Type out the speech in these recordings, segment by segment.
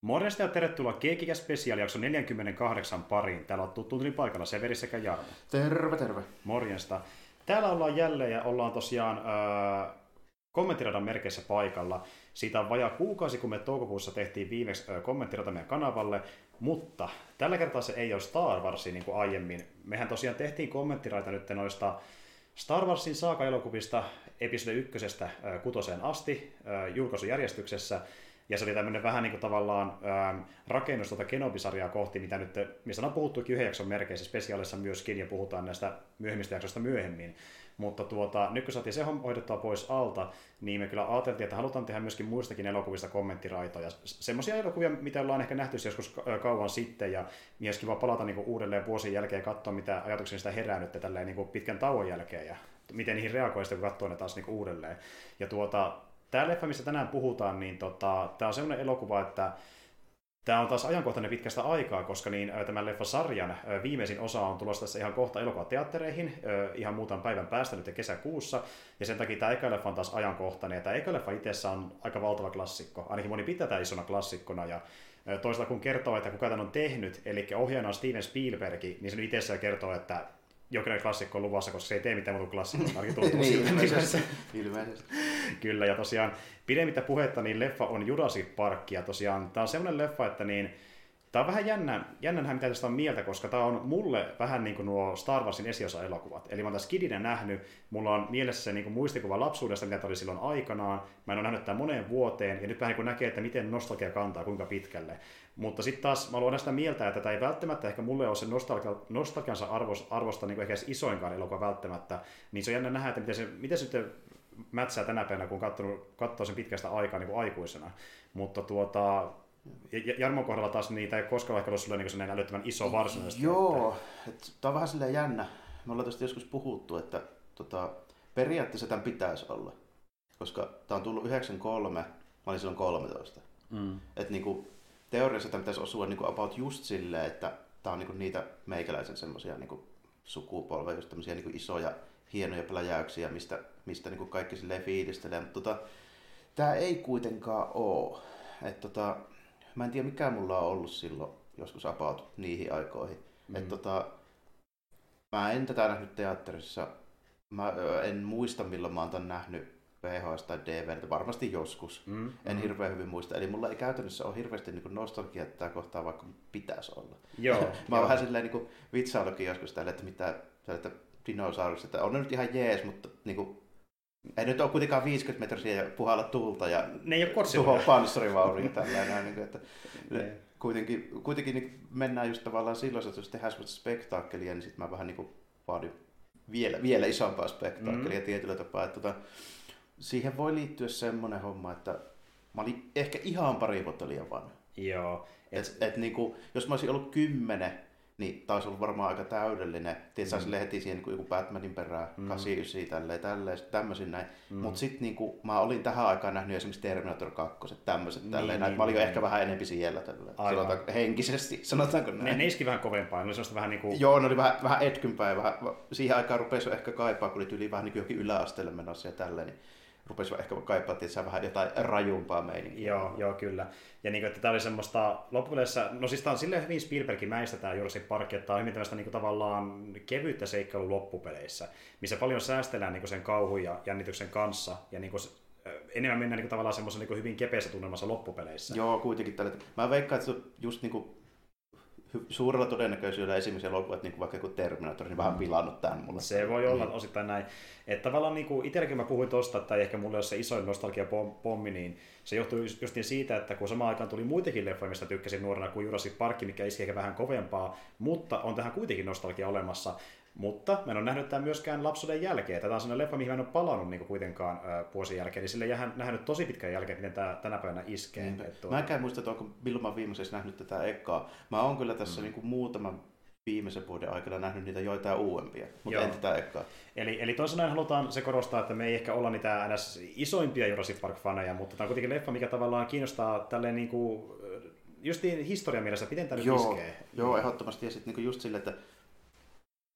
Morjesta ja tervetuloa Keekikä Special jakso 48 pariin. Täällä on tuttu paikalla Severi sekä Jarmo. Terve, terve. Morjesta. Täällä ollaan jälleen ja ollaan tosiaan äh, kommenttiradan merkeissä paikalla. Siitä on vajaa kuukausi, kun me toukokuussa tehtiin viimeksi äh, kommenttirata meidän kanavalle, mutta tällä kertaa se ei ole Star Warsi niin kuin aiemmin. Mehän tosiaan tehtiin kommenttiraita nyt noista Star Warsin saaka-elokuvista episode ykkösestä äh, kutoseen asti äh, julkaisujärjestyksessä. Ja se oli tämmöinen vähän niin kuin tavallaan ähm, rakennus tuota Kenobi-sarjaa kohti, mitä nyt, mistä on puhuttukin yhden jakson merkeissä spesiaalissa myöskin, ja puhutaan näistä myöhemmistä jaksoista myöhemmin. Mutta tuota, nyt kun saatiin se hoidettua pois alta, niin me kyllä ajateltiin, että halutaan tehdä myöskin muistakin elokuvista kommenttiraitoja. Semmoisia elokuvia, mitä ollaan ehkä nähty joskus kauan sitten, ja myöskin vaan palata niin uudelleen vuosien jälkeen ja katsoa, mitä ajatuksia sitä herää nyt tälleen niin pitkän tauon jälkeen, ja miten niihin reagoi sitten, kun katsoo ne taas niin uudelleen. Ja tuota, tämä leffa, mistä tänään puhutaan, niin tota, tämä on sellainen elokuva, että Tämä on taas ajankohtainen pitkästä aikaa, koska niin, tämän leffasarjan viimeisin osa on tulossa tässä ihan kohta elokuvateattereihin, ihan muutaman päivän päästä nyt kesäkuussa, ja sen takia tämä eka leffa on taas ajankohtainen, ja tämä eka leffa itsessä on aika valtava klassikko, ainakin moni pitää tätä isona klassikkona, ja toisaalta kun kertoo, että kuka tämän on tehnyt, eli ohjaajana on Steven Spielberg, niin se nyt itsessään kertoo, että jokainen klassikko on luvassa, koska se ei tee mitään muuta ainakin tuntuu niin, ilmeisesti. ilmeisesti. Kyllä, ja tosiaan pidemmittä puhetta, niin leffa on Jurassic Park, ja tosiaan tämä on semmoinen leffa, että niin, Tämä on vähän jännä, jännä mitä tästä on mieltä, koska tämä on mulle vähän niin kuin nuo Star Warsin esiosa-elokuvat. Eli mä oon tässä Kidinen nähnyt, mulla on mielessä se niin kuin muistikuva lapsuudesta, mitä oli silloin aikanaan. Mä en ole nähnyt tämän moneen vuoteen, ja nyt vähän niin kuin näkee, että miten nostalgia kantaa, kuinka pitkälle. Mutta sitten taas mä luon sitä mieltä, että tämä ei välttämättä ehkä mulle ole se nostalgia, nostalgiansa arvosta, arvosta niin kuin ehkä edes isoinkaan elokuva välttämättä. Niin se on jännä nähdä, että miten se, miten se sitten mätsää tänä päivänä, kun katsoo sen pitkästä aikaa niin kuin aikuisena. Mutta tuota, Jarmon kohdalla taas niitä ei koskaan ehkä ollut sulle niin sellainen älyttömän iso varsinaisesti. Joo, että... tämä on vähän silleen jännä. Me ollaan tästä joskus puhuttu, että tota, periaatteessa tämän pitäisi olla. Koska tämä on tullut 93, mä olin silloin 13. Mm. Että niinku, teoriassa tämä pitäisi osua niinku about just silleen, että tämä on niinku niitä meikäläisen semmoisia niinku sukupolveja, just tämmöisiä niinku isoja, hienoja pläjäyksiä, mistä, mistä niinku kaikki silleen fiilistelee. Mutta tota, tämä ei kuitenkaan ole. Että tota, mä en tiedä mikä mulla on ollut silloin joskus about niihin aikoihin. Mm. Et tota, mä en tätä nähnyt teatterissa. Mä en muista milloin mä oon tämän nähnyt VHS tai DVD, varmasti joskus. Mm, en mm. hirveän hyvin muista. Eli mulla ei käytännössä ole hirveästi niin nostalgia tätä kohtaa, vaikka pitäisi olla. Joo, mä oon vähän silleen niin vitsailukin joskus tälle, että mitä että dinosaurukset, että on ne nyt ihan jees, mutta niin kuin, ei nyt ole kuitenkaan 50 metriä ja puhalla tulta ja ne ei ole tuhoa panssarivaunuja tällainen. niin kuin, että ne, kuitenkin, kuitenkin niin mennään just tavallaan silloin, että jos tehdään sellaista spektaakkelia, niin sitten mä vähän niin kuin vaadin vielä, vielä isompaa spektaakkelia mm. tietyllä tapaa. Että, tota, siihen voi liittyä semmoinen homma, että mä olin ehkä ihan pari vuotta liian vanha. Joo. Et, et, et, niin kuin, jos mä olisin ollut kymmenen, niin taisi olla varmaan aika täydellinen. Tiedätkö, mm. sille heti siihen niin joku Batmanin perään, mm. 89, tälleen, tälleen, tämmöisin näin. Mm. Mutta sitten niin kuin, mä olin tähän aikaan nähnyt esimerkiksi Terminator 2, tämmöiset niin, tälleen, niin, mä olin niin, jo niin. ehkä vähän enempi siellä tälleen, henkisesti, sanotaanko näin. Ne, ne iski vähän kovempaa, ne oli vähän niin kuin... Joo, ne oli vähän, vähän etkympää ja vähän, siihen aikaan rupesi ehkä kaipaa, kun oli tyyli vähän niin kuin johonkin yläasteelle menossa ja tälleen, niin rupesi ehkä kaipaa tietysti vähän jotain rajumpaa meininkiä. Joo, joo, kyllä. Ja niin kuin, että tämä oli semmoista loppupeleissä, no siis tämä on silleen hyvin Spielbergin mäistä tämä Jurassic Park, että tämä on hyvin tämmöistä niin kuin, tavallaan kevyyttä seikkailun loppupeleissä, missä paljon säästellään niin kuin sen kauhun ja jännityksen kanssa, ja niin kuin, enemmän mennään niin kuin, tavallaan semmoisen niin hyvin kepeässä tunnelmassa loppupeleissä. Joo, kuitenkin tällä. Mä veikkaan, että just niin kuin suurella todennäköisyydellä esimerkiksi elokuvat, niin kuin vaikka joku Terminator, niin vähän mm. pilannut tämän mulle. Se voi olla niin. osittain näin. Että tavallaan niin kuin itselläkin mä puhuin tosta, että ehkä mulle on se isoin nostalgia-pommi, niin se johtuu just niin siitä, että kun samaan aikaan tuli muitakin leffoja, mistä tykkäsin nuorena kuin Jurassic Park, mikä iski ehkä vähän kovempaa, mutta on tähän kuitenkin nostalgia olemassa. Mutta mä en ole nähnyt tämän myöskään lapsuuden jälkeen. Tätä on sellainen leffa, mihin mä en ole palannut niin kuitenkaan vuosien jälkeen. Niin sille jää nähnyt tosi pitkän jälkeen, miten tämä tänä päivänä iskee. Mm. Tuota... Mä en muista, että onko milloin mä viimeisessä nähnyt tätä ekaa. Mä oon kyllä tässä mm. niin kuin muutaman viimeisen vuoden aikana nähnyt niitä joitain uudempia, mutta Joo. en tätä ekaa. Eli, eli toisin halutaan se korostaa, että me ei ehkä olla niitä ns. isoimpia Jurassic Park-faneja, mutta tämä on kuitenkin leffa, mikä tavallaan kiinnostaa tälleen niin kuin, just historian mielessä, miten tämä nyt Joo, iskee. joo ehdottomasti. Ja sitten niin just sille, että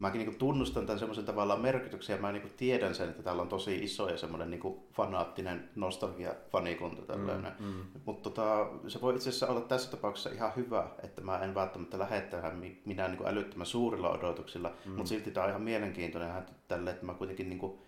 mäkin niin tunnustan tämän semmoisen tavallaan merkityksen ja mä niin tiedän sen, että täällä on tosi iso ja semmoinen niin fanaattinen nostalgia-fanikunta tällainen. Mm, mm. Mutta tota, se voi itse asiassa olla tässä tapauksessa ihan hyvä, että mä en välttämättä lähde tähän minä niin älyttömän suurilla odotuksilla, mm. mutta silti tämä on ihan mielenkiintoinen tälle, että mä kuitenkin niin kuin,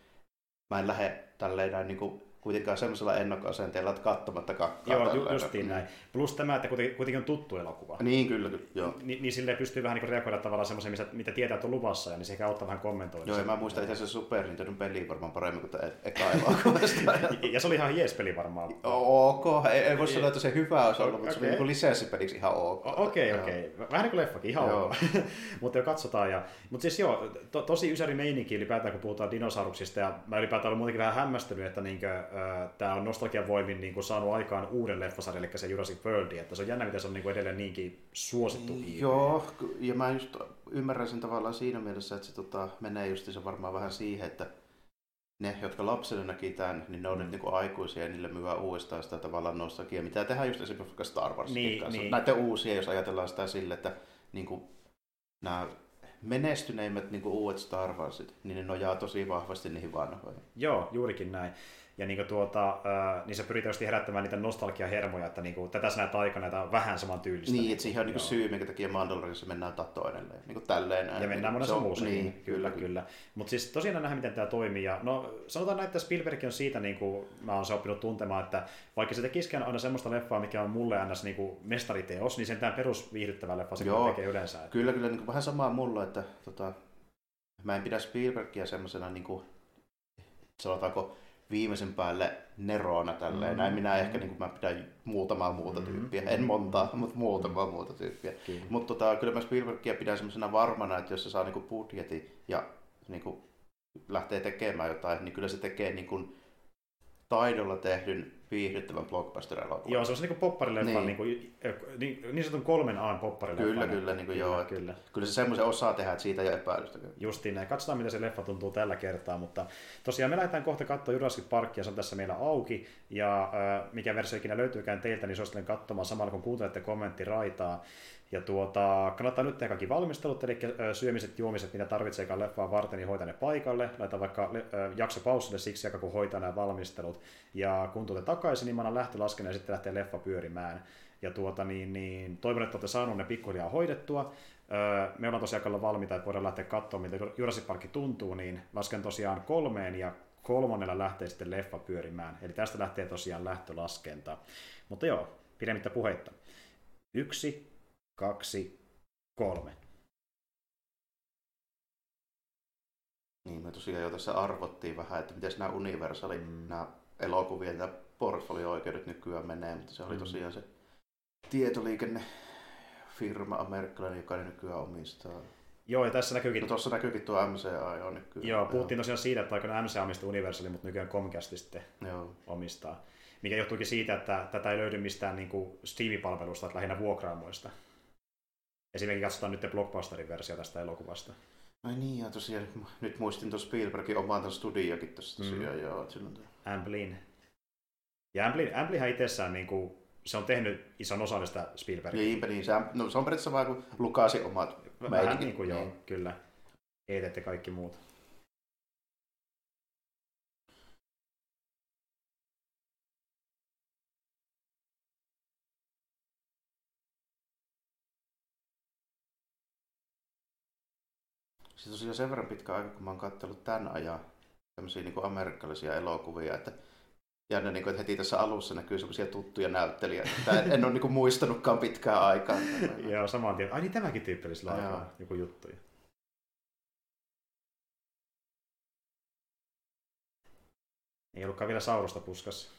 mä en lähde tälleen näin niin kuin kuitenkaan semmoisella ennakkoasenteella, että katsomatta kakkaa. Joo, ju, justiin näin. Plus tämä, että kuitenkin on tuttu elokuva. Niin, kyllä, kyllä. Joo. Ni, niin silleen pystyy vähän niin reagoida tavallaan semmoiseen, mitä tietää, että on luvassa, ja niin se ehkä auttaa vähän kommentoida. Joo, ja mä muistan itse asiassa Super Nintendo peli varmaan paremmin kuin tämä eka elokuvasta. ja se oli ihan jees peli varmaan. Ok, ei, ei voi sanoa, että se hyvä olisi ollut, okay. mutta se oli niin lisenssipeliksi ihan ok. Okei, okay, okei. Okay. Vähän niin kuin leffakin, ihan joo. ok. mutta jo katsotaan. Ja... Mutta siis joo, to, tosi ysäri meininki ylipäätään, kun puhutaan dinosauruksista, ja mä ylipäätään olen muutenkin vähän hämmästynyt, että niinkö, tämä on nostalgian voimin niin kuin saanut aikaan uuden leffasarjan, eli se Jurassic World, että se on jännä, miten se on niin kuin edelleen niinkin suosittu IP. Joo, ja mä just ymmärrän sen tavallaan siinä mielessä, että se tota, menee just se varmaan vähän siihen, että ne, jotka lapsena näki tämän, niin ne on mm. nyt niin kuin aikuisia ja niille myyvää uudestaan sitä tavallaan nostalgia, mitä tehdään just esimerkiksi Star Wars niin, kanssa. Niin. Näitä uusia, jos ajatellaan sitä sille, että niin kuin, nämä menestyneimmät niin kuin uudet Star Warsit, niin ne nojaa tosi vahvasti niihin vanhoihin. Joo, juurikin näin. Ja niin, tuota, niin se pyritään herättämään niitä nostalgiahermoja, että niin kuin, tätä sinä aikana tämä on vähän saman tyylistä. Niin, että siihen on niin syy, minkä takia Mandalorianissa mennään tatoon edelleen. Niin kuin tälleen näin. Ja mennään monessa muussa. Niin, kyllä, kyllä. kyllä. Mutta siis tosiaan nähdään, miten tämä toimii. Ja, no, sanotaan näin, että Spielberg on siitä, niin kuin mä oon se oppinut tuntemaan, että vaikka se tekisikään aina semmoista leffaa, mikä on mulle aina niin kuin mestariteos, niin sen tämä perusviihdyttävä leffa se Joo, tekee yleensä. Kyllä, kyllä. Niin kuin vähän samaa mulla, että tota, mä en pidä Spielbergia semmoisena, niin kuin, sanotaanko, viimeisen päälle nerona tälleen. Mm-hmm. Näin minä ehkä niin kuin mä pidän muutamaa muuta mm-hmm. tyyppiä. En montaa, mutta muutamaa muuta tyyppiä. Mutta tota, kyllä mä Spielbergia pidän semmoisena varmana, että jos se saa niin kuin budjetin ja niin kuin lähtee tekemään jotain, niin kyllä se tekee niin kuin taidolla tehdyn viihdyttävän blockbuster-elokuvan. Joo, se on niin popparileffa, niin. Niin, niin, niin sanotun kolmen A popparileffa. Kyllä, kyllä, niin kuin kyllä, joo. Kyllä. kyllä se semmoisen osaa tehdä, että siitä ei ole epäilystä. Justiin näin. Katsotaan, miten se leffa tuntuu tällä kertaa, mutta tosiaan me lähdetään kohta katsoa Jurassic Parkia, se on tässä meillä auki, ja äh, mikä versio ikinä löytyykään teiltä, niin suosittelen katsomaan samalla kun kuuntelette kommenttiraitaa. Ja tuota, kannattaa nyt tehdä kaikki valmistelut, eli syömiset, juomiset, mitä tarvitseekaan leffaa varten, niin hoitaa ne paikalle. Laita vaikka jakso paussille siksi aikaa, kun hoitaa nämä valmistelut. Ja kun tuotte takaisin, niin mä annan lähtölasken ja sitten lähtee leffa pyörimään. Ja tuota, niin, niin, toivon, että olette saaneet ne pikkuhiljaa hoidettua. Me ollaan tosiaan valmiita, että voidaan lähteä katsomaan, miltä Jurassic Park tuntuu, niin lasken tosiaan kolmeen ja kolmannella lähtee sitten leffa pyörimään. Eli tästä lähtee tosiaan lähtölaskenta. Mutta joo, pidemmittä puheitta. Yksi, kaksi, kolme. Niin, me tosiaan jo tässä arvottiin vähän, että miten nämä Universali, mm. nämä elokuvien ja portfolio-oikeudet nykyään menee, mutta se oli mm. tosiaan se tietoliikennefirma amerikkalainen, joka ne nykyään omistaa. Joo, ja tässä näkyykin... No tuossa näkyykin tuo MCA jo nykyään. Joo, puhuttiin tosiaan siitä, että aikana MCA omistaa Universali, mutta nykyään Comcast sitten Joo. omistaa. Mikä johtuukin siitä, että tätä ei löydy mistään niin Steam-palvelusta, että lähinnä vuokraamoista. Esimerkiksi katsotaan nyt Blockbusterin versio tästä elokuvasta. Ai niin, ja tosiaan nyt muistin tuon Spielbergin oman tuon studiokin tuossa tosiaan, mm. joo. Silloin... Amblin. Ja Amblin, Amblihan itsessään niin kuin, se on tehnyt ison osan tästä Spielbergia. Niinpä niin, se, no, se on periaatteessa vaan kuin Lukasi omat Vähän niin kuin joo, niin. kyllä. Ei teette kaikki muut. Se tosiaan sen verran pitkä aika, kun mä oon katsellut tämän ajan tämmöisiä niin kuin amerikkalaisia elokuvia, että jännä, niin kuin, että heti tässä alussa näkyy semmoisia tuttuja näyttelijöitä. En, en ole niin kuin, muistanutkaan pitkään aikaa. Joo, saman tien. Ai niin tämäkin tyypillisellä aikaa joku juttuja. Ei ollutkaan vielä Saurosta puskassa.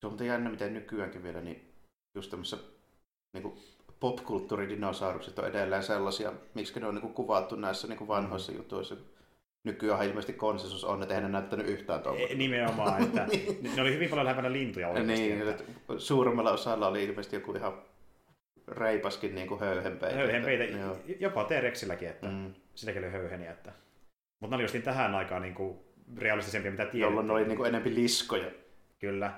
Se on jännä, miten nykyäänkin vielä, niin just tämmöisessä niin popkulttuuridinosaurukset on edelleen sellaisia, miksi ne on niin kuvattu näissä niin vanhoissa mm. jutuissa. Nykyään ilmeisesti konsensus on, että eihän ne näyttänyt yhtään tuolla. E, nimenomaan, että niin. ne oli hyvin paljon lähempänä lintuja oikeasti. Niin, että suurimmalla osalla oli ilmeisesti joku ihan reipaskin niin kuin höyhenpeitä. Höyhenpeitä, että, jopa T-Rexilläkin, että mm. silläkin oli höyheniä. Että... Mutta ne oli just niin tähän aikaan niin kuin realistisempia, mitä tiedettiin. Jolloin ne oli niin kuin enemmän liskoja. Kyllä.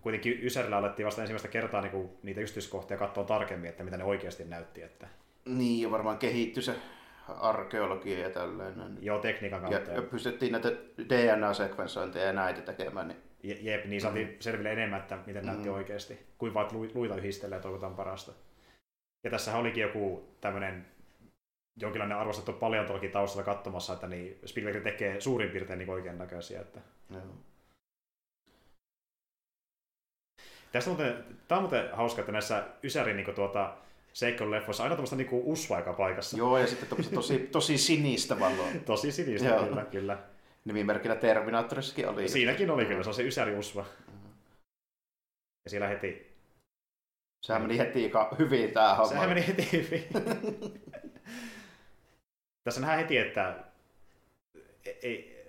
Kuitenkin Ysärillä alettiin vasta ensimmäistä kertaa niin kuin, niitä yksityiskohtia katsoa tarkemmin, että mitä ne oikeasti näytti. Että... Niin, ja varmaan kehittyi se arkeologia ja tällainen. Joo, tekniikan kautta. Ja, ja pystyttiin näitä DNA-sekvensointeja ja näitä tekemään. Niin... Je, jep, niin saatiin mm. selville enemmän, että miten mm. näytti oikeasti, kuin vaan luita yhdistelee ja toivotaan parasta. Ja tässä olikin joku tämmöinen jonkinlainen arvostettu paleontologi taustalla katsomassa, että niin Spielberg tekee suurin piirtein niin oikean näköisiä. Että... Joo. Tästä muuten, tämä on muuten hauska, että näissä Ysärin niin tuota, seikkailuleffoissa aina tuommoista niin usva aika paikassa. Joo, ja sitten tosi, tosi sinistä valoa. tosi sinistä, Joo. kyllä, kyllä. Nimimerkillä Terminaattorissakin oli. Siinäkin oli kyllä, se on se Ysäri usva. Ja siellä heti... Sehän meni heti hyvin tämä homma. Sehän meni heti hyvin. Tässä nähdään heti, että ei,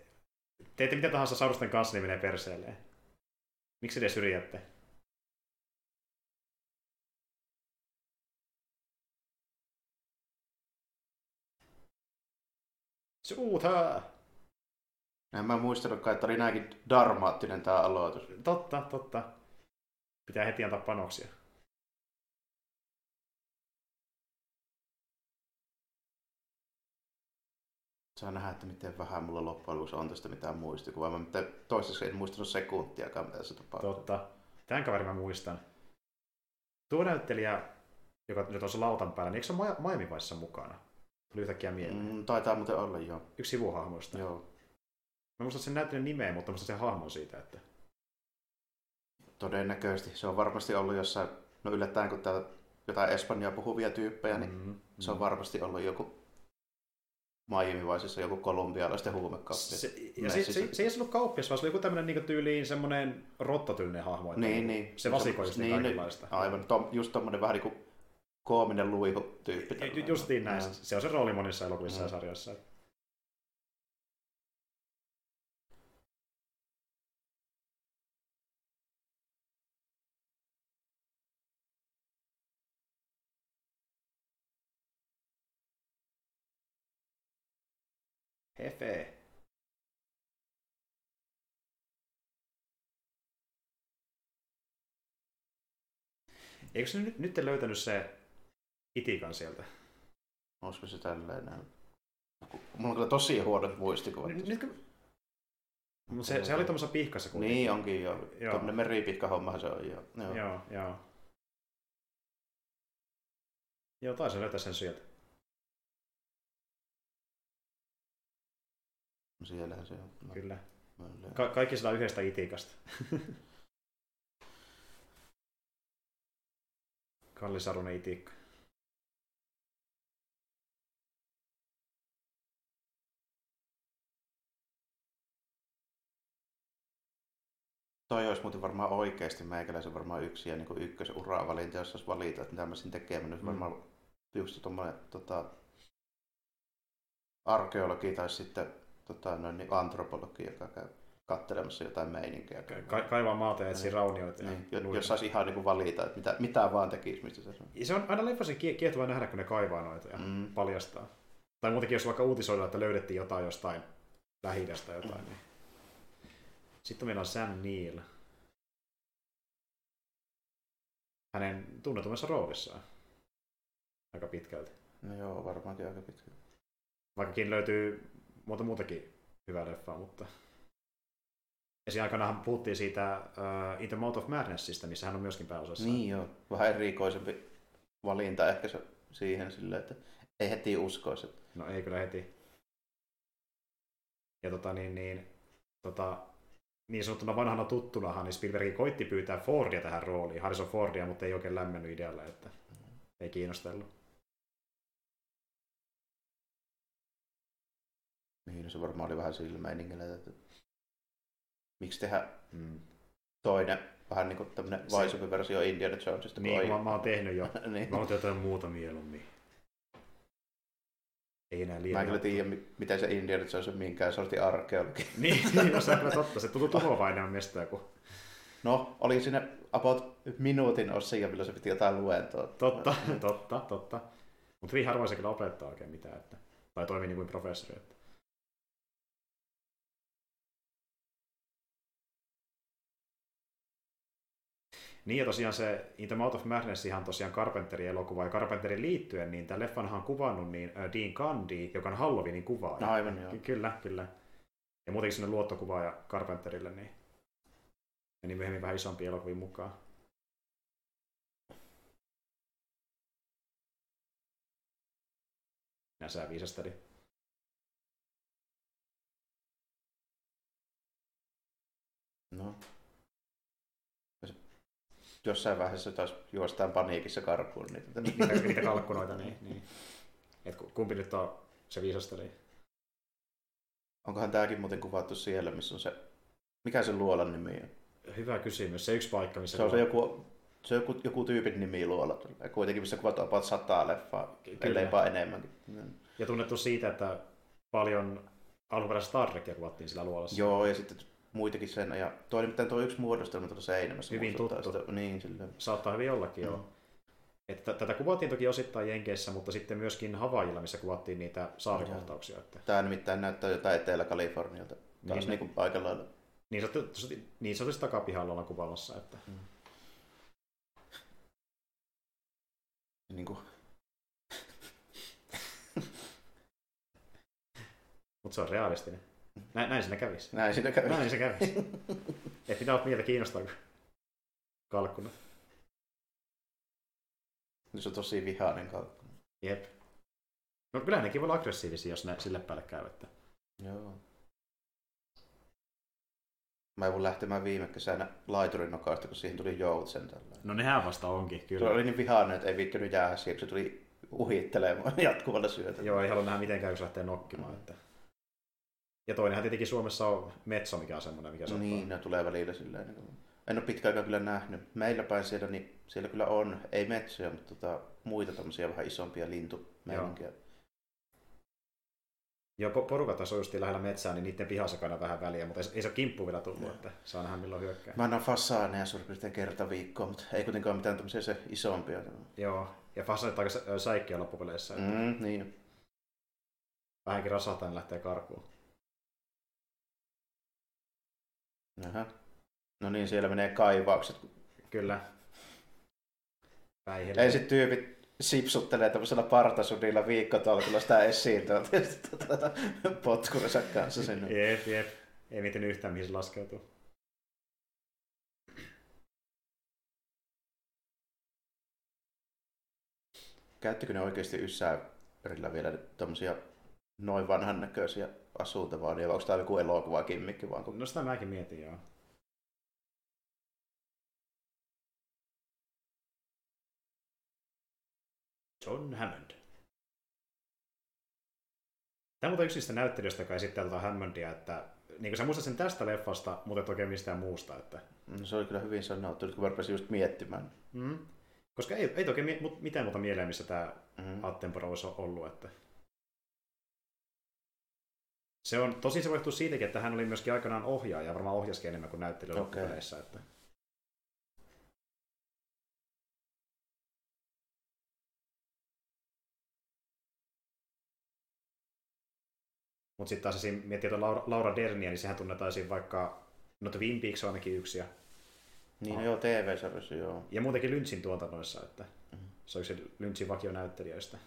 teette mitä tahansa saurusten kanssa, niin menee perseelleen. Miksi te syrjätte? Suuthaa! En mä muistanutkaan, että oli näinkin dramaattinen tämä aloitus. Totta, totta. Pitää heti antaa panoksia. Saa nähdä, että miten vähän mulla loppujen lopuksi on tästä mitään muistikuvaa. Mä toistaiseksi en muistanut sekuntiakaan, mitä se tapahtuu. Totta. Tämän kaverin mä muistan. Tuo näyttelijä, joka nyt on se lautan päällä, niin eikö se ole Miami mukana? Tuli yhtäkkiä mieleen. Mm, taitaa muuten olla, joo. Yksi sivuhahmoista. Joo. Mä muistan sen näyttelijän nimeä, mutta muistan sen hahmon siitä, että... Todennäköisesti. Se on varmasti ollut jossain, no yllättäen kun täällä jotain espanjaa puhuvia tyyppejä, niin mm-hmm. se on varmasti ollut joku Miami-vaisessa joku kolumbialaisten huumekauppi. Se, ja se, se, se, ei ollut kauppias, vaan se oli joku tämmöinen niin tyyliin semmoinen rottatyylinen hahmo. Niin, niin. Se vasikoi just niin, kaikenlaista. Aivan, tom, just tommonen vähän niin kuin koominen luihu-tyyppi. Justiin näin. Se on se rooli monissa elokuvissa ja mm. sarjoissa. Hefe. Eikö se nyt, nyt löytänyt se itikan sieltä? Olisiko se tälleen näin? Mulla on kyllä tosi huonot muistikuvat. Nyt, nyt, mutta se, se oli tuommoisessa pihkassa kuitenkin. Niin onkin jo. joo. Tuommoinen meripihka homma se on jo. Joo, joo. Joo, joo taisi löytää sen sieltä. Siellähän se on. No. Kyllä. Ka- kaikki sillä yhdestä itikasta. Kallisarunen itikka. Toi olisi muuten varmaan oikeasti meikäläisen varmaan yksi ja niin ykkösuraa valinta, jos olisi valita, että mitä mä siinä tekemään. Mm. varmaan just tuommoinen tota, arkeologi tai sitten tota, noin, niin antropologi, joka käy kattelemassa jotain meininkiä. Ka- kaivaa maata ja etsii niin. raunioita. Niin. Ja jos saisi ihan niin valita, että mitä, mitä vaan tekisi, mistä se on. Se on aina leffasin kiehtovaa nähdä, kun ne kaivaa noita ja mm. paljastaa. Tai muutenkin, jos vaikka uutisoidaan, että löydettiin jotain jostain lähi jotain. Mm. Niin. Sitten meillä on Sam Neill. Hänen tunnetummassa roolissaan. Aika pitkälti. No joo, varmaankin aika pitkälti. Vaikkakin löytyy monta muutakin hyvää leffaa, mutta... Ja aikana puhuttiin siitä uh, In the Mouth of Madnessista, missä hän on myöskin pääosassa. Niin joo, vähän erikoisempi valinta ehkä se siihen silleen, että ei heti uskoisi. No ei kyllä heti. Ja tota niin, niin, tota, niin sanottuna vanhana tuttunahan, niin Spielberg koitti pyytää Fordia tähän rooliin, Harrison Fordia, mutta ei oikein lämmennyt idealle, että ei kiinnostellut. Niin, se varmaan oli vähän sillä meiningillä, että miksi tehdä mm. toinen, vähän niin kuin tämmöinen vaisumpi versio Indiana Jonesista. Niin, mä, mä oon tehnyt jo. niin. Mä oon jotain muuta mieluummin. Ei enää liian. Mä en kyllä tiedä, miten se Indiana Jones on minkään sortin arkeologi. niin, niin, no se on kyllä totta. Se tuntuu tuhovainen mestää, kun... No, oli sinne about minuutin osia, milloin se piti jotain luentoa. Totta, totta, totta. Mutta hyvin harvoin se kyllä opettaa oikein mitään. Että... Tai toimii niin kuin professori. Että... Niin ja tosiaan se In the Mouth of Madness ihan tosiaan Carpenterin elokuva ja Carpenterin liittyen, niin tämän leffanhan on kuvannut niin äh, Dean Candy, joka on Halloweenin kuvaaja. No, aivan joo. Ky- kyllä, kyllä. Ja muutenkin sinne luottokuvaaja Carpenterille, niin meni myöhemmin vähän isompi elokuviin mukaan. Minä sä viisasteli. No. Jos Jossain vaiheessa taas juostaan paniikissa karkuun. Niin, tota, niitä, niitä kalkkunoita, niin, niin. Et kumpi nyt on se viisasteli? Onkohan tämäkin muuten kuvattu siellä, missä on se... Mikä se luolan nimi on? Hyvä kysymys. Se yksi paikka, missä... Se on se joku, se on joku, joku tyypin nimi luola. Kuitenkin missä kuvataan about sataa leffaa, ellei enemmänkin. Ja tunnettu siitä, että paljon alkuperäistä Star Trekia kuvattiin sillä luolassa. Joo, ja sitten muitakin sen. Ja toi nimittäin tuo yksi muodostelma tuossa seinämässä. Hyvin tuttu. Sitä, niin, sille. Saattaa hyvin ollakin, mm. joo. Että tätä kuvattiin toki osittain Jenkeissä, mutta sitten myöskin Havaijilla, missä kuvattiin niitä saarikohtauksia. Että... Tämä nimittäin näyttää jotain Etelä-Kalifornialta. Taas niin, niin kuin aika lailla. Niin, sanotusti, niin sanotusti takapihalla ollaan kuvaamassa. Että... Mm. niin kuin... mutta se on realistinen. Näin, näin siinä kävisi. Näin siinä kävisi. Näin se kävisi. Et mitä olet mieltä kiinnostaa kalkkuna? Se on tosi vihainen kalkkuna. Jep. No kyllä nekin voi olla aggressiivisia, jos ne sille päälle käy. Että... Joo. Mä joudun lähtemään viime kesänä laiturin nokasta, kun siihen tuli joutsen tällä. No nehän vasta onkin, kyllä. Se oli niin vihainen, että ei viittynyt jäädä siihen, se tuli uhittelemaan jatkuvalla syötä. Joo, ei halua nähdä mitenkään, jos lähtee nokkimaan. Mm. Että... Ja toinenhan tietenkin Suomessa on Metso, mikä on semmoinen, mikä se Niin, ne tulee välillä silleen. Niin en ole pitkä aikaa kyllä nähnyt. Meillä päin siellä, niin siellä kyllä on, ei metsoja, mutta tota, muita tämmöisiä vähän isompia lintumeininkiä. Joo, porukat on just lähellä metsää, niin niiden pihassa vähän väliä, mutta ei, se ole kimppu vielä tullut, Joo. että saa nähdä milloin hyökkää. Mä annan fasaaneja suurin piirtein kerta viikkoa, mutta ei kuitenkaan mitään tämmöisiä se isompia. Joo, ja fasaanit aika säikkiä loppupeleissä. Että... Mm, niin. Vähänkin rasahtaa, niin lähtee karkuun. Aha. No niin, siellä menee kaivaukset. Kyllä. Päihelle. Ei sit tyypit sipsuttelee tämmöisellä partasudilla viikkotolkulla sitä esiin tuota, potkurinsa kanssa sinne. Jep, jep. Ei miten yhtään mihin se laskeutuu. Käyttikö ne oikeasti Yssäärillä vielä tämmöisiä noin vanhan näköisiä asuntavaunia, vai onko tämä joku elokuva kimmikki vaan? No sitä mäkin mietin, joo. John Hammond. Tämä on yksi niistä näyttelijöistä, joka esittää tuota Hammondia, että niin kuin sä muistat sen tästä leffasta, mutta et oikein mistään muusta. Että... No, se oli kyllä hyvin sanottu, nyt kun mä just miettimään. Mm. Koska ei, ei oikein mitään muuta mieleen, missä tämä mm-hmm. Attenborough olisi ollut. Että... Se on, tosi se voi siitäkin, että hän oli myöskin aikanaan ohjaaja, ja varmaan ohjaskin enemmän kuin näyttelijä okay. Että... Mutta sitten taas esim. miettii tuota Laura, Laura Dernia, niin sehän tunnetaan vaikka, no Twin Peaks on ainakin yksi. Ja, niin, no, joo, TV-sarjassa, joo. Ja muutenkin Lynchin tuotannoissa, että mm-hmm. se on yksi Lynchin vakionäyttelijöistä.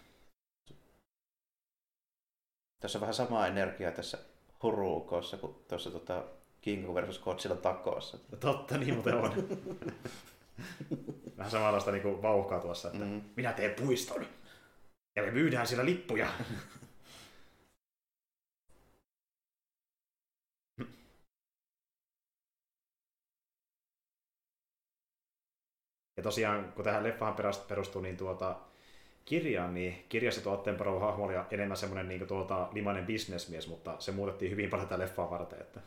Tässä on vähän sama energia tässä huruukossa kuin tuossa tota King versus Godzilla takossa. No totta, niin muuten on. vähän samanlaista niin vauhkaa tuossa, että mm-hmm. minä teen puiston ja me myydään siellä lippuja. Ja tosiaan, kun tähän leffahan perustuu niin tuota, kirjaan, niin kirjassa tuo Attenborough hahmo oli enemmän semmoinen niin tuota, limainen bisnesmies, mutta se muutettiin hyvin paljon tätä leffaa varten. Että...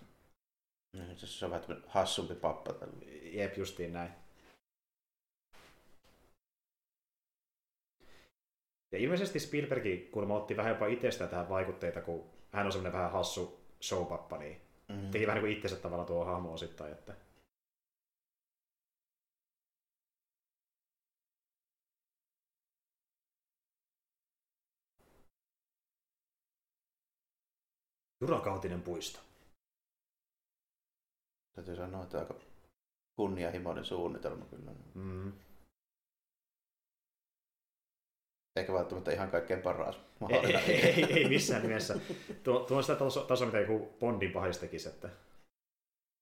No, se on vähän hassumpi pappa. Jep, justiin näin. Ja ilmeisesti Spielberg kuulemma otti vähän jopa itsestään tähän vaikutteita, kun hän on semmoinen vähän hassu showpappa, niin mm-hmm. teki vähän niin kuin itsensä tavallaan tuo hahmo osittain. Että... Jurakautinen puisto. Täytyy sanoa, että aika kunnianhimoinen suunnitelma kyllä. Mm. Eikä välttämättä ihan kaikkein paras Ei, mahdollinen. ei, ei, ei missään nimessä. Tuo, tuo on sitä tasoa, taso, mitä joku Bondin pahis tekisi, että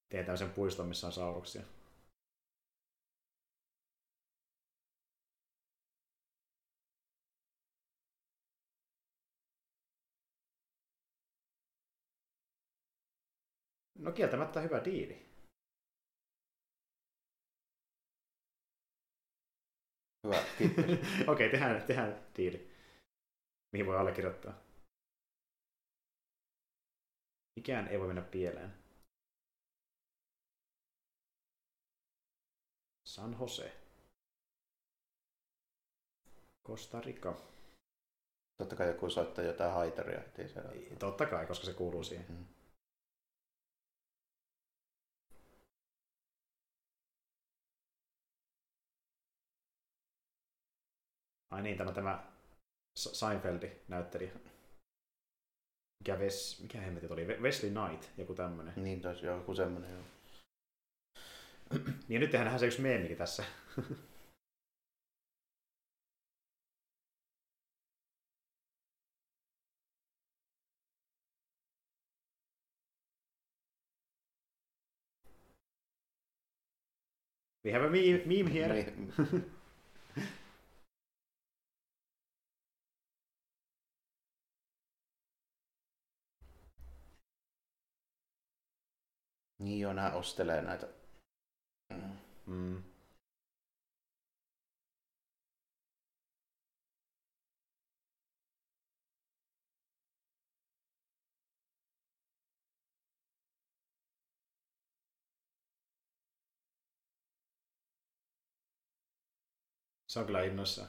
tee tämmöisen puiston, missä on sauruksia. No kieltämättä hyvä diili. Hyvä, kiitos. Okei, tehdään, tehdään diili. Mihin voi allekirjoittaa. Mikään ei voi mennä pieleen. San Jose. Costa Rica. Totta kai joku soittaa jotain haitaria. Totta kai, koska se kuuluu siihen. Mm. Ai niin, tämä, tämä Seinfeldi näyttelijä. Mikä, Ves, mikä hemmetti oli? We- Wesley Knight, joku tämmönen. Niin taisi joku semmoinen. Joo. Niin nyt tehdään se yksi meemikin tässä. We have a meme, meme here. Niin. Joo, nämä ostelee näitä. Mm. Se on kyllä innoissaan.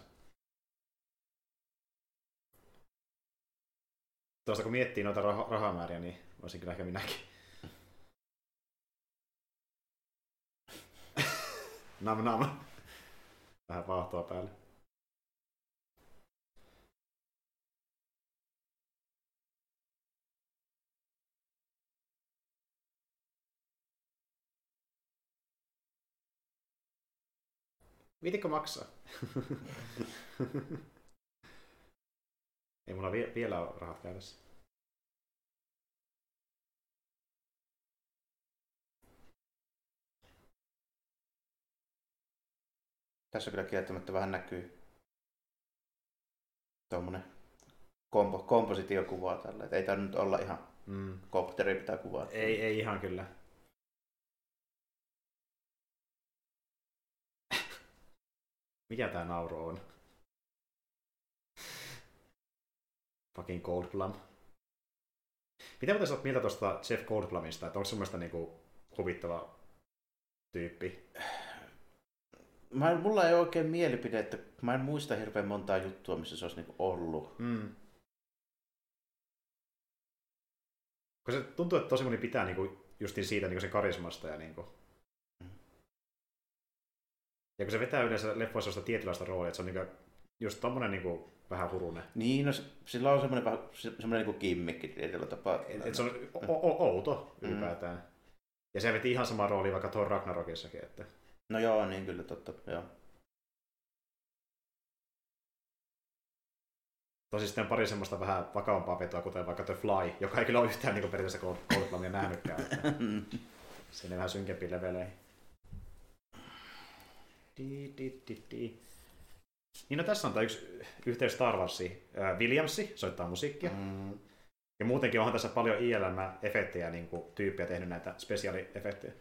Tuosta kun miettii noita rah- rahamääriä, niin voisin kyllä ehkä minäkin. Nam nam. Vähän vaahtoa päälle. Viitikö maksaa? Ei mulla vie- vielä ole rahat käytössä. Tässä kyllä kieltämättä vähän näkyy tuommoinen kompo, kompositiokuva tällä. Et ei tämä nyt olla ihan Mm. kopteri pitää kuvata. Ei, ei ihan kyllä. Mikä tää nauru on? Fucking Goldblum. Mitä muuten sä oot mieltä tuosta Jeff Goldblumista? Että onko semmoista niinku huvittava tyyppi? Mä mulla ei ole oikein mielipide, että mä en muista hirveän montaa juttua, missä se olisi niinku ollut. Mm. Kun se tuntuu, että tosi moni pitää niinku justiin siitä niinku sen karismasta ja niinku... Ja kun se vetää yleensä leffoissa sitä tietynlaista roolia, että se on niinku just tommonen niinku vähän hurunen. Niin, no, sillä on semmoinen, vähän- semmoinen niinku kimmikki tietyllä tapaa. Et, et se on o- o- outo ylipäätään. Ja se veti ihan sama rooli vaikka Thor Ragnarokissakin. Että... No joo, niin kyllä totta. Joo. Tosi sitten on pari semmoista vähän vakavampaa vetoa, kuten vaikka The Fly, joka ei kyllä ole yhtään niin periaatteessa Goldblumia nähnytkään. Että sinne vähän synkempiin leveleihin. Di, di, di, di. Niin no tässä on tämä yksi yhteys Star Warsiin. Äh, Williamsi soittaa musiikkia. Mm. Ja muutenkin onhan tässä paljon ILM-efektejä, niin kuin tyyppiä tehnyt näitä spesiaaliefektejä.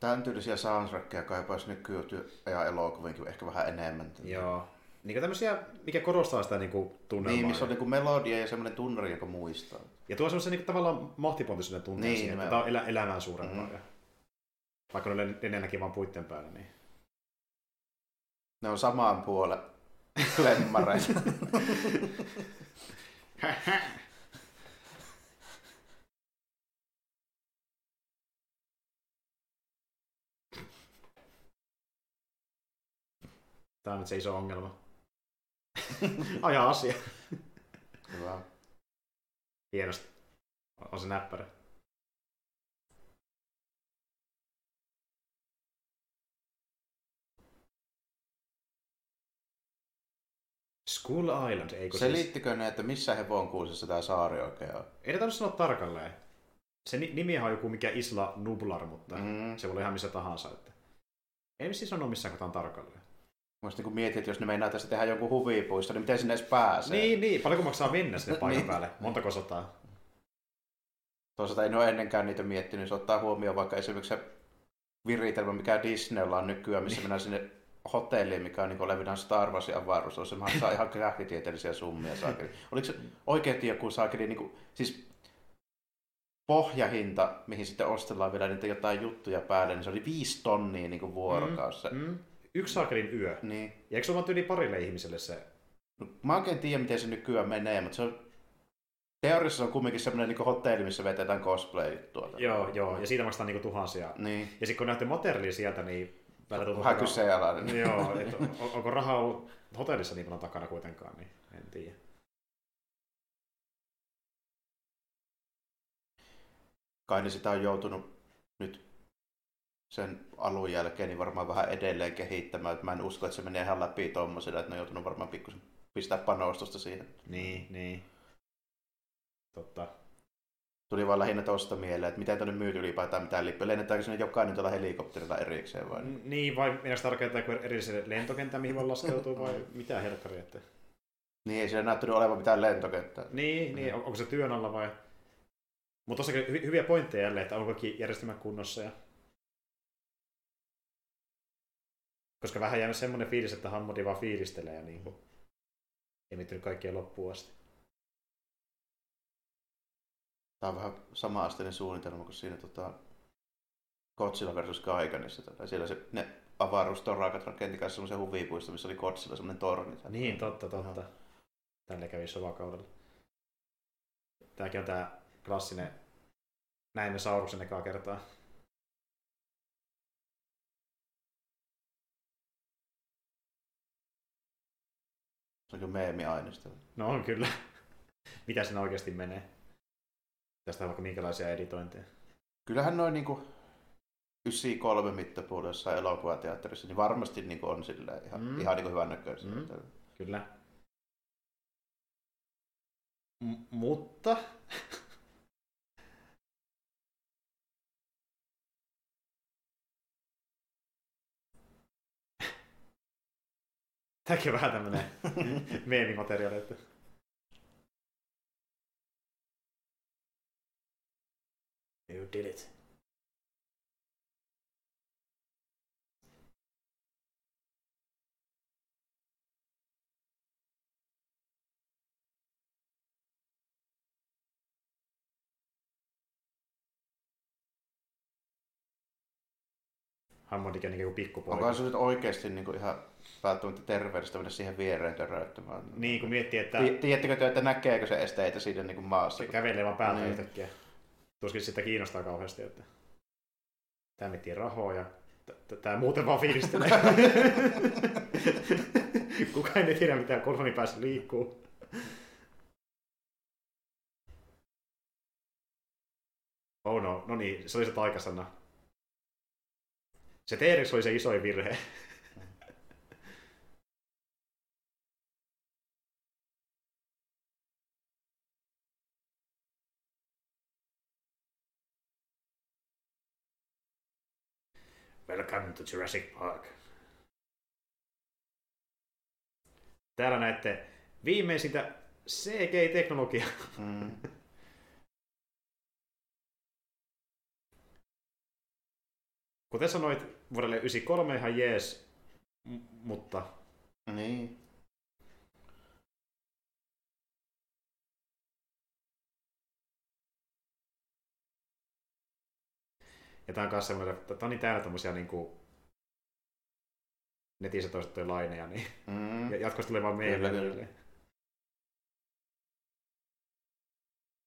Tämän tyylisiä soundtrackia kaipaisi nykyajan elokuvinkin ehkä vähän enemmän. Joo. Niin tämmöisiä, mikä korostaa sitä niin kuin, tunnelmaa. Niin, missä on ja, niinku melodia ja semmoinen tunnari, joka muistaa. ja tuo semmoisen niin tavallaan mahtipontisuuden tunteen Niin, siihen, että tämä on elä, elämää suurempaa. Ja, vaikka ne enemmänkin vaan puitten päällä, niin Ne on samaan puolen klemmareita. Tämä on nyt se iso ongelma. Aja asia. Hyvä. Hienosti. On se näppärä. School Island, eikö siis... Selittikö ne, että missä hevonkuusessa tämä saari oikein on? Ei tarvitse sanoa tarkalleen. Se ni- nimihän on joku mikä Isla Nublar, mutta Mm. se voi olla ihan missä tahansa. Että... Ei siis sano missään kohtaan tarkalleen. Mä niin mietin, että jos ne meinaa tästä tehdä jonkun huvipuisto, niin miten sinne edes pääsee? Niin, niin. Paljonko maksaa mennä sinne paikan Niin. päälle? Montako sataa? Toisaalta en ole ennenkään niitä miettinyt, jos ottaa huomioon vaikka esimerkiksi se viritelmä, mikä Disneyllä on nykyään, missä mennään sinne hotelliin, mikä on niin levinään Star Warsin avaruus, se maksaa ihan tähtitieteellisiä summia saakeli. Oliko se oikeasti joku saakeli, niin kuin, siis pohjahinta, mihin sitten ostellaan vielä niitä jotain juttuja päälle, niin se oli viisi tonnia niin kuin vuorokausi. Mm. Mm. Yksi saakelin yö. Niin. Ja eikö se ole yli parille ihmiselle se? No, mä oikein tiedä, miten se nykyään menee, mutta se on, teoriassa se on kumminkin semmoinen niin hotelli, missä vetetään cosplay-juttua. Joo, joo. Ja siitä maksetaan niinku tuhansia. Niin. Ja sitten kun näette materiaalia sieltä, niin välillä tuntuu, Vähän kyseenalainen. Joo, että on, onko rahaa ollut hotellissa niin paljon takana kuitenkaan, niin en tiedä. kai ne sitä on joutunut nyt sen alun jälkeen niin varmaan vähän edelleen kehittämään. Mä en usko, että se menee ihan läpi tuommoisella, että ne on joutunut varmaan pikkusen pistää panostusta siihen. Niin, niin. Totta. Tuli vaan lähinnä tuosta mieleen, että miten tuonne myyty ylipäätään mitään lippuja. Lennetäänkö sinne jokainen tuolla helikopterilla erikseen vai? Niin, vai meinaisi tarkoittaa kuin erillisen lentokentän, mihin voi laskeutua, vai mitä helkkari, että... Niin, ei siellä näyttänyt olevan mitään lentokenttää. Niin, niin, on- onko se työn alla vai... Mutta tossakin hy- hyviä pointteja jälleen, että onko kaikki järjestelmät kunnossa ja... Koska vähän jäänyt semmoinen fiilis, että Hammodi vaan fiilistelee ja niin kuin... Ei miettinyt kaikkea loppuun asti. Tämä on vähän sama asteinen suunnitelma kuin siinä tota, Godzilla versus Gaiganissa. Tota. Siellä se, ne avaruustorakat rakenti kanssa semmoisen huvipuisto, missä oli Godzilla semmoinen torni. Niin, totta, totta. Tälle kävi sovakaudella. Tämäkin on tämä klassinen näimme Sauruksen ekaa kertaa. Se on kyllä meemi-aineisto. No on kyllä. Mitä siinä oikeasti menee? Tästä on vaikka minkälaisia editointeja. Kyllähän noin niinku 93 mittapuoli jossain elokuvateatterissa, niin varmasti niinku on silleen ihan, Mm. mm. ihan niinku hyvän näköistä. Mm. Kyllä. M- mutta... Tämäkin on vähän tämmönen meemimateriaali, että... You did it. Hammondkin on niin kuin pikkupoika. Onkohan se nyt oikeasti niinku ihan välttämättä terveydestä mennä siihen viereen törröittämään? Niin, kun miettii, että Ti- Tiedättekö te, että näkeekö se esteitä siinä niinku maassa? se kävelee vaan päältä Niin. yhtäkkiä. Tuskin sitä kiinnostaa kauheasti, että tämä miettii rahoa ja tämä muuten vaan fiilistelee. Kukaan ei tiedä, mitä kolonin päässä liikkuu. Oh no, no niin, se oli se taikasana. Se T-Rex oli se isoin virhe. Welcome to Jurassic Park. Täällä näette viimeisintä CG-teknologiaa. Mm. Kuten sanoit, vuodelle 93 ihan jees, m- mutta Niin. Ja tää on kanssa semmoinen, että on niin täynnä tämmösiä niinku netissä toistettuja laineja, niin Mm. ja jatkuvasti tulee vaan kyllä.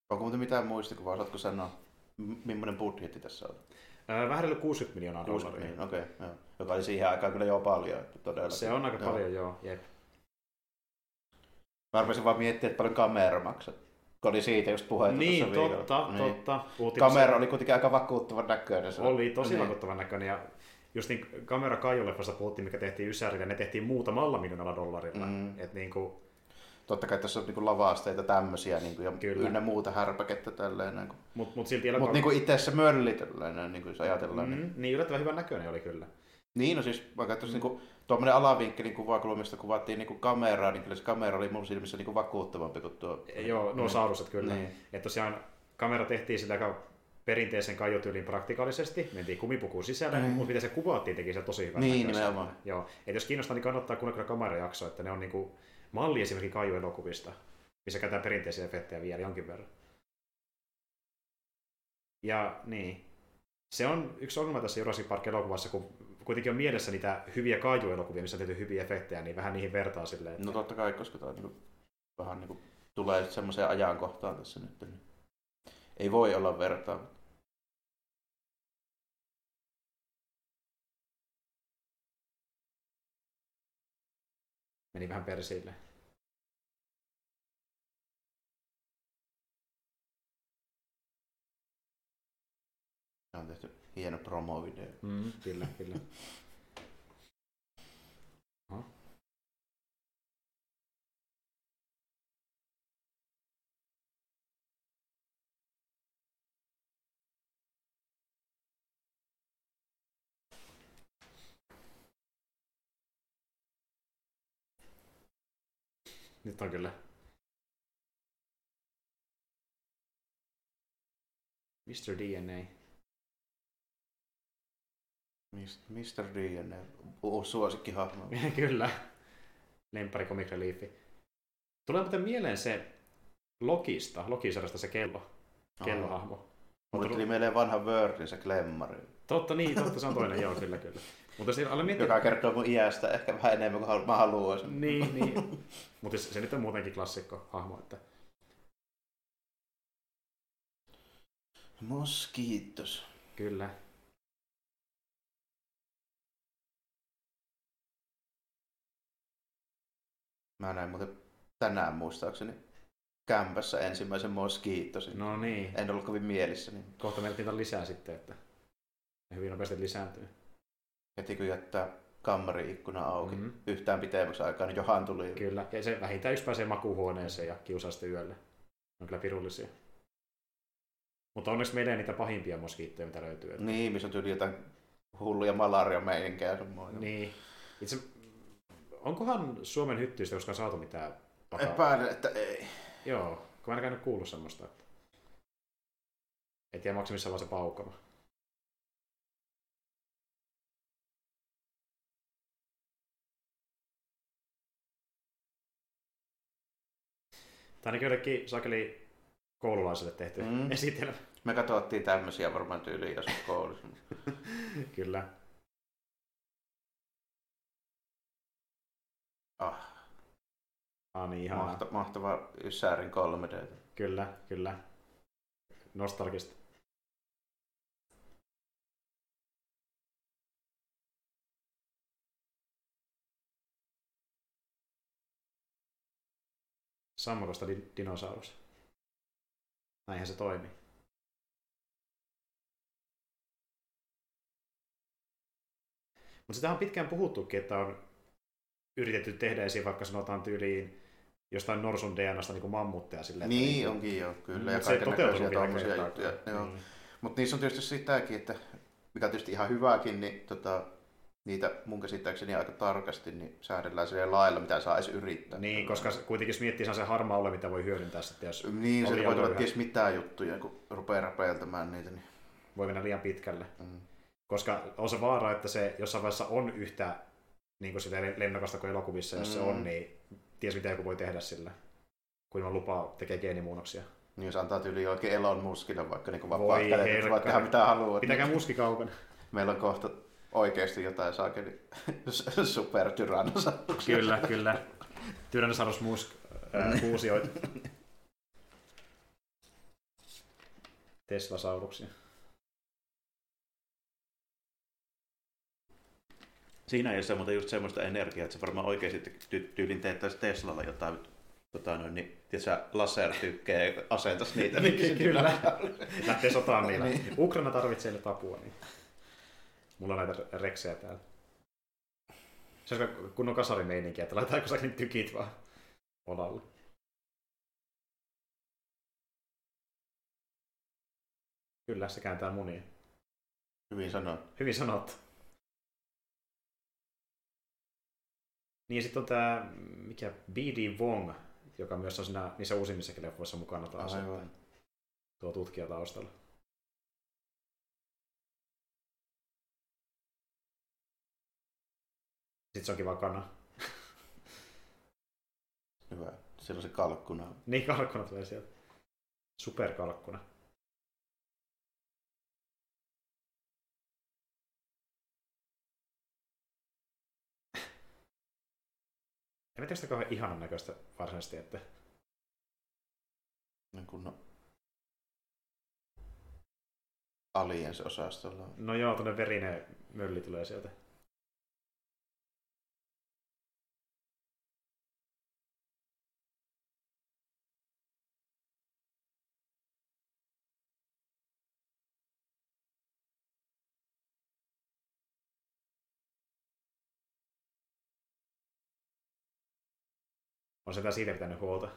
Onko muuten mitään muistikuvaa? Osaatko sanoa, millainen budjetti tässä on? Öö, vähän reilu 60 miljoonaa 60 dollaria. niin, okei. Okay, joo. Joka oli siihen aikaan kyllä jo paljon. Todella. Se on aika Joo. paljon, joo. Jep. Mä rupesin vaan miettimään, että paljon kamera maksaa. Kun oli siitä just puhetta Niin, totta, Niin. totta. Puhuttiin Kamera oli kuitenkin aika vakuuttavan näköinen. Se- Oli tosi niin. vakuuttavan näköinen ja just niin kamera Kaijoleffasta puhuttiin, mikä tehtiin Ysärillä, ne tehtiin muutamalla miljoonalla dollarilla. Mm. Et niin kuin, Totta kai tässä on niinku lavasteita tämmöisiä niinku, ja Kyllä. ynnä muuta härpäkettä tälleen. Niinku. mut, mut silti Mutta elokuva... niinku itse se mölli tällainen, niinku, jos ajatellaan. Mm. Niin. niin yllättävän hyvän näköinen oli kyllä. Niin, no siis vaikka tuossa niinku, tuommoinen alavinkkelin kuvakulmista kuvattiin niinku kameraa, niin kyllä se kamera oli mun silmissä niinku vakuuttavampi kuin tuo. Joo, nuo saarukset kyllä. Niin. Että tosiaan kamera tehtiin sillä aika perinteisen kaiutyyliin praktikaalisesti, mentiin kumipukuun sisälle, Niin. mutta miten se kuvattiin teki se tosi hyvän Niin, nimenomaan. Joo. Et jos kiinnostaa, niin kannattaa kuunnella kyllä kamerajakso, että ne on niinku malli esimerkiksi Kaiju-elokuvista, missä käytetään perinteisiä efektejä vielä jonkin verran. Ja niin, se on yksi ongelma tässä Jurassic Park-elokuvassa, kun kuitenkin on mielessä niitä hyviä Kaiju-elokuvia, missä on tehty hyviä efektejä, niin vähän niihin vertaa silleen. Että... No totta kai, koska tämä niinku, vähän niinku, tulee semmoiseen ajankohtaan tässä nyt. Niin ei voi olla vertaa. Meni vähän persille. On tehty hieno promo-video. Mm, kyllä, kyllä. Aha. Nyt on kyllä. Mr. DNA. Mr. D, uusi suosikkihahmo. Kyllä. Lemppari Comic Reliefi. Tulee muuten mieleen se Lokista, Lokisarjasta se kello, kellohahmo. Mulle tuli mieleen vanha Wordin se klemmari, Totta niin, totta se on toinen, joo kyllä kyllä. Mutta siinä aloin miettiä, joka kertoo mun iästä ehkä vähän enemmän kuin mä haluaisin. niin, niin. Mutta se, se nyt on muutenkin klassikko hahmo, että Moskiitos. kyllä. Mä näin muuten tänään muistaakseni kämpässä ensimmäisen moskiitosin. No niin, En ollut kovin mielissä, niin kohta on lisää sitten, että ne hyvin nopeasti lisääntyy. heti kun jättää kammari-ikkuna auki Mhm. yhtään pitemmäksi aikaa, niin johan tuli. Kyllä, ja se vähintään yksi pääsee makuuhuoneeseen ja kiusaa sitten yölle. Ne on kyllä pirullisia. Mutta onneksi meillä ei niitä pahimpia moskiittoja, mitä löytyy. Että... Niin, missä on tyyli jotain hulluja malaria-meininkejä ja semmoinen. Niin. Itse, onkohan Suomen hyttyistä koskaan saatu mitään vakavaa? Epäilen, että ei. Joo, kun mä en ainakaan nyt kuullut semmoista. Että... Et tiedä maksimissaan vaan se paukama. Tai ainakin joillekin sakeli koululaisille tehty Mm. mm. esitelmä. Me katsottiin tämmöisiä varmaan tyyliin joskus koulussa. Kyllä. Ah, Ah niin, mahta, mahtava Ysärin 3D. Kyllä, kyllä. Nostalgista. Sammakosta di- dinosaurus. Näinhän se toimii. Mutta sitä on pitkään puhuttukin, että on yritetty tehdä esiin vaikka sanotaan tyyliin jostain norsun DNAsta niin kuin mammutteja silleen. Niin niinku- onkin joo, kyllä. Ja Mut se kaiken toteutuu näköisiä vielä tommosia kertaakaan. juttuja. Niin. Mutta niissä on tietysti sitäkin, että mikä on tietysti ihan hyväkin, niin tota, niitä mun käsittääkseni aika tarkasti niin säädellään sillä lailla, mitä saa edes yrittää. Niin, koska kuitenkin jos miettii, se harmaa ole, mitä voi hyödyntää sitten, jos Niin, se voi tulla ties mitään juttuja, kun rupeaa räpeiltämään niitä. Niin. voi mennä liian pitkälle. Mm. Koska on se vaara, että se jossain vaiheessa on yhtä niin kuin sitä lennokasta kuin elokuvissa, jos se Mm. on, niin ties mitä joku voi tehdä sillä. Kun ilman lupaa tekee geenimuunnoksia. Niin jos antaa tyyli oikein Elon Muskille vaikka niin Voi vapaat kädet, voit tehdä mitä haluat. Pitäkää niin muski kaukana. Meillä on kohta oikeasti jotain saakeli supertyrannosauruksia. kyllä, kyllä. Tyrannosaurus musk, kuusioita. Teslasauruksia. Siinä ei ole muuten just semmoista energiaa, että se varmaan oikeasti ty- tyylin teettäisi Teslalla jotain tota, noin, niin, tiedätkö, lasertykkejä asentas niitä. niin Kyllä. Lähtee sotaan niillä. niin. Ukraina tarvitsee nyt apua. Niin. Mulla on näitä reksejä täällä. Se on kunnon kasarimeininki, että laitetaanko sä tykit vaan olalle. Kyllä, se kääntää munia. Hyvin sanottu. Hyvin sanottu. Niin sitten on tämä, mikä B.D. Wong, joka myös on siinä, niissä uusimmissakin leffoissa mukana taas. Aivan. Tuo tutkija taustalla. Sitten se onkin vaan kana. Hyvä. Siellä on se kalkkuna. Niin, kalkkuna tulee sieltä. Superkalkkuna. En tiedä sitä kauhean ihanan näköistä varsinaisesti, että... Niin kun no... Aliens-osastolla. No joo, tuonne verinen mölli tulee sieltä. On sitä siitä pitänyt huolta.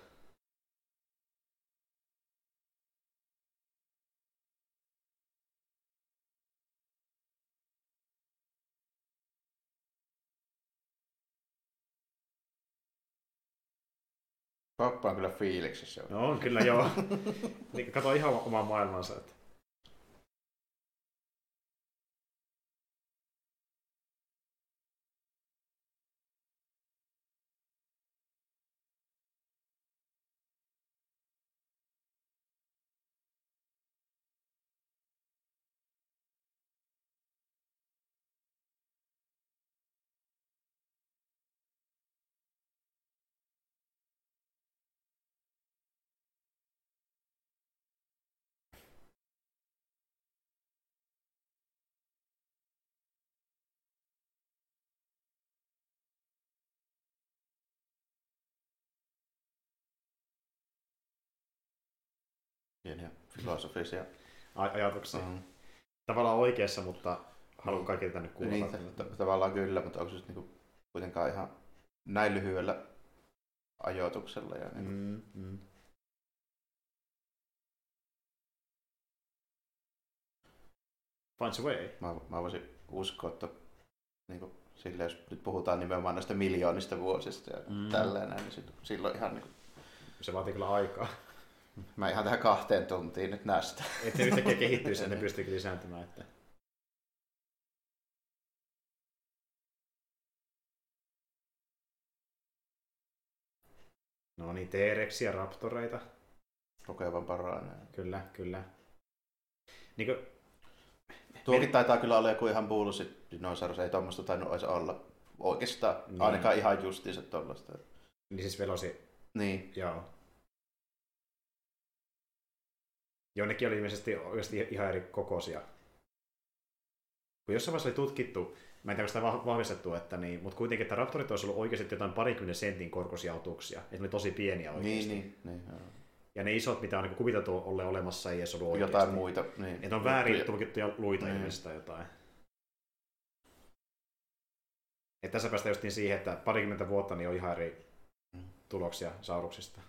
Pappa on kyllä fiiliksissä. No on kyllä joo. niin, kato ihan omaa maailmansa. Että... pieniä filosofisia Aj- ajatuksia. Mm. Tavallaan oikeassa, mutta haluan mm. tänne kuulla. Niin, t- tavallaan kyllä, mutta onko se niinku kuitenkaan ihan näin lyhyellä ajoituksella. Ja niinku... mm, mm. Finds a way. Mä, mä voisin uskoa, että niin kuin, sille, jos nyt puhutaan nimenomaan näistä miljoonista vuosista ja mm. tällainen, niin silloin ihan... Niin kuin... Se vaatii kyllä aikaa. Mä ihan tähän kahteen tuntiin nyt näistä. Että ne yhtäkkiä kehittyisi ja ne pystyykin lisääntymään. Että... No niin, T-rexia, raptoreita. Kokevan paranee. Kyllä, kyllä. Niin kuin... Tuokin taitaa kyllä olla joku ihan bullshit dinosaurus, ei tuommoista tainnut edes olla oikeastaan, niin. ainakaan ihan justiinsa tuollaista. Niin siis velosi. Niin. Joo. Jonnekin oli ilmeisesti oikeasti ihan eri kokoisia. Kun jossain vaiheessa oli tutkittu, mä en tiedä, sitä vahvistettu, että niin, mutta kuitenkin, että raptorit olisi ollut oikeasti jotain parikymmenen sentin korkoisia otuksia. Että ne oli tosi pieniä oikeasti. Niin, niin, niin Ja ne isot, mitä on niin kuviteltu olle olemassa, ei edes ollut oikeasti. Jotain muita. Niin. Että on väärin tulkittuja luita niin. ilmeisesti jotain. Et tässä päästään just niin siihen, että parikymmentä vuotta niin on ihan eri mm. tuloksia sauruksista.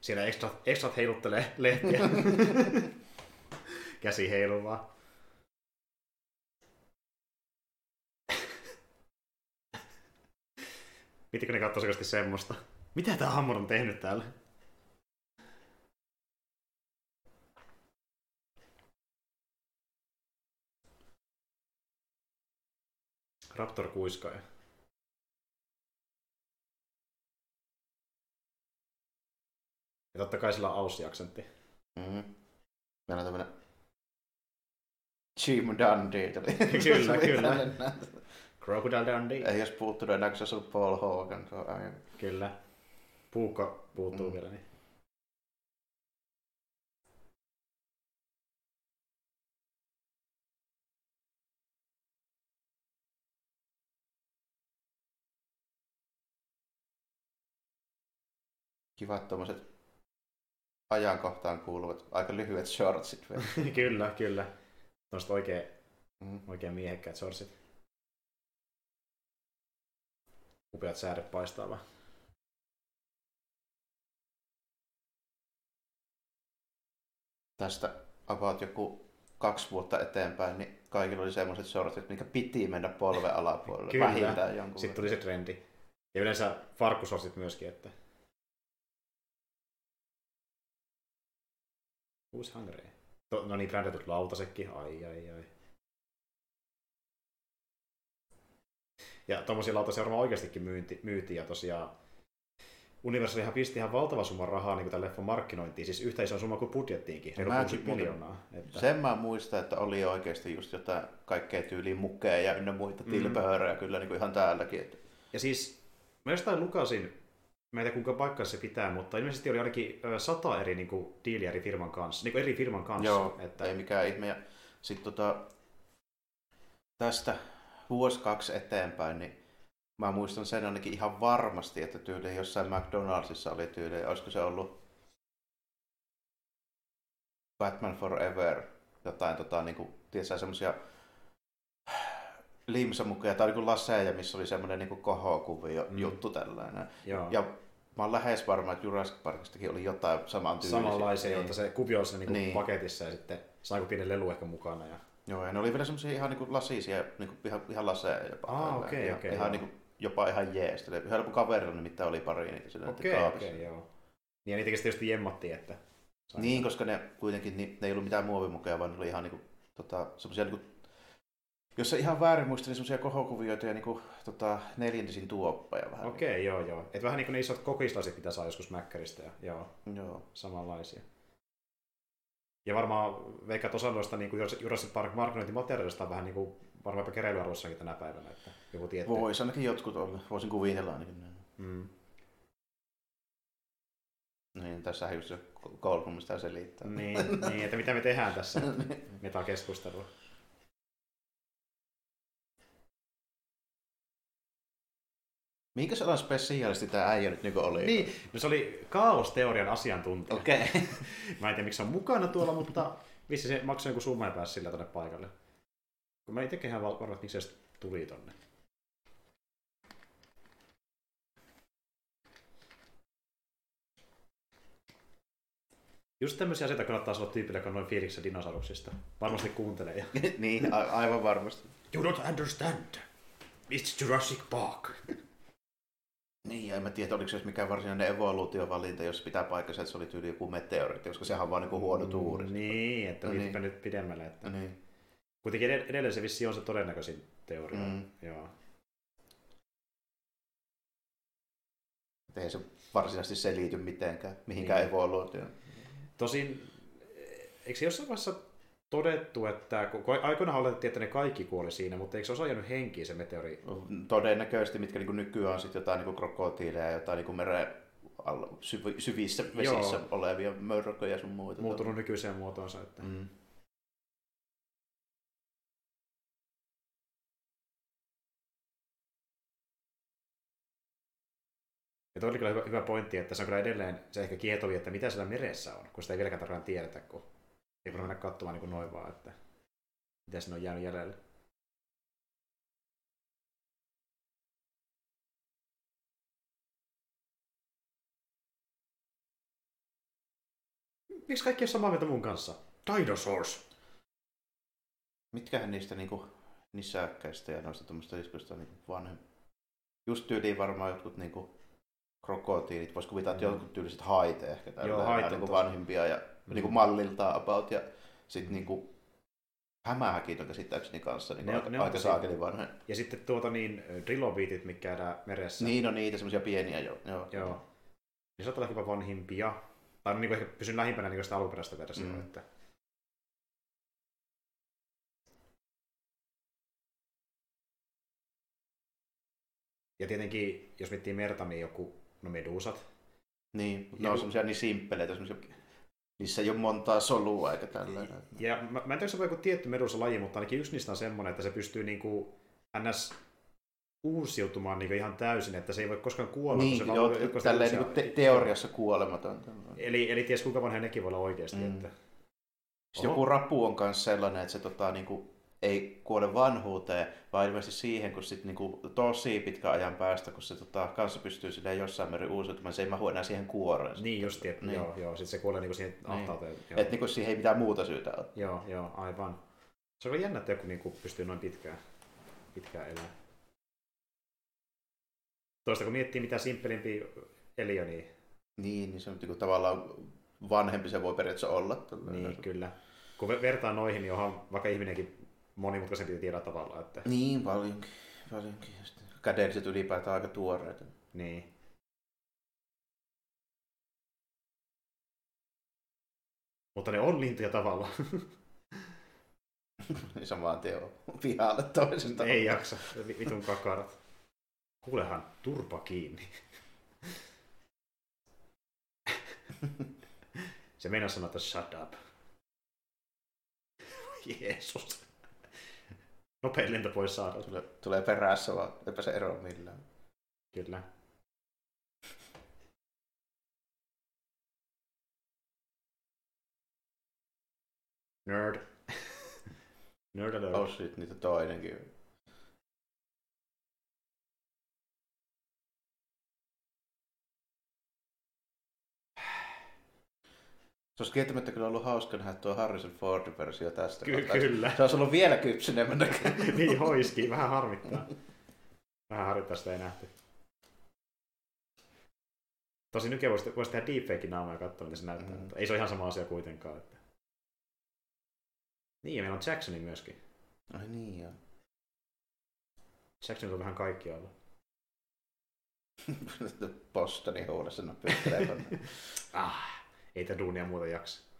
Siellä ekstra, ekstrat heiluttelee lehtiä. Käsi heiluvaa. Pitikö ne katsoa semmoista? Mitä tää Hammond on tehnyt täällä? Raptor kuiskaaja. Totta kai sillä on Aussie-aksentti. Mm-hmm. Meillä on tämmöinen Jim Dundee tuli. kyllä, kyllä. Crocodile Dundee. Ei jos puuttu, niin näkö se ollut Paul Hogan aiemmin. Kyllä. Puukko puuttuu mm. vielä, niin. Kivat tuommoiset ajankohtaan kuuluvat aika lyhyet shortsit kyllä, kyllä. Tuosta oikein, mm. oikein miehekkäät shortsit. Upeat sääret paistaa vaan. Tästä about joku kaksi vuotta eteenpäin, niin kaikilla oli semmoiset shortsit, mikä piti mennä polven alapuolelle. Kyllä. Vähintään jonkun Sitten tuli se trendi. Ja yleensä farkkusortsit myöskin, että Who's hungry? To, no niin, brändätyt lautasekin, ai ai ai. Ja tommosia lautasia varmaan oikeastikin myynti, myytiin ja tosiaan Universalihan pisti ihan valtava summa rahaa niin tämän leffon markkinointiin, siis yhtä iso summa kuin budjettiinkin, reilu 60 miljoonaa. Että... Sen mä muistan, että oli oikeasti just jotain kaikkea tyyliin mukeja ja ynnä muita mm. tilpehöröjä kyllä niin kuin ihan täälläkin. Että... Ja siis mä jostain lukasin, mä en tiedä kuinka paikkaa se pitää, mutta ilmeisesti oli ainakin sata eri niin kuin, diiliä eri firman kanssa, niin kuin eri firman kanssa. Joo, että... ei mikään ihme. Ja sitten tota, tästä vuosi kaksi eteenpäin, niin mä muistan sen ainakin ihan varmasti, että tyyli jossain McDonaldsissa oli tyyli, olisiko se ollut Batman Forever, jotain tota, niin kuin, tiedätkö, semmosia limsamukeja tai niin laseja, missä oli semmoinen niin kohokuvio mm. juttu tällainen. Joo. Ja mä oon lähes varma, että Jurassic Parkistakin oli jotain saman tyylisiä. Samanlaisia, niin. jotta se kuvio on niin niin. paketissa ja sitten saiko pienen lelu ehkä mukana. Ja... Joo, ja ne oli vielä semmoisia ihan niin lasisia, niin kuin, ihan, ihan laseja jopa. Ah, okei, okay, okei. Okay, ihan niin kuin, jopa ihan jees. Yhdellä kaverilla nimittäin oli pari niitä sillä okay, okei, okay, joo. Niin ja niitäkin sitten just jemmattiin, että... Niin, koska ne kuitenkin, ne ei ollut mitään muovimukeja, vaan ne oli ihan niinku, tota, semmoisia niinku, jos se ihan väärin muista, niin semmoisia kohokuvioita ja niinku, tota, neljäntisin tuoppeja vähän. Okei, okay, niin. joo, joo. Et vähän niin kuin ne isot kokislasit, mitä saa joskus Mäkkäristä ja joo, joo. samanlaisia. Ja varmaan veikkaat osa noista niin kuin Jurassic Park markkinointimateriaalista on vähän niin kuin varmaan jopa keräilyarvossakin tänä päivänä. Että joku tietty. Voisi ainakin jotkut olla. Voisin kuvitella ainakin näin. Mm. Niin, tässä just se kolmumista selittää. Niin, niin, että mitä me tehdään tässä metakeskustelua. Minkä sellainen spesiaalisti tämä äijä nyt niin oli? Niin, no se oli kaosteorian asiantuntija. Okei. Okay. Mä en tiedä, miksi se on mukana tuolla, mutta vissi se maksoi joku summa ja pääsi sillä tonne paikalle. Kun mä itsekin ihan varma, että miksi se tuli tonne. Just tämmöisiä asioita kannattaa olla tyypillä, joka on noin fiiliksissä dinosauruksista. Varmasti kuuntelee. Ja... niin, a- aivan varmasti. You don't understand. It's Jurassic Park. Niin, ja en mä tiedä, oliko se mikään varsinainen evoluutiovalinta, jos pitää paikkansa, että se oli tyyli joku meteoriitti, koska sehän on vaan niin huono tuuri. Niin, että no niin. nyt pidemmälle. Että... No niin. Kuitenkin edelleen se vissi on se todennäköisin teoria. Mm. Joo. Ei se varsinaisesti selity mitenkään, mihinkään niin. evoluutioon. Tosin, eikö jossain vaiheessa todettu, että kun aikoinaan oletettiin, että ne kaikki kuoli siinä, mutta eikö se osa jäänyt henkiin se meteori? Todennäköisesti, mitkä niin nykyään on sitten jotain niin krokotiileja ja jotain niin meren syvissä vesissä Joo. olevia mörköjä sun muita. Muuttunut nykyiseen muotoonsa. Että... Mm. Ja toi oli kyllä hyvä, hyvä pointti, että se on kyllä edelleen se ehkä kietovi, että mitä siellä meressä on, kun sitä ei vieläkään tarkkaan tiedetä, kun ei voi mennä katsomaan niin kuin noin vaan, että mitä sinne on jäänyt jäljelle. Miksi kaikki on samaa mieltä mun kanssa? Dinosaurs! Mitkähän niistä niinku nisäkkäistä ja noista tuommoista iskuista niinku vanhem... Just tyyliin varmaan jotkut niinku krokotiilit, voisi kuvitella, että mm. jotkut tyyliset haite ehkä Joo, haite niin vanhimpia ja mm. niin kuin malliltaan about ja sitten niin kuin hämähäkit on käsittääkseni kanssa niin ne, aika, ne aika saakeli vanha. Ja sitten tuota niin, drilobiitit, mikä käydään meressä. Niin on niitä semmoisia pieniä jo. Joo. Joo. Niin saattaa olla jopa vanhimpia. Tai niin kuin ehkä pysyn lähimpänä niin sitä alkuperäistä versiota. Mm. Että... Ja tietenkin, jos miettii merta, niin joku No medusat. Niin, mutta ne on semmoisia niin simppeleitä, semmoisia niissä ei ole montaa solua eikä tällainen. Ja mä, mä en tiedä, onko joku tietty medusalaji, mutta ainakin yksi niistä on semmoinen, että se pystyy niinku ns uusiutumaan niin ihan täysin, että se ei voi koskaan kuolla. Niin, se joo, vaan, tälleen niin te- teoriassa kuolematon. Eli, eli ties kuinka vanha nekin voi olla oikeasti. Mm. Että... joku rapu on myös sellainen, että se tota, niin kuin, ei kuole vanhuuteen, vaan ilmeisesti siihen, kun sit, niin kuin, tosi pitkä ajan päästä, kun se tota, kanssa pystyy silleen jossain määrin uusiutumaan, se ei mahu enää siihen kuoreen. Niin just, että niin. joo, joo, sitten se kuolee niin siihen niin. ahtauteen. Että niin siihen ei mitään muuta syytä ole. Joo, joo, aivan. Se on jännä, että joku niin kuin, pystyy noin pitkään, pitkään elämään. Toista kun miettii mitä simppelimpi eliö, niin... Niin, niin se on niin kuin, tavallaan vanhempi se voi periaatteessa olla. Niin, kyllä. Kun vertaa noihin, niin onhan vaikka ihminenkin monimutkaisempi tietyllä tavalla. Että... Niin, paljonkin. paljonkin. Kädelliset ylipäätään aika tuoreita. Niin. Mutta ne on lintuja tavalla. Samaan teo pihalle toisesta. Ei jaksa, vitun kakarat. Kuulehan, turpa kiinni. Se meinaa sanoa, että shut up. Jeesus. Nopein lento pois saada. Tulee, tulee perässä vaan, eipä se eroa millään. Kyllä. Nerd. Nerd alert. Oh shit, niitä toinenkin. Se olisi kieltämättä kyllä ollut hauska nähdä tuo Harrison Fordin versio tästä. Ky- kyllä. Se olisi ollut vielä kypsynemmän niin hoiski, vähän harmittaa. Vähän harmittaa sitä ei nähty. Tosi nykyään voisi, voisi tehdä deepfakein naamaa ja katsoa, mitä se näyttää. Mm. Ei se ole ihan sama asia kuitenkaan. Että... Niin, ja meillä on Jacksoni myöskin. Ai niin, joo. Jackson on vähän kaikkialla. Bostonin huudessa ah ei tätä duunia muuta jaksa.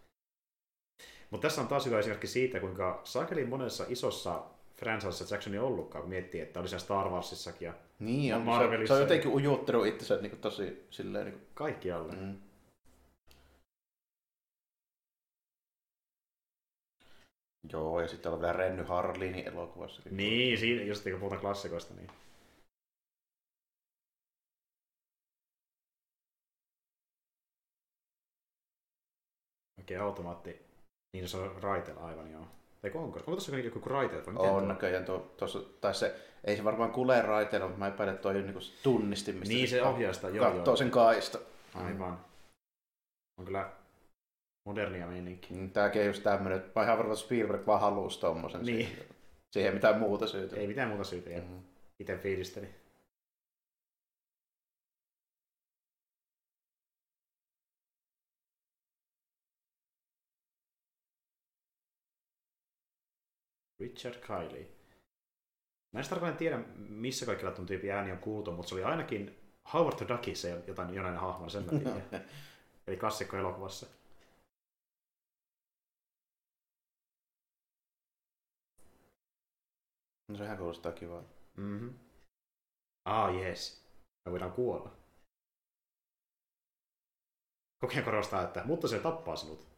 Mutta tässä on taas hyvä esimerkki siitä, kuinka sakeli monessa isossa franchisessa Jacksoni on ollutkaan, kun miettii, että oli siellä Star Warsissakin ja niin, on, Se, se on jotenkin ujuttanut itsensä niin kuin tosi silleen... Niin kuin... Kaikkialle. Mm. Joo, ja sitten on vielä Renny Harlinin elokuvassa. Niin, siinä, just kun puhutaan klassikoista, niin oikein automaatti, niin se on raiteella aivan joo. Eikö onko? Onko tuossa joku raiteet? On tuo? näköjään tuo, tuossa, tai se, ei se varmaan kulje raiteella, mutta mä epäilen, että toi on niinku tunnisti, mistä niin, se ohjaa joo, joo. sen kaista. Aivan. On kyllä modernia meininki. Mm, tääkin on just tämmönen, mä ihan varmaan Spielberg vaan halusi tommosen. Niin. Siihen, siihen mitään muuta syytä. Ei mitään muuta syytä, mm-hmm. itse fiilisteli. Richard Kiley. Mä en tarkalleen tiedä, missä kaikilla tuon tyypin ääni on kuultu, mutta se oli ainakin Howard the Duckissa jotain jonain hahmona, sen mä tiedän. Eli klassikko elokuvassa. No sehän kuulostaa kivaa. Mhm. Ah, yes. Me voidaan kuolla. Kokeen korostaa, että mutta se tappaa sinut.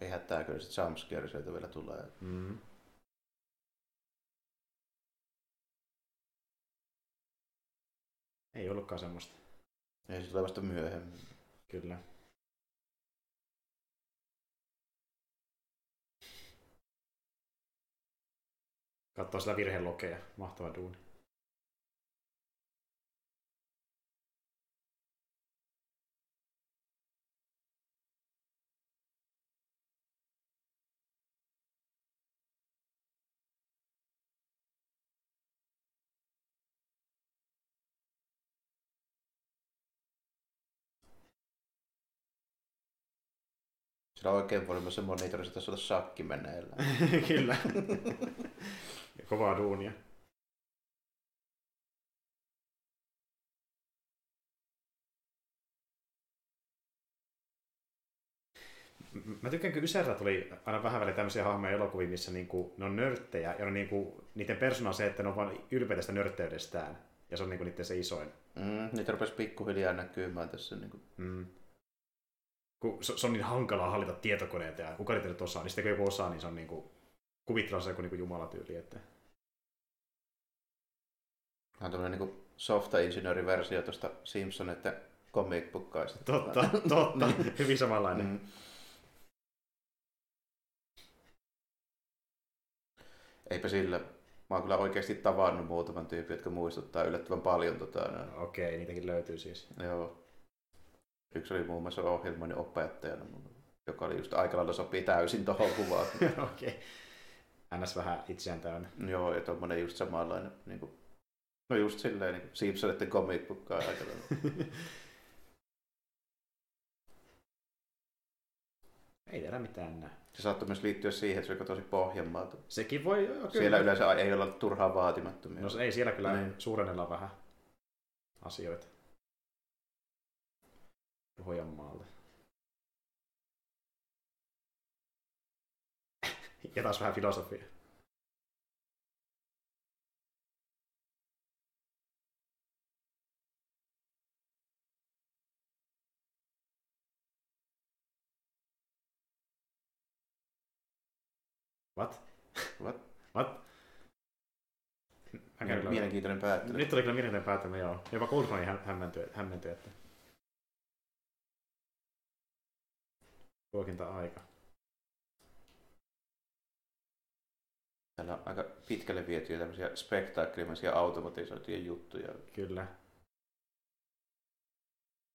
Ei hätää, kyllä sitten jumpscare sieltä vielä tulee. Mm. Ei ollutkaan semmoista. Ei se tulee vasta myöhemmin. Kyllä. Katsoa sitä virhelokeja. Mahtava duuni. Sillä oikein paljon se monitorissa tässä olla sakki meneillä. Kyllä. ja kovaa duunia. Mä tykkään, kun Ysärillä tuli aina vähän väliin tämmöisiä hahmoja elokuvia, missä niinku, ne on nörttejä ja ne niinku, niiden persona on se, että ne on vain ylpeitä sitä nörtteydestään. Ja se on niinku niiden se isoin. Mm, niitä rupesi pikkuhiljaa näkymään tässä. Niin kuin. Mm. Kun se, se, on niin hankalaa hallita tietokoneita ja kuka niitä nyt osaa, niin sitten kun joku osaa, niin se on niinku, kuvitella se joku niinku jumalatyyli. Että... Tämä on tämmöinen niin softa-insinööriversio tuosta Simpsoneiden comic bookkaista. Totta, totta. Hyvin samanlainen. Mm. Eipä sillä. Mä oon kyllä oikeasti tavannut muutaman tyypin, jotka muistuttaa yllättävän paljon. Tota, Okei, okay, niitäkin löytyy siis. Joo. Yksi oli muun muassa ohjelmani opettajana, joka oli just aika lailla sopii täysin tuohon kuvaan. Okei. Okay. NS vähän itseään täynnä. Joo, ja tuommoinen just samanlainen, niin kuin, no just silleen niin Simpsoneiden comic bookkaa aika Ei tiedä mitään näin. Se saattoi myös liittyä siihen, että se on tosi Pohjanmaalta. Sekin voi, joo, kyllä. Siellä yleensä ei olla turhaa vaatimattomia. No ei siellä kyllä niin. suurennella vähän asioita. Pohjanmaalta. ja taas vähän filosofia. What? What? What? Mielenkiintoinen päättely. Nyt oli kyllä mielenkiintoinen päättely, joo. Jopa Goldmani hämmentyi, hämmentyi että ruokinta-aika. Täällä on aika pitkälle vietyjä tämmöisiä spektaakkelimaisia automatisoituja juttuja. Kyllä.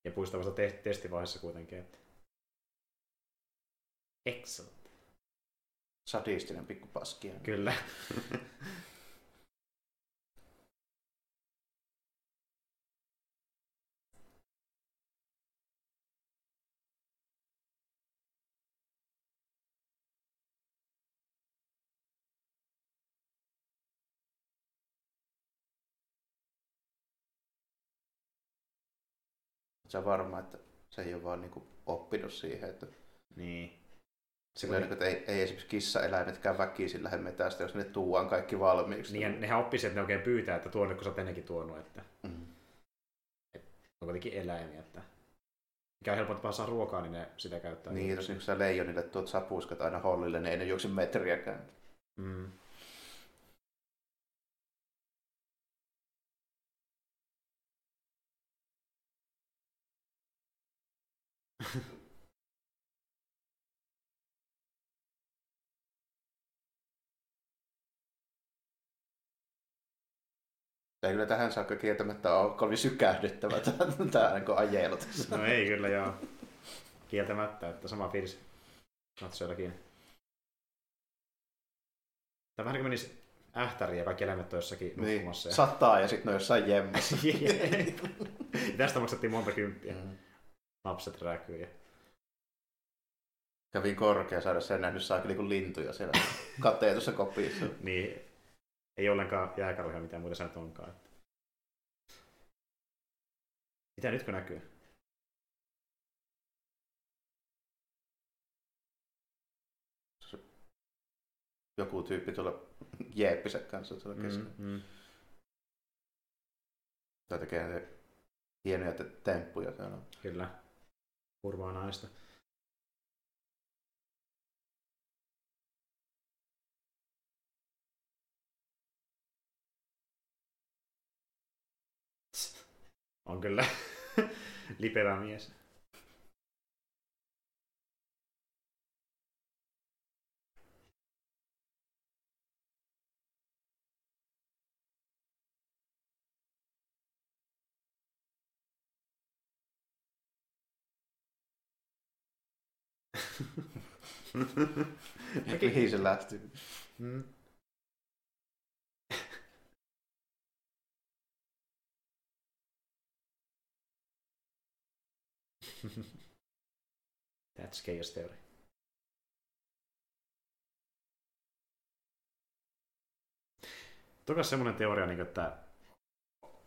Ja puistavassa te- testivaiheessa kuitenkin, että Excellent. Sadistinen pikku paskia. Kyllä. Sä varma, että se ei ole vaan niin oppinut siihen, että niin. Sillä niin, että ei, ei esimerkiksi kissaeläimetkään väkisin lähde metästä, jos ne tuuaan kaikki valmiiksi. Niin, nehän oppisi, että ne oikein pyytää, että tuonne, kun sä oot ennenkin tuonut. Että... Mm. Et, on kuitenkin eläimiä, että mikä on helpompaa saa ruokaa, niin ne sitä käyttää. Niin, jos niin sä leijonille tuot sapuskat aina hollille, niin ei ne juokse metriäkään. Mm. Ei kyllä tähän saakka kieltämättä ole kovin sykähdyttävä tämä niin ajelu No ei kyllä joo. Kieltämättä, että sama fiilis natsoillakin. Tämä vähän niin menisi ähtäriin ja kaikki eläimet on jossakin niin, nukkumassa. Ja... Sataa ja sitten ne jossain jemmässä. Tästä maksettiin monta kymppiä. Mm. Lapset rääkyy. Ja... Kävin korkea saada sen nähnyt saa kyllä lintuja siellä kateetussa kopissa. niin, ei ollenkaan jääkarhuja mitään muuta sä onkaan. Mitä nytkö näkyy? Joku tyyppi tuolla jeeppisen kanssa tuolla mm, keskellä. Mm, mm. Tai tekee hienoja temppuja täällä. Kyllä. Kurvaa naista. On kyllä lipevä mies. Mihin se lähti? Mm. That's chaos theory. Toki semmoinen teoria, niin että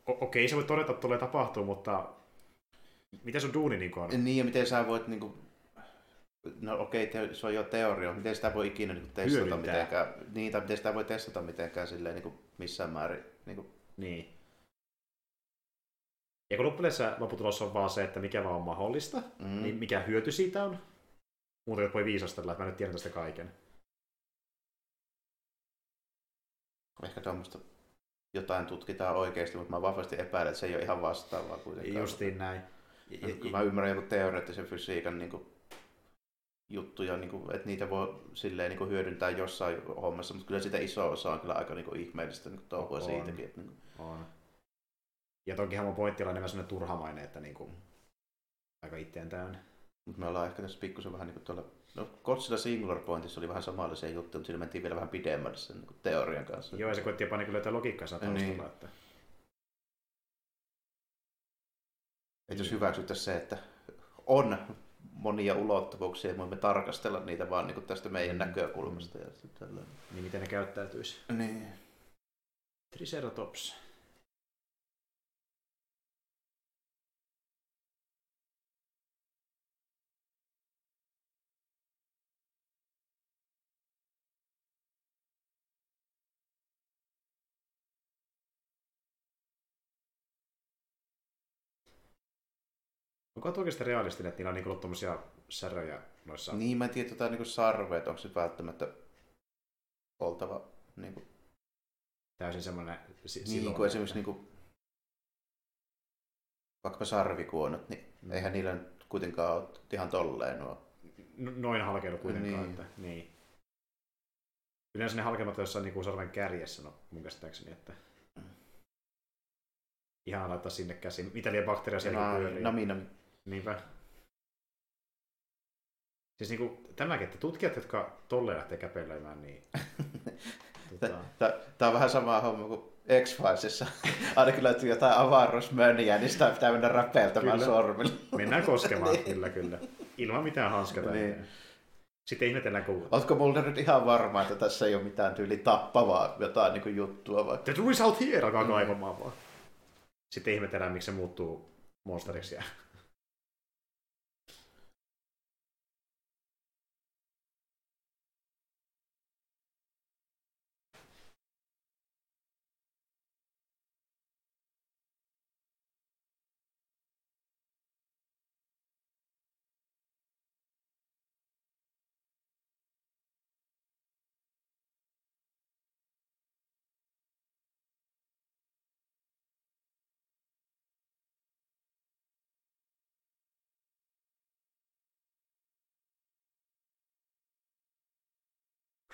okei, se voi todeta, että tulee tapahtuu, mutta miten sun duuni niin on? Niin, ja miten sä voit niin kuin... No okei, okay, se on jo teoria, mutta miten sitä voi ikinä niin testata Hyödyntää. mitenkään? Niin, tai miten sitä voi testata mitenkään silleen niin kuin missään määrin? Niin. Kuin... niin. Ja kun loppupeleissä lopputulos on vaan se, että mikä vaan on mahdollista, mm. niin mikä hyöty siitä on. Muuten voi viisastella, että mä nyt tiedän tästä kaiken. Ehkä tuommoista jotain tutkitaan oikeasti, mutta mä vahvasti epäilen, että se ei ole ihan vastaavaa kuitenkaan. Justiin näin. Ja, ja, mä ymmärrän joku teoreettisen fysiikan niin kuin, juttuja, niin kuin, että niitä voi silleen, niin kuin, hyödyntää jossain hommassa, mutta kyllä sitä iso osa on kyllä aika niin kuin, ihmeellistä niin touhua siitäkin. Että, niin kuin... On. Ja tokihan mun pointti on enemmän sellainen turhamainen, että niin kuin, aika itteen täynnä. Mutta me ollaan ehkä tässä pikkusen vähän niin kuin tuolla No Godzilla Singular Pointissa oli vähän samanlaisia juttuja, mutta siinä mentiin vielä vähän pidemmälle sen niin teorian kanssa. Joo, ja se koitti jopa niin löytää logiikkansa taustalla. Niin. Että... Että jos hyväksyttäisiin se, että on monia ulottuvuuksia ja voimme tarkastella niitä vaan niin tästä meidän mm. näkökulmasta. Ja. Niin miten ne käyttäytyisi. Niin. Triceratops. Onko tuo oikeasti realistinen, että niillä on niin ollut tuommoisia säröjä noissa... Niin, mä en tiedä, tota, niin sarveet, onko se välttämättä oltava niin kuin... täysin semmoinen si- Niin kuin esimerkiksi niin kuin, vaikka sarvikuonot, niin mm. eihän niillä nyt kuitenkaan ole ihan tolleen nuo. Noin halkeudu kuitenkaan, niin. että niin. Yleensä ne halkeamat jossain niin kuin sarven kärjessä, no mun käsittääkseni, että mm. ihan laittaa sinne käsin. Mitä liian bakteeria siellä no, pyörii. Nami, nami. Niinpä. Siis niinku tämäkin, että tutkijat, jotka tolleen lähtee käpeilemään, niin... tota... Tämä on vähän sama homma kuin X-Filesissa. Ainakin löytyy jotain avaruusmöniä, niin sitä pitää mennä räpeiltämään sormilla. Mennään koskemaan, niin. kyllä, kyllä. Ilman mitään hanskata. Niin. Sitten ihmetellään kuulua. Oletko mulle nyt ihan varma, että tässä ei ole mitään tyyli tappavaa jotain niin kuin juttua? Vai? The result here alkaa kaivamaan vaan. Sitten ihmetellään, miksi se muuttuu monsteriksi.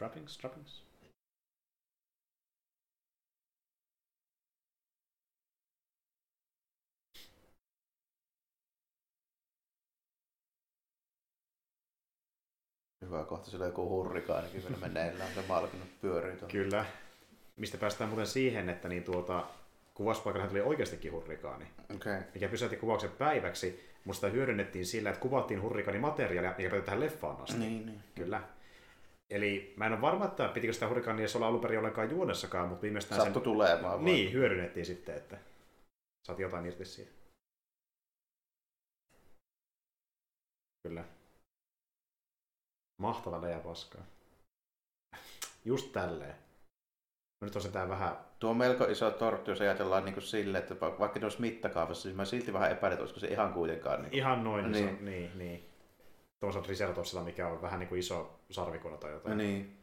Trappings, trappings. Hyvä kohta, sillä joku hurrikaanikin vielä meneillään, se malkinut pyörii tuolla. Kyllä. Mistä päästään muuten siihen, että niin tuota, kuvauspaikalla tuli oikeastikin hurrikaani, okay. mikä pysäytti kuvauksen päiväksi, mutta sitä hyödynnettiin sillä, että kuvattiin hurrikaanimateriaalia, mikä päätyi tähän leffaan asti. Niin, niin. Kyllä. Eli mä en ole varma, että pitikö sitä hurrikaania olla alun perin ollenkaan juonessakaan, mutta viimeistään Sattu sen... tulemaan Niin, hyödynnettiin sitten, että saatiin jotain irti siitä. Kyllä. Mahtava läjä paskaa. Just tälleen. No nyt on se tää vähän... Tuo on melko iso torttu, jos ajatellaan niin silleen, että vaikka ne olisi mittakaavassa, niin mä silti vähän epäilen, että olisiko se ihan kuitenkaan... Niin kuin... Ihan noin, niin. Iso, niin, niin tuossa Triceratopsilla, mikä on vähän niin kuin iso sarvikuna tai jotain. Niin.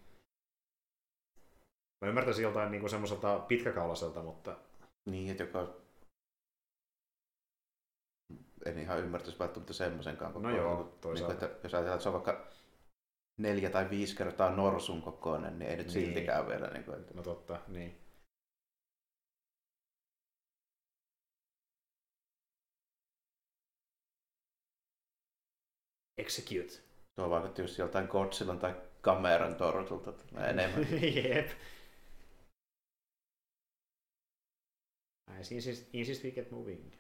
Mä ymmärtäisin joltain niin kuin semmoiselta pitkäkaulaselta, mutta... Niin, että joka... En ihan ymmärtäisi välttämättä semmoisenkaan No joo, niin, toisaalta. Niin, että jos ajatellaan, että se on vaikka neljä tai viisi kertaa norsun kokoinen, niin ei nyt niin. siltikään vielä. Niin kuin, että... No totta, niin. Execute. Tuo vaikutti just joltain Godzillan tai kameran tortulta enemmän. Jep. I insist, insist we get moving.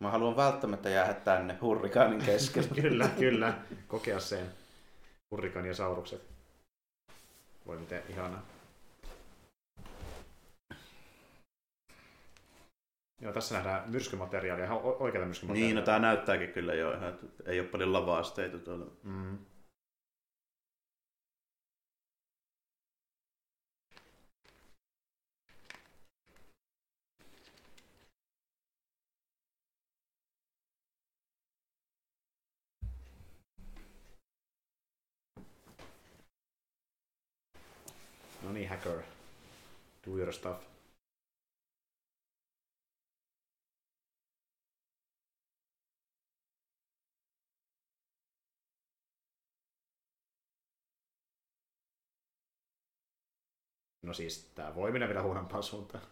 Mä haluan välttämättä jäädä tänne hurrikaanin keskelle. kyllä, kyllä. Kokea sen. Hurrikaani ja saurukset. Voi miten ihanaa. Joo, tässä nähdään myrskymateriaalia, ihan o- oikeata myrskymateriaalia. Niin, no tää näyttääkin kyllä jo ihan, että ei ole paljon lavaasteita tuolla. Mm. No niin, hacker. Your stuff. No siis, tää voi mennä vielä huonompaan suuntaan.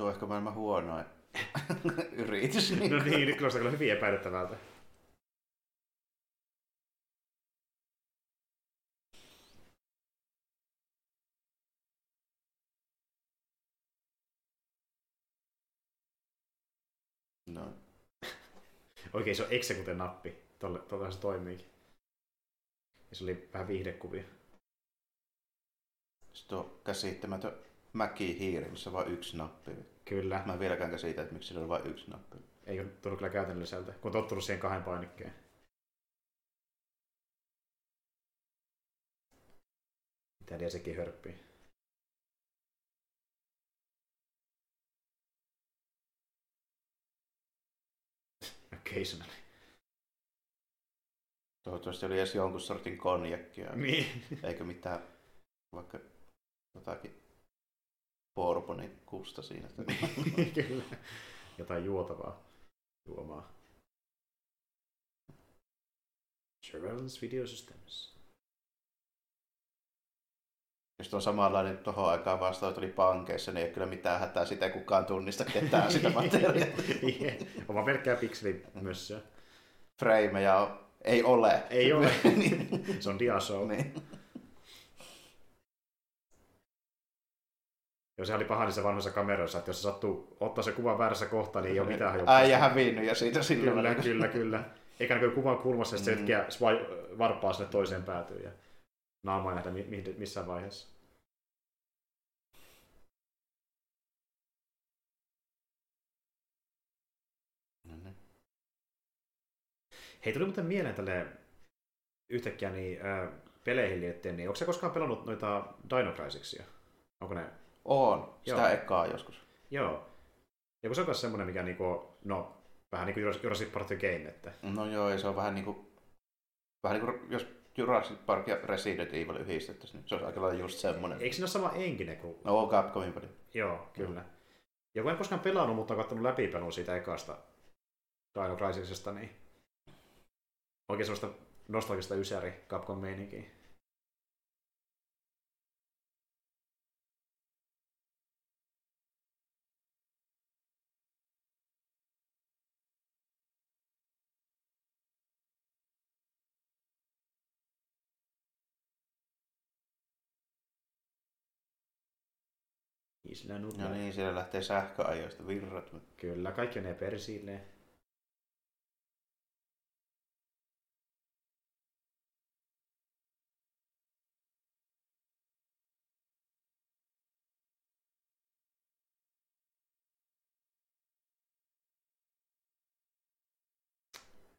Se on ehkä maailman huonoin yritys. No niin, nyt kuulostaa kyllä hyvin epäilyttävältä. No. Oikein se on execute-nappi. Tolle, tolle se toimiikin. Ja se oli vähän viihdekuvia. Sitten on käsittämätön Mäki-hiiri, missä on vain yksi nappi. Kyllä. Mä en vieläkään käsitä, että miksi sillä on vain yksi nappi. Ei ole tullut kyllä käytännölliseltä, kun on tottunut siihen kahden painikkeen. Mitä liian sekin hörppii. Occasionally. Toivottavasti oli edes jonkun sortin konjakkia, Niin. eikä mitään vaikka jotakin Bourbonin kusta siinä. Kyllä. Jotain juotavaa juomaa. Surveillance Video Systems. Jos tuo samanlainen tuohon aikaan vastaus tuli pankeissa, niin ei ole kyllä mitään hätää sitä, ei kukaan tunnista ketään sitä materiaalia. Oma pelkkää pikseli myös se. Frameja on, ei ole. Ei ole. niin. Se on diashow. niin. Joo, se oli paha niissä vanhoissa kameroissa, että jos se sattuu ottaa se kuvan väärässä kohtaa, niin ei ole mitään hajua. Äijä hävinnyt ja siitä silloin. Kyllä, kyllä, kyllä. Eikä näkyy kuvan kulmassa, että se Mm. hetkeä swi- varpaa sinne toiseen päätyyn ja naamaa nähdä mi- mi- missään vaiheessa. Hei, tuli muuten mieleen tälle yhtäkkiä niin, äh, peleihin liittyen, niin onko se koskaan pelannut noita Dino Crisicia? Onko ne? On, sitä Joo. ekaa joskus. Joo. Ja kun se on myös semmoinen, mikä niinku, no, vähän niin kuin Jurassic Park The Game, että No joo, ja se on vähän niin kuin, vähän niin kuin jos Jurassic Park ja Resident Evil yhdistettäisiin, niin se on aika lailla just semmoinen. eikö siinä ole sama enkinen kuin... No on Capcomin peli. Joo, kyllä. Ja kun en koskaan pelannut, mutta on katsonut läpipelun siitä ekasta Dino Crisisesta, niin oikein sellaista nostalgista ysäri Capcom meininkiä. Isla No niin, siellä lähtee sähköajoista virrat. Kyllä, kaikki menee persilleen.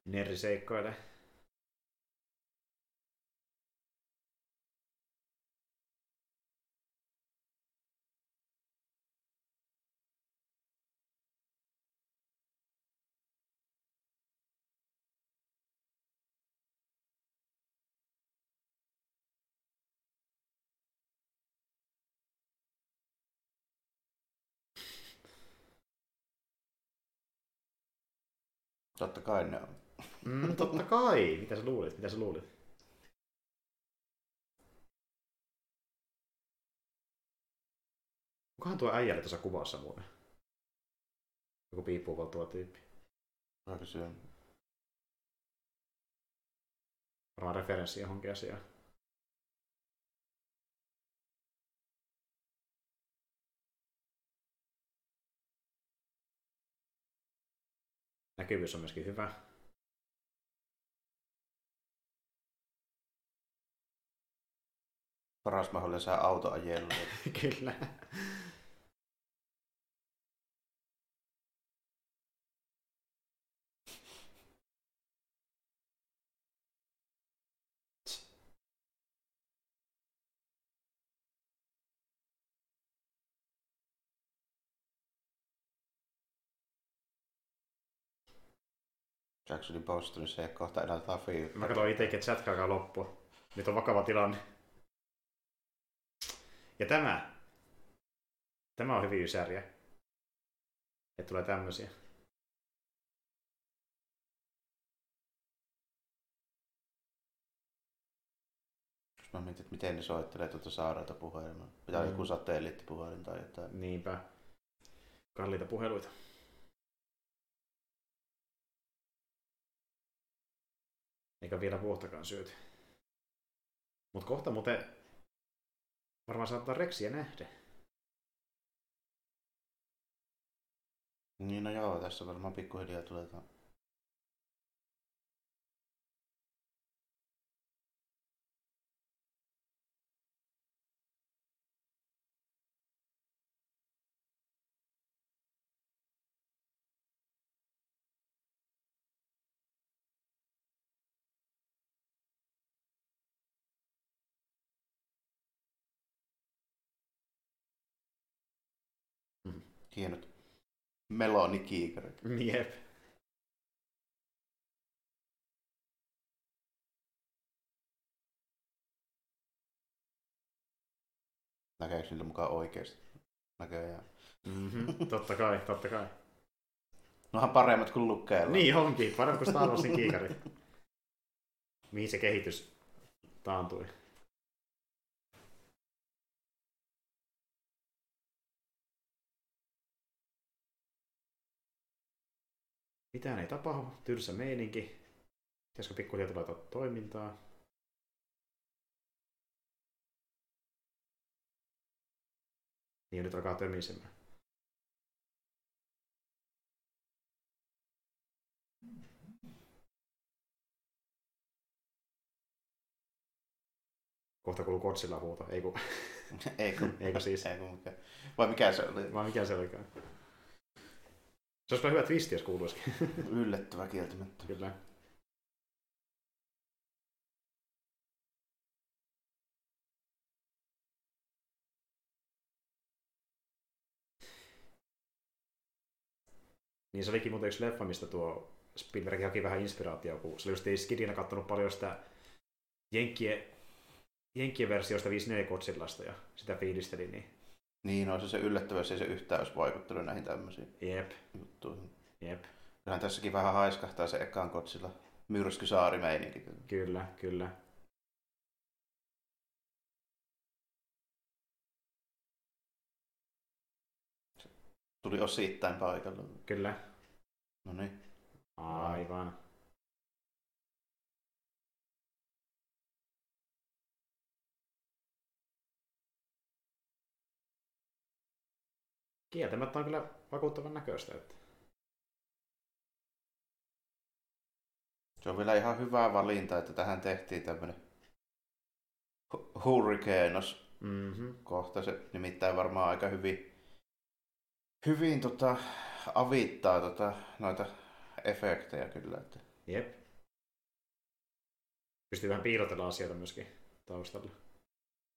Nerri seikkailee. Totta kai ne on. Mm, totta kai. Mitä sä luulit? Mitä sä luulit? Kukahan tuo äijälle tuossa kuvassa muuten? Joku piippuuval tuo tyyppi. Mä kysyn. Varmaan referenssi johonkin asiaan. Näkyvyys on myöskin hyvä. Paras mahdollinen saa autoajella. Kyllä. Jacksonin Bostonissa ja kohta enää Lafi. Mä katson itsekin, että chatka alkaa loppua. Nyt on vakava tilanne. Ja tämä. Tämä on hyvin ysäriä. Että tulee tämmösiä. Jos mä mietin, että miten ne soittelee tuota saarelta puhelimella. Pitää Mm. joku satelliittipuhelin tai jotain. Niinpä. Kalliita puheluita. Eikä vielä vuottakaan syöty. Mutta kohta muuten varmaan saattaa reksiä nähdä. Niin no joo, tässä varmaan pikkuhiljaa tulee Hienot melonikiikarit. Jep. Näkeekö niillä mukaan oikeesti? Näköjään. Mm-hmm. Totta kai, totta kai. Nohan paremmat kuin lukkeella. Niin onkin, parempi kuin Star Warsin kiikari. Mihin se kehitys taantui. Mitään ei tapahdu, tylsä meininki. Pitäisikö pikkuhiljaa laittaa toimintaa? Niin nyt alkaa tömisemään. Kohta kuuluu Godzilla huuto. Ei kun, Ei kun, Eikö siis? Ei kun mikä. Vai mikä se oli? vaan mikä se olikaan. Se olisi hyvä twisti, jos kuuluisikin. Yllättävä kieltämättä. Kyllä. Niin se olikin muuten yksi leffa, mistä tuo Spielberg haki vähän inspiraatiota, kun se oli just Skidina kattonut paljon sitä Jenkkien, Jenkkien versioista 54 Godzillasta ja sitä fiilisteli, niin Niin, on se se ei se yhtään olisi vaikuttanut näihin tämmöisiin jep, juttuihin. jep, Kyllähän tässäkin vähän haiskahtaa se ekaan kotsilla myrskysaari-meininki. kyllä, kyllä. Tuli osittain paikalla. Kyllä, No niin. aivan. Kieltämättä on kyllä vakuuttavan näköistä. Että... Se on vielä ihan hyvä valinta, että tähän tehtiin tämmönen hu- hurrikeenos Mm-hmm. kohta. Se nimittäin varmaan aika hyvin, hyvin tota, avittaa tota, noita efektejä kyllä. Että. Jep. Pystyy vähän piilotella asioita myöskin taustalla.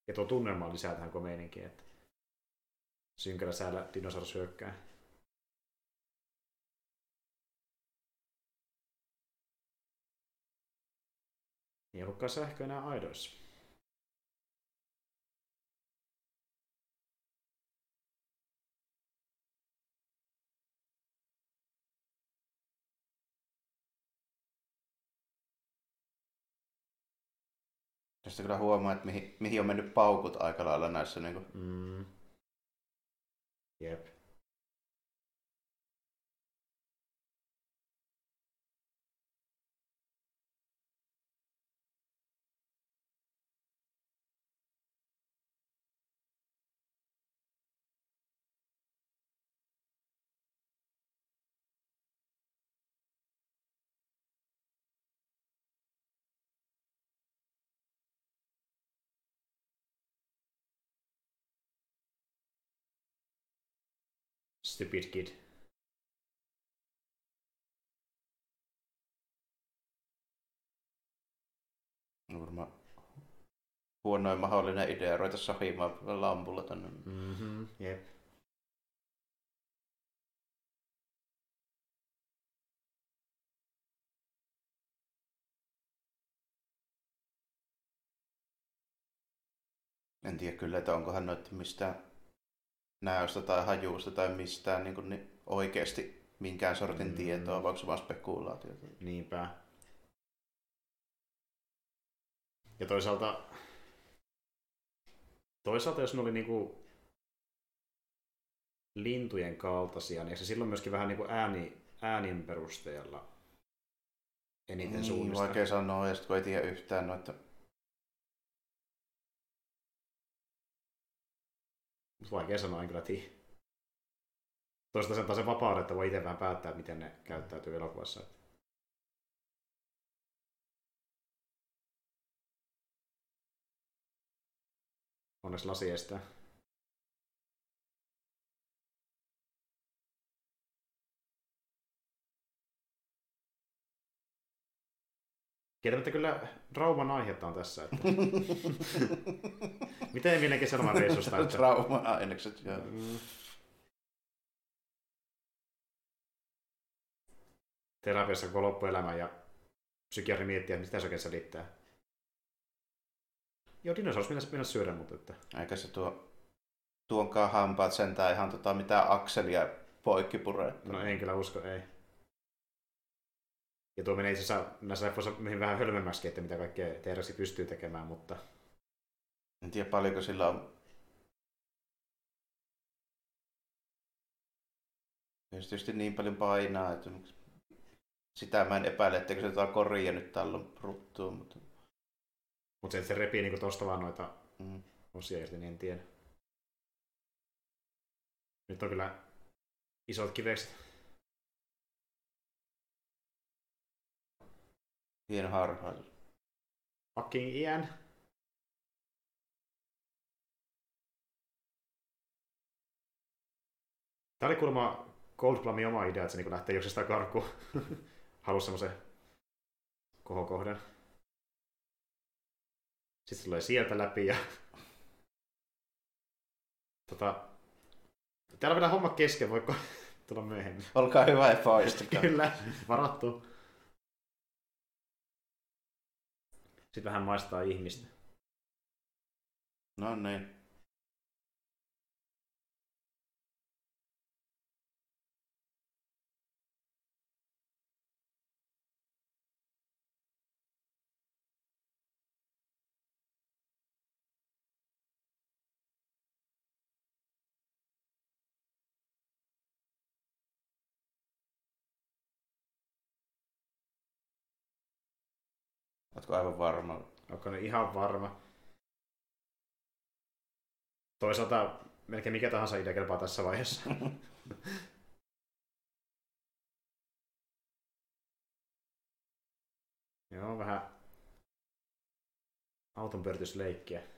Ja tuo tunnelma lisää tähän komeininkiin, että synkällä säällä dinosaurus hyökkää. Ei ollutkaan sähkö enää aidoissa. Tästä kyllä huomaa, että mihin, mihin on mennyt paukut aika lailla näissä. Niin kuin, Mm. Jep. Stupid kid. No varmaan huonoin mahdollinen idea ruveta sahimaan lampulla tänne. Mm-hmm, jep. En tiedä kyllä, että onkohan noita mistään näöstä tai hajuusta tai mistään niin, kuin, niin oikeasti minkään sortin mm. tietoa, vai onko se vaan spekulaatiota? Niinpä. Ja toisaalta, toisaalta jos ne oli niinku lintujen kaltaisia, niin se silloin myöskin vähän niinku ääni, äänin perusteella eniten niin, suunnista. vaikea sanoa, ja kun ei tiedä yhtään noita vaikea sanoa, en kyllä tiedä. Toisaalta sen taas vapauden, että voi itse vähän päättää, miten ne käyttäytyy elokuvassa. Onneksi lasi estää. Kieltämättä kyllä rauman aihetta on tässä. Että... Miten Emilien kesäloman reissusta? Että... Trauman ainekset, joo. Mm. Terapiassa koko loppuelämä ja psykiatri miettii, että mitä se oikein selittää. Joo, dinosaurus mennä, mennä syödä, mutta että... Eikä se tuo, tuonkaan hampaat sentään ihan tota, mitään akselia poikki. No en kyllä usko, ei. Ja tuo menee itse asiassa näissä leffoissa vähän hölmemmäksi, että mitä kaikkea Teresi pystyy tekemään, mutta... En tiedä paljonko sillä on... Tietysti niin paljon painaa, että sitä mä en epäile, etteikö se jotain koria nyt tällä ruttuu, mutta... Mutta se, että se repii niinku tosta vaan noita mm. osia irti, niin en tiedä. Nyt on kyllä isot kivekset. Hieno harhaus. Fucking Ian. Tämä oli kuulemma Goldblamin oma idea, että se niin lähtee juoksesta karkuun. Halusi semmoisen kohokohdan. Sitten se tulee sieltä läpi ja... tota... Täällä on vielä homma kesken, voiko tulla myöhemmin? Olkaa hyvä ja poistukaa. Kyllä, varattu. Sitten vähän maistaa ihmistä. No niin. Oletko aivan varma? Onko ne ihan varma? Toisaalta melkein mikä tahansa idea kelpaa tässä vaiheessa. Joo, vähän auton pyöritysleikkiä.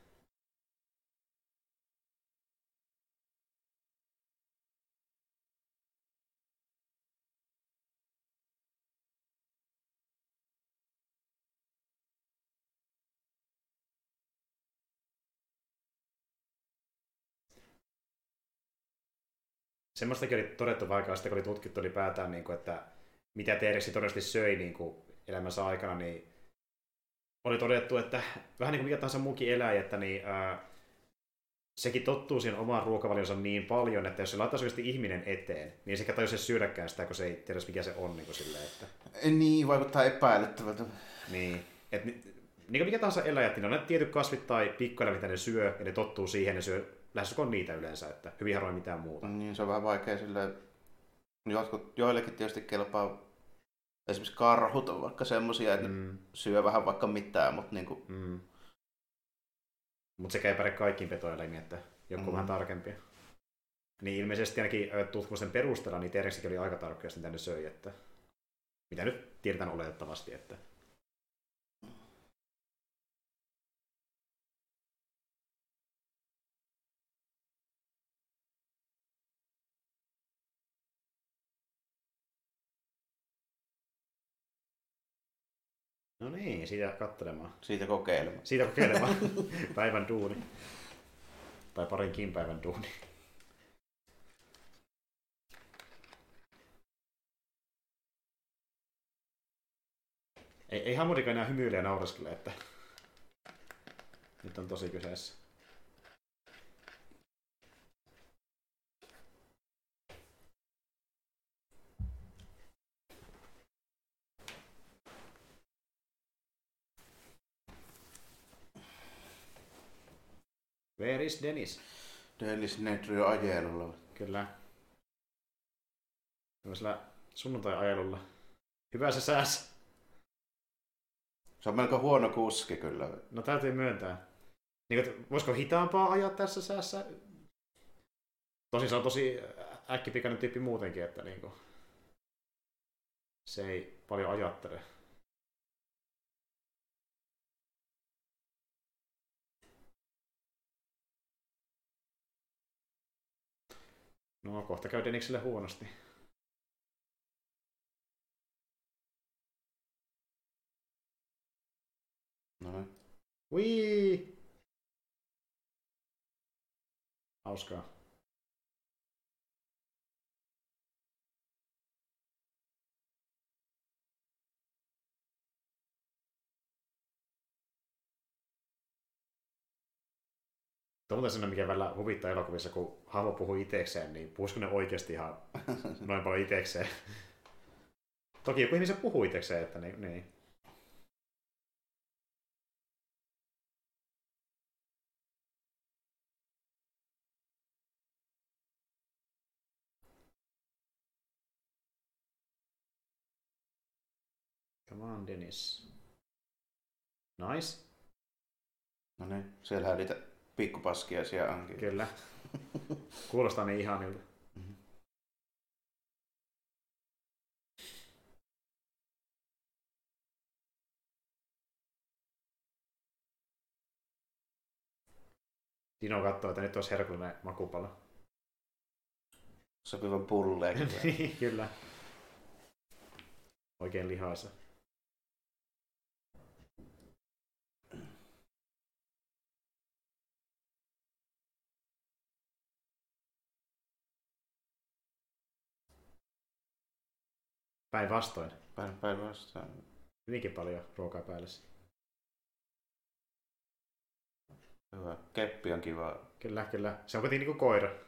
Semmoistakin oli todettu vaikka sitä, kun oli tutkittu ylipäätään, niin kuin, että mitä T-rexi todennäköisesti söi niin kuin elämänsä aikana, niin oli todettu, että vähän niin kuin mikä tahansa muukin eläin, että niin, ää, sekin tottuu siihen omaan ruokavalionsa niin paljon, että jos se laittaisi oikeasti ihminen eteen, niin sekä tajuisi syödäkään sitä, kun se ei tiedä mikä se on. Niin, kuin silleen, että... niin vaikuttaa epäilyttävältä. Niin, että niin kuin mikä tahansa eläjät, niin on ne tietyt kasvit tai pikkueläimet, mitä ne syö, ja ne tottuu siihen, ne syö lähestulkoon niitä yleensä, että hyvin harvoin mitään muuta. Niin, se on vähän vaikea sille jotkut, joillekin tietysti kelpaa esimerkiksi karhut on vaikka semmoisia, että mm. syö vähän vaikka mitään, mutta niin kuin... mm. Mutta sekä ei päde kaikkiin petoeläimiin, että joku mm. vähän tarkempia. Niin ilmeisesti ainakin tutkimusten perusteella niin Tereksikin oli aika tarkkoja mitä ne söi, että mitä nyt tiedetään oletettavasti, että No niin, siitä katselemaan. Siitä kokeilemaan. Siitä kokeilemaan. päivän duuni. Tai parinkin päivän duuni. Ei, ei Hamurika enää hymyile ja naureskele, että nyt on tosi kyseessä. Where is Dennis? Dennis Nedry ajelulla. Kyllä. Tämmöisellä sunnuntai-ajelulla. Hyvä se sääs. Se on melko huono kuski kyllä. No täytyy myöntää. Niin, että voisiko hitaampaa ajaa tässä säässä? Tosin se on tosi äkkipikainen tyyppi muutenkin, että niin kuin, se ei paljon ajattele. No, kohta käy Denikselle huonosti. No niin. Wii! Hauskaa. On sen, mikä välillä huvittaa elokuvissa, kun hahmo puhuu itekseen, niin puhuisiko ne oikeasti ihan noin paljon itekseen? Toki joku ihmisen puhuu itekseen, että niin, niin. Come on, Dennis. Nice. No niin, siellähän niitä pikkupaskiaisia onkin. Kyllä. Kuulostaa niin ihanilta. Dino katsoo, että nyt olisi herkullinen makupala. Sopivan pulleen. Kyllä. Oikein lihaisa. Päinvastoin. Päin, päinvastoin. Hyvinkin paljon ruokaa päällessä. Hyvä. Keppi on kiva. Kyllä, kyllä. Se on kuitenkin niinku koira.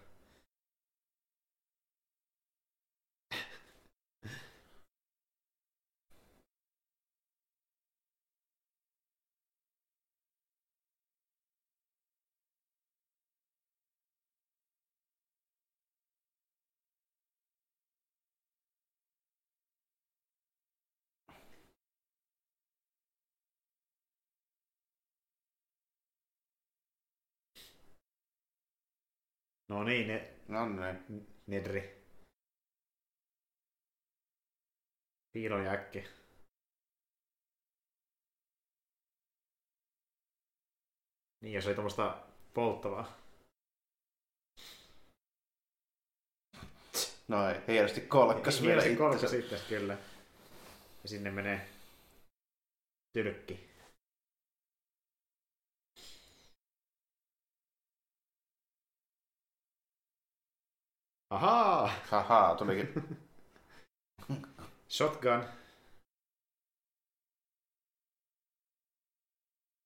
No niin, ne, No niin. Nedri. Piilojäkki. Niin, jos ei tuommoista polttavaa. Noin, hienosti kolkkas vielä Hienosti itsensä. sitten, kyllä. Ja sinne menee tylkki. Ahaa! Haha, tulikin. Shotgun.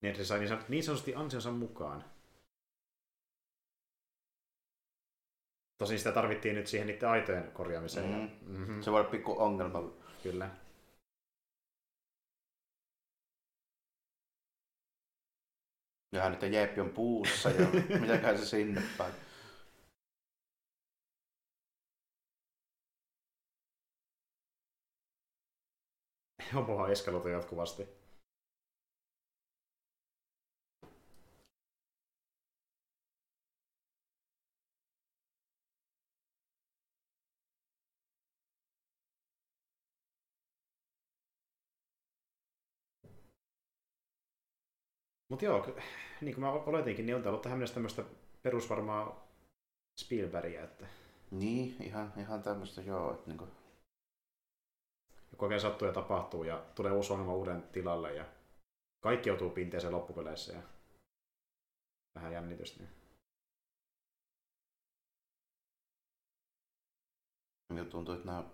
Nedri sai niin san- niin sanotusti ansionsa mukaan. Tosin sitä tarvittiin nyt siihen niiden aitojen korjaamiseen. Mhm. Mm-hmm. Se voi olla pikku ongelma. Kyllä. Ja nyt Jeeppi on puussa ja mitäköhän se sinne päin. Homohan eskaloitu jatkuvasti. Mutta joo, niin kuin mä oletinkin, niin on tää ollut tähän mennessä tämmöistä perusvarmaa Spielbergia, että Niin, ihan, ihan tämmöistä joo. Että niinku, kokeen sattuu ja tapahtuu ja tulee uusi ongelma uuden tilalle ja kaikki joutuu pinteeseen loppupeleissä ja vähän jännitystä. Minusta tuntuu, että nämä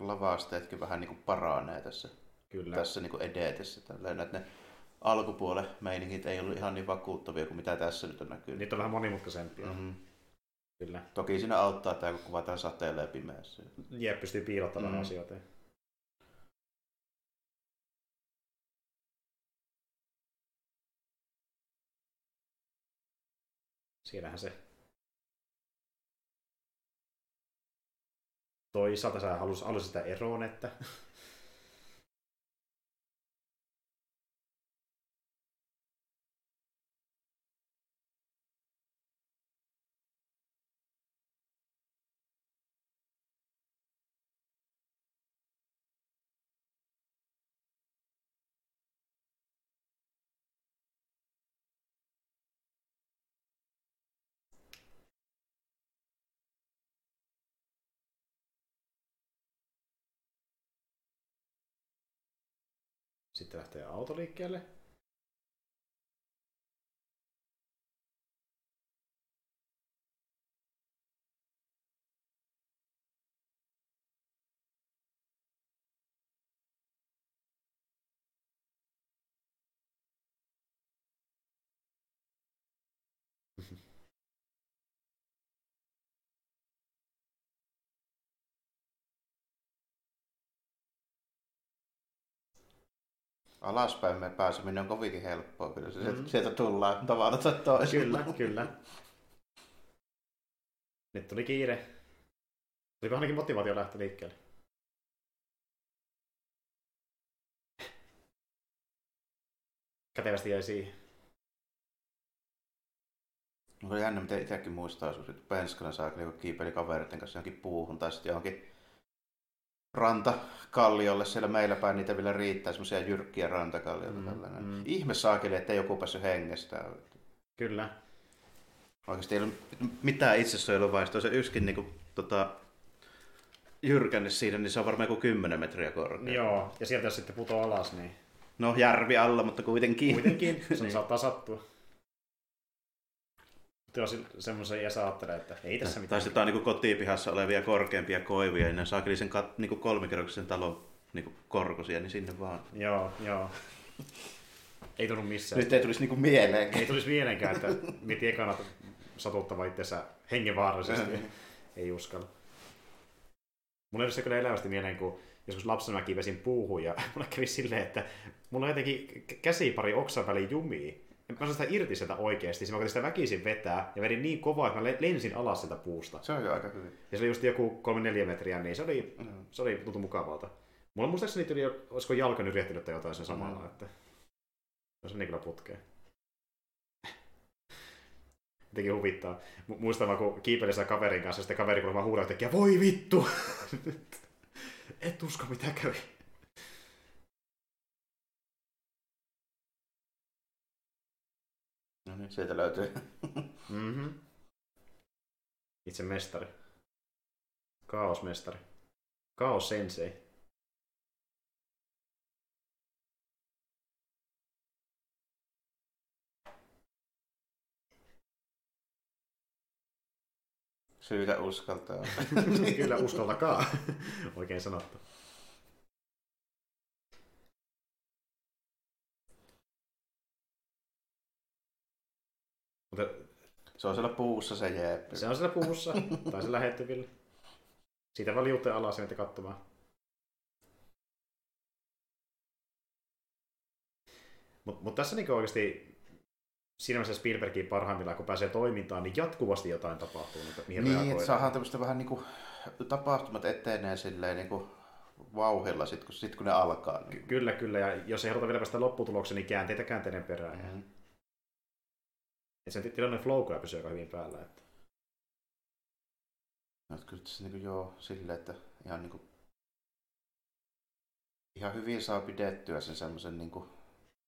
lavasteetkin vähän niin kuin paranee tässä, Kyllä. tässä niin kuin edetessä. Tälleen, että ne alkupuolen meiningit ei ollut ihan niin vakuuttavia kuin mitä tässä nyt on näkynyt. Niitä on vähän monimutkaisempia. Mm-hmm. Kyllä. Toki siinä auttaa tämä, kun kuvataan sateella ja pimeässä. Jep, pystyy piilottamaan Mm. asioita. Siinähän se. Toisaalta sä halus, halusit sitä eroon, että sitten lähtee auto Alaspäin me pääseminen on kovinkin helppoa, kyllä se Mm. mm. sieltä tullaan tavalla tai toisella. Kyllä, kyllä. Nyt tuli kiire. Tuliko ainakin motivaatio lähteä liikkeelle? Kätevästi jäi siihen. Oli jännä, miten itsekin muistaa että penskana saa kun kiipeili kavereiden kanssa johonkin puuhun tai sitten johonkin rantakalliolle siellä meillä päin, niitä vielä riittää, semmoisia jyrkkiä rantakallioita. Mm, tällainen. mm. Ihme saakeli, ettei joku päässyt hengestään. Kyllä. Oikeasti ei ollut mitään itsesuojeluvaistoa. Se yskin niin kuin, tota, jyrkänne siinä, niin se on varmaan joku 10 metriä korkea. Joo, ja sieltä jos sitten putoo alas, niin No järvi alla, mutta kuitenkin. kuitenkin se Niin. saattaa sattua. Jos semmoisen jäsä ajattelee, että ei tässä Tai mitään. sitten jotain niin kotipihassa olevia korkeampia koivia, ja ne saakeli sen kat, niin kolmikerroksisen talon niin korkosia, niin sinne vaan. Joo, joo. Ei tullut missään. Nyt ei tulisi niin mieleen. Ei tulisi mielenkään, että miten ekana satuttava itsensä hengenvaarallisesti. ei uskalla. Mulla ei se kyllä elävästi mieleen, kun joskus lapsena mä kiivesin puuhun ja mulla kävi silleen, että mulla jotenkin käsipari oksan väliin jumii. Mä saa sitä irti sieltä oikeasti. Sitten mä koitin sitä väkisin vetää ja vedin niin kovaa, että mä le- lensin alas sieltä puusta. Se jo aika hyvin. Ja se oli just joku 3-4 metriä, niin se oli, Mm. se oli tuntu mukavalta. Mulla muistaakseni tuli, olisiko jalka nyrjehtynyt tai jotain sen samalla, Mm. että se meni kyllä putkeen. Jotenkin huvittaa. Mu- Muistan vaan, kun kiipeilin sen kaverin kanssa, ja sitten kaveri kuulemma huudaa yhtäkkiä, voi vittu! Et usko mitä kävi. No niin, sieltä löytyy. Mm-hmm. Itse mestari. Kaosmestari. Kaos sensei. Syytä uskaltaa. Kyllä uskaltakaa. Oikein sanottu. Mutta Se on siellä puussa se jeeppi. se on siellä puussa, tai se lähettyvillä. Siitä vaan liutte alas ja menette katsomaan. Mutta mut tässä niinku oikeasti siinä mielessä Spielbergin parhaimmillaan, kun pääsee toimintaan, niin jatkuvasti jotain tapahtuu, niin mihin Niin, että reagoidaan. saadaan tämmöistä vähän niinku tapahtumat etenee silleen niinku vauhilla sit kun, sit kun ne alkaa. Niin. Kyllä, kyllä, ja jos ei haluta vielä päästä lopputulokseen, niin käänteitä käänteiden perään. Mm. Ja sen tilanne flow kyllä pysyy aika hyvin päällä. Että. No, että kyllä tässä niinku joo silleen, että ihan niinku ihan hyvin saa pidettyä sen semmoisen niinku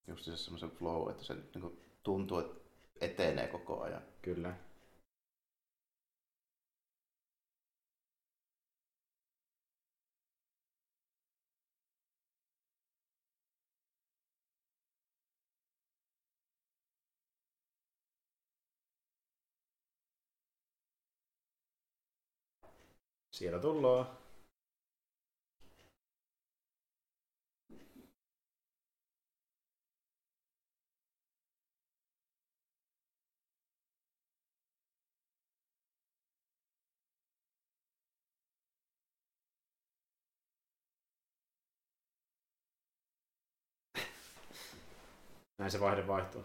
just se semmoisen flow, että se niinku tuntuu, että etenee koko ajan. Kyllä. Siellä tullaan. Näin se vaihde vaihtuu.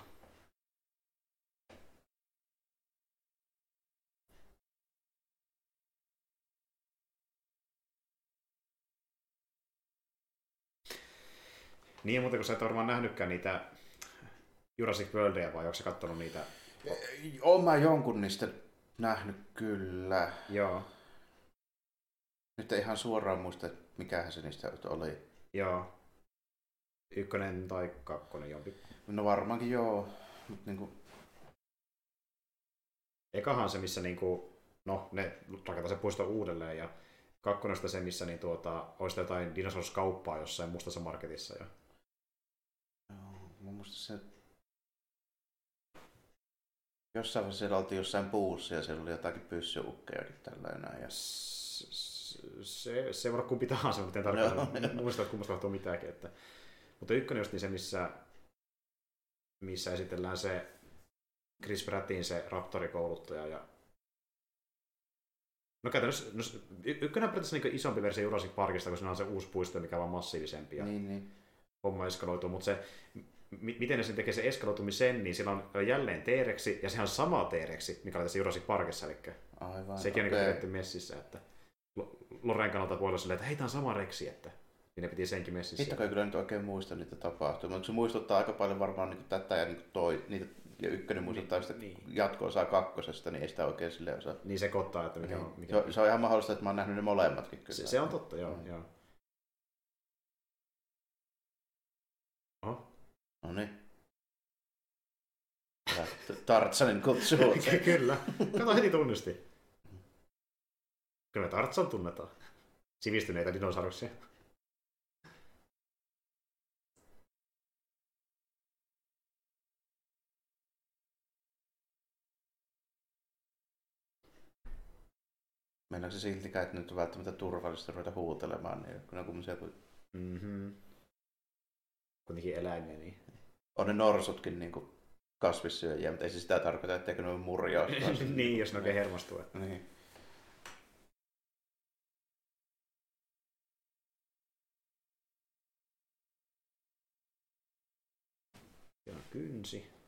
Niin, mutta kun sä et varmaan nähnytkään niitä Jurassic Worldia, vai onko sä kattonut niitä? Oon mä jonkun niistä nähnyt kyllä. Joo, Nyt ei ihan suoraan muista, että mikähän se niistä oli. joo. Ykkönen tai kakkonen jompi. No varmaankin joo, mutta niinku, Ekahan se, missä niinku, no, ne rakentaa se puisto uudelleen ja kakkonen on sitten se, missä niin tuota, olisi jotain dinosauruskauppaa jossain mustassa marketissa. Ja... muistan se... Jossain vaiheessa siellä oltiin jossain puussa ja siellä oli jotakin pyssyukkejakin tällainen. Ja... Se, se voi olla kumpi tahansa, mutta en tarkoita Joo. muista, että kummasta tapahtuu mitäänkin. Että... Mutta ykkönen just niin se, missä, missä esitellään se Chris Prattin se Raptori-kouluttaja. Ja... No käytännössä, no, y- ykkönen on periaatteessa niin isompi versio Jurassic Parkista, koska siinä on se uusi puisto, mikä on vaan massiivisempi. Ja Niin, niin. homma eskaloituu, mutta se, miten ne sen tekee se eskaloitumisen, niin sillä on jälleen T-reksi, ja sehän on sama T-reksi, mikä oli tässä Jurassic Parkissa, eli Aivan. sekin on okay. pidetty messissä, että Lo- Loren kannalta voi olla silleen, että hei, tämä on sama reksi, että niin ne piti senkin messissä. Hitto, kyllä nyt oikein muista niitä tapahtumia, mutta se muistuttaa aika paljon varmaan niin tätä ja niin toi, niitä, ja ykkönen muistuttaa Niin, sitä niin. jatko-osaa kakkosesta, niin ei sitä oikein silleen osaa. Niin sekoittaa, että mikä on... Niin. Mikä... Se, on- se, on ihan mahdollista, että mä oon nähnyt ne molemmatkin kyllä. Se, se on totta, joo. Mm. joo. No niin. Tartsanin kutsuu. Ky- Kyllä. Kato heti tunnisti. Kyllä Tartsan tunnetaan. Sivistyneitä dinosauruksia. Meinaako se siltikään, että nyt on välttämättä turvallista ruveta huutelemaan, niin kun on kuin... Mm-hmm. Kuitenkin eläimiä, niin... On ne norsutkin niin kuin kasvissyöjiä, mutta ei se sitä tarkoita, etteikö ne ole murjaa. niin, jos ne oikein hermostuu. että- Niin. Kynsi.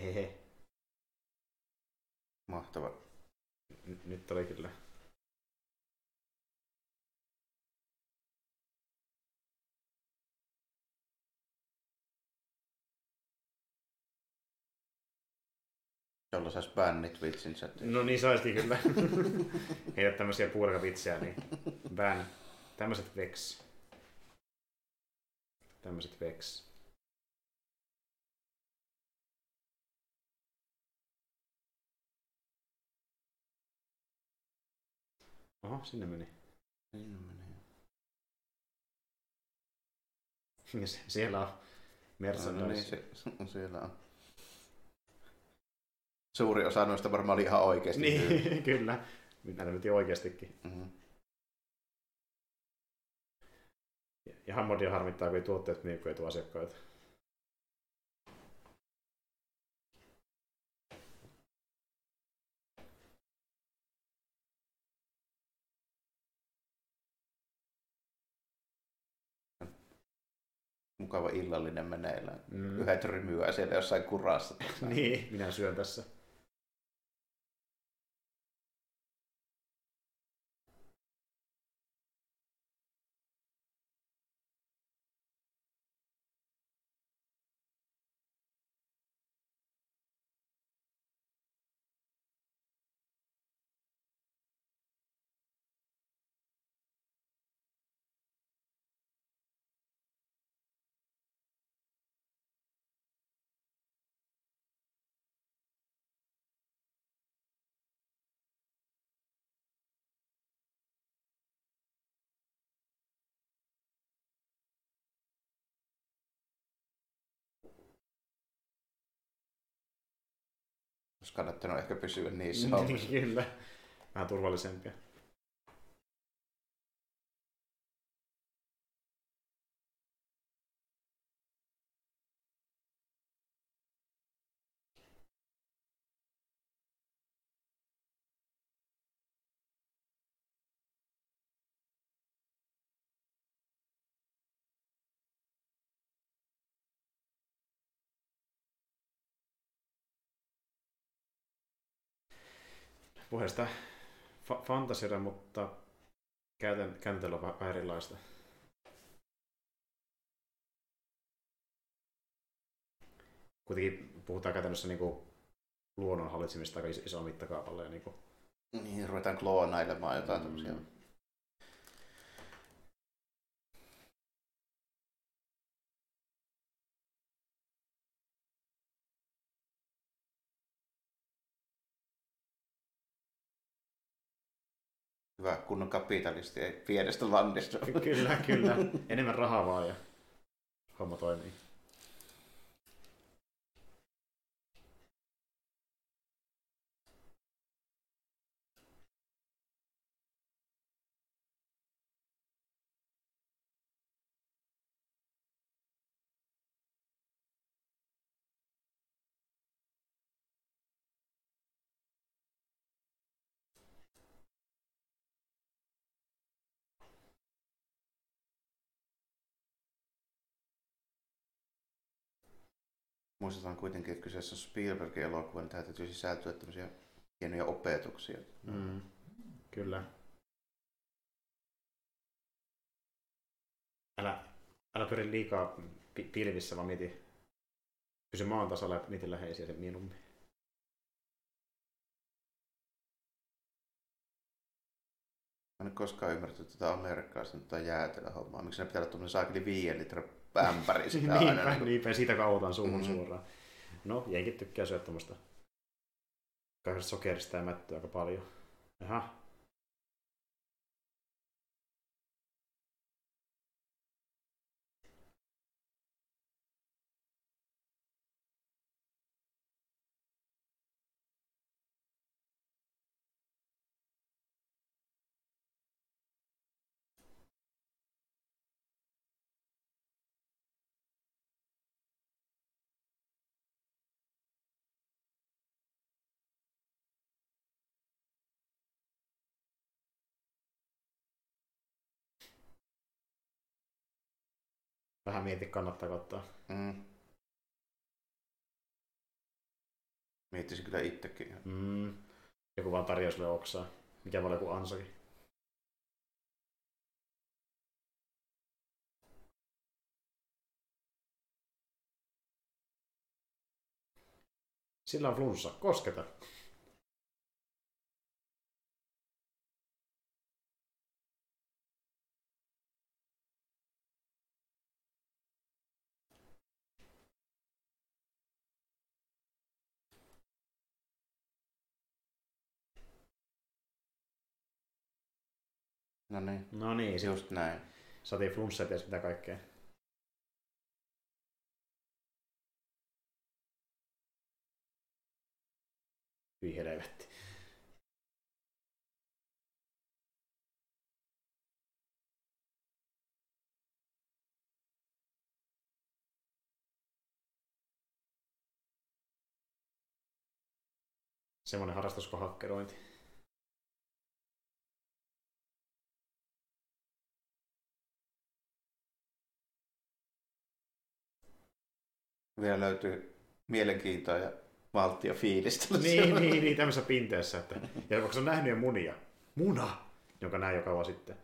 Hehehe. Mahtava. N- nyt oli kyllä. Jolla saisi bännit vitsin chatiin. No niin saisikin kyllä. Heitä tämmöisiä puurakavitsejä, niin ban. Tämmöiset vex. Tämmöiset vex. Oho, sinne meni. Sinne se- Siellä on No merchandise. niin, se, siellä on. Suuri osa noista varmaan oli ihan oikeasti. Niin, kyllä. Näitä nyt oikeastikin. Mm-hmm. Ja Hammodia harmittaa, kun ei tuotteet myy, kun ei asiakkaita. Mukava illallinen meneillään. Mm. Yhdet rymyää siellä jossain kurassa. Niin, minä syön tässä. Olisi kannattanut ehkä pysyä niissä hommissa. Kyllä. Vähän turvallisempia. Puheesta fa- mutta käytän, käytäntö on vähän erilaista. Kuitenkin puhutaan käytännössä niin kuin luonnon hallitsemista aika iso mittakaavalla. Ja niin, kuin... niin, ruvetaan kloonailemaan jotain mm. tämmöisiä. Hyvä kunnon kapitalisti, ei pienestä landista. Kyllä, kyllä. Enemmän rahaa vaan ja homma toimii. Muistetaan kuitenkin, että kyseessä on Spielbergin elokuva, niin täytyy sisältyä tämmöisiä hienoja opetuksia. Mm, kyllä. Älä, älä pyri liikaa pilvissä, vaan mieti, pysy maan tasalla ja mieti läheisiä sen mieluummin. Mä en koskaan ymmärtänyt tätä amerikkalaista tätä jäätelä hommaa. Miksi ne pitää olla tuommoinen saakeli viien litran ämpäri sitä niinpä, aina. Niin niinpä, siitä kauhotaan suuhun mm-hmm. suoraan. No, jenkit tykkää syödä tuommoista sokerista ja mättöä aika paljon. Aha. Vähän mieti, kannattaa ottaa. Mm. Miettisin kyllä itsekin. Mm. Joku vaan tarjoaa sulle oksaa. Mikä voi olla joku ansakin. Sillä on flunssa. Kosketa. No niin. No niin, Just näin. Saatiin flunssa ja mitä kaikkea. Hyi helvetti. Semmoinen harrastus kuin hakkerointi. Vielä löytyy mielenkiintoa ja malttia fiilistä. Niin, niin, niin, tämmöisessä pinteessä. Että... Ja onko se on nähnyt jo munia? Muna! Jonka näin jo kauan sitten.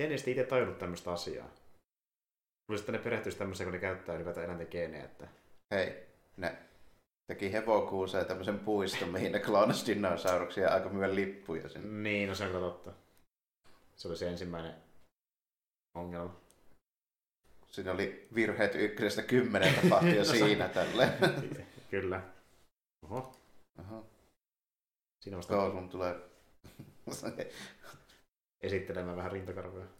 Miten ne sitten itse tajunnut tämmöistä asiaa? Luulisin, että ne perehtyisi tämmöiseen, kun ne käyttää ylipäätään eläinten geenejä. Että... Hei, ne teki hevokuuseen tämmöisen puiston, mihin ne kloonasi dinosauruksia ja aika myö lippuja sinne. Niin, no se on kyllä totta. Se oli se ensimmäinen ongelma. Siinä oli virheet ykkösestä kymmenen tapahtui jo siinä tälle. Kyllä. Oho. Aha. Siinä vasta Joo, sun tulee... esittelemään vähän rintakarvoja.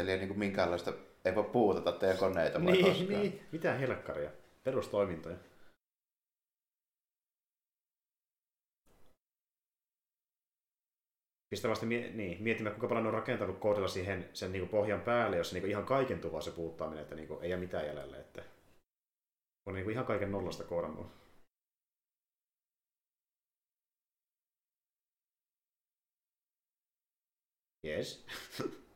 Eli ei niin minkäänlaista, ei voi puutata teidän koneita Niin, koskaan. niin. Mitä helkkaria? Perustoimintoja. Pistä vasta mie- niin, miettimään, kuinka paljon on rakentanut koodilla siihen sen niin pohjan päälle, jos niin ihan kaiken tuhoaa se puuttaminen, että niin ei jää mitään jäljelle. Että on niin ihan kaiken nollasta koodannut. Yes.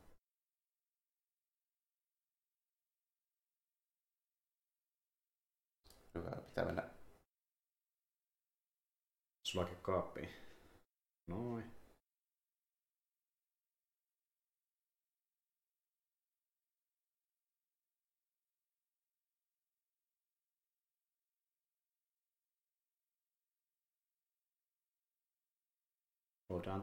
pitää mennä. Sulake kaappiin. Noin. Hold down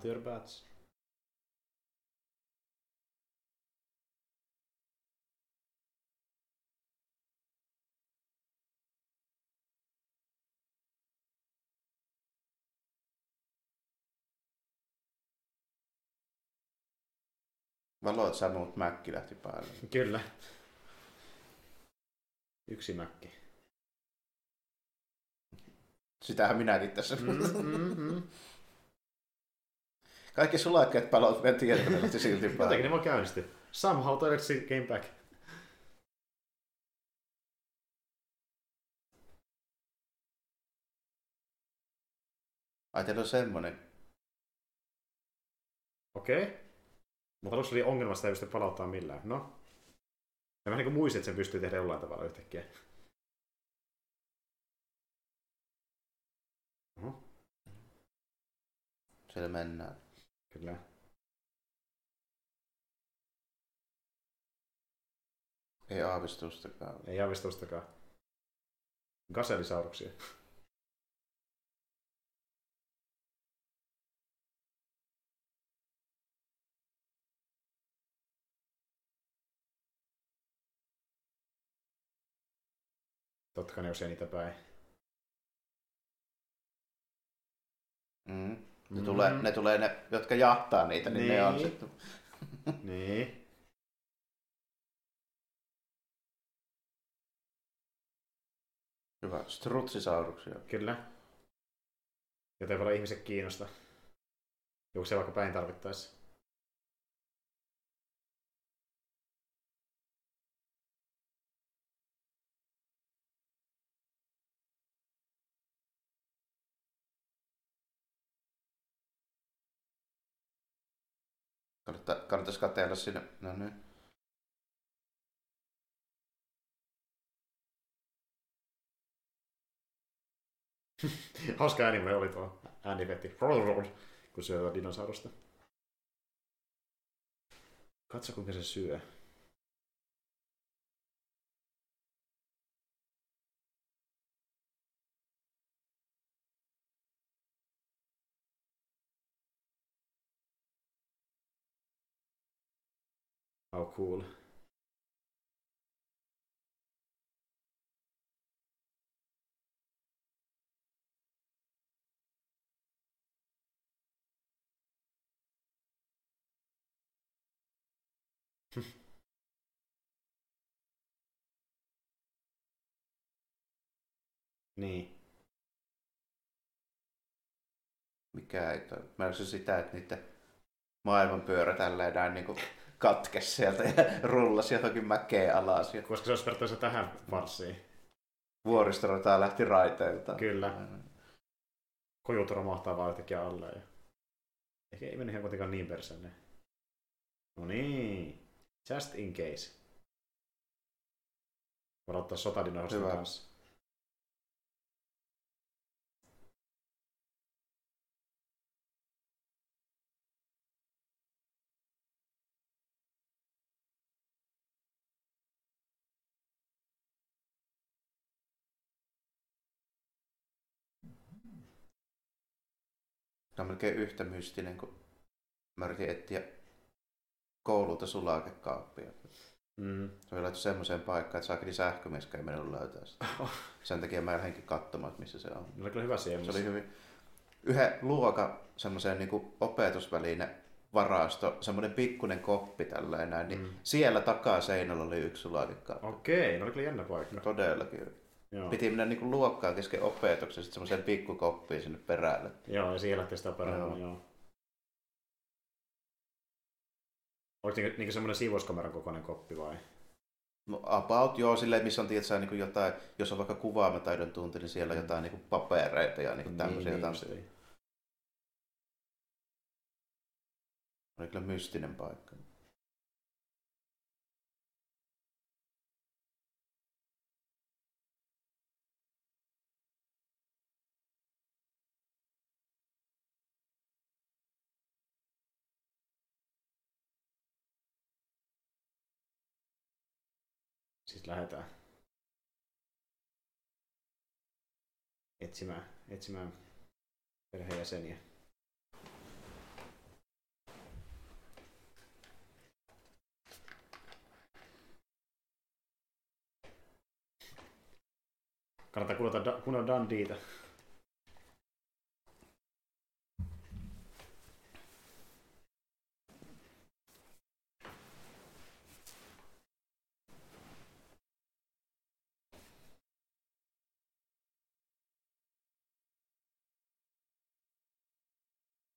Valot sammut, mäkki lähti päälle. Kyllä. Yksi mäkki. Sitähän minäkin tässä. Mm, mm, mm. Kaikki sulakkeet palot meidän tietokoneelle lähti silti päälle. Jotenkin ne vaan käynnisti. Somehow electricity came back. Ai teillä on semmonen. Okei. Okay. Mutta aluksi oli ongelma, sitä ei pysty palauttaa millään. No. Mä vähän niin kuin muistin, että sen pystyy tehdä jollain tavalla yhtäkkiä. Oho, Siellä mennään. kyllä. Ei aavistustakaan. Ei aavistustakaan. Gaselisauruksia. Totta kai ne jos niitä päin. Mm. Ne, Mm. tulee, ne tulee ne, jotka jahtaa niitä, niin, ne on Niin. sitten. Niin. Hyvä. Strutsisauruksia. Kyllä. Joten voi olla ihmiset kiinnosta. Joku se vaikka päin tarvittaessa. Kannattaa, kannattaisi katsella sinne. No niin. Hauska ääni oli tuo äänifetti. Kun syö dinosaurusta. Katso kuinka se syö. Cool. Niin. Mikä ei toi. Mä olisin sitä, että niiden maailman pyörä tälleen näin niin katkes sieltä ja rullasi jotakin mäkeä alas. Koska se olisi verrattavissa tähän farssiin. vuoristorataa lähti raiteilta. Kyllä. Kojut romahtaa vaan jotenkin alle. Ja... Ehkä ei mennyt ihan kuitenkaan niin perseelle. No niin. Just in case. Voidaan ottaa sotadinohdosta Hyvä. kanssa. On melkein yhtä mystinen kuin mä yritin etsiä koululta sulakekaappia. Mm. Se oli laittu semmoiseen paikkaan, että saakeli sähkömieska ei mennyt löytää sitä. Sen takia mä lähdenkin katsomaan, että missä se on. Oli kyllä hyvä siihen. Se oli hyvin yhden luokan semmoiseen niin opetusväline varasto, semmoinen pikkunen koppi tällainen näin, niin Mm. siellä takaa seinällä oli yksi sulakekaappi. Okei, no oli kyllä jännä paikka. Todellakin. Joo. Piti mennä niin luokkaan kesken opetuksen sitten semmoiseen pikkukoppiin sinne perälle. Joo, ja siihen lähti sitä perään. Joo. Joo. Oliko niinku, niinku semmoinen siivouskameran kokoinen koppi vai? No about joo, silleen missä on tietysti niin jotain, jos on vaikka kuvaamataidon tunti, niin siellä on jotain niin papereita ja niin tämmöisiä niin, jotain. justiin. Oli kyllä mystinen paikka. Sitten lähdetään etsimään, etsimään perheenjäseniä. Kannattaa kuunnella, kuunnella Dundeeta.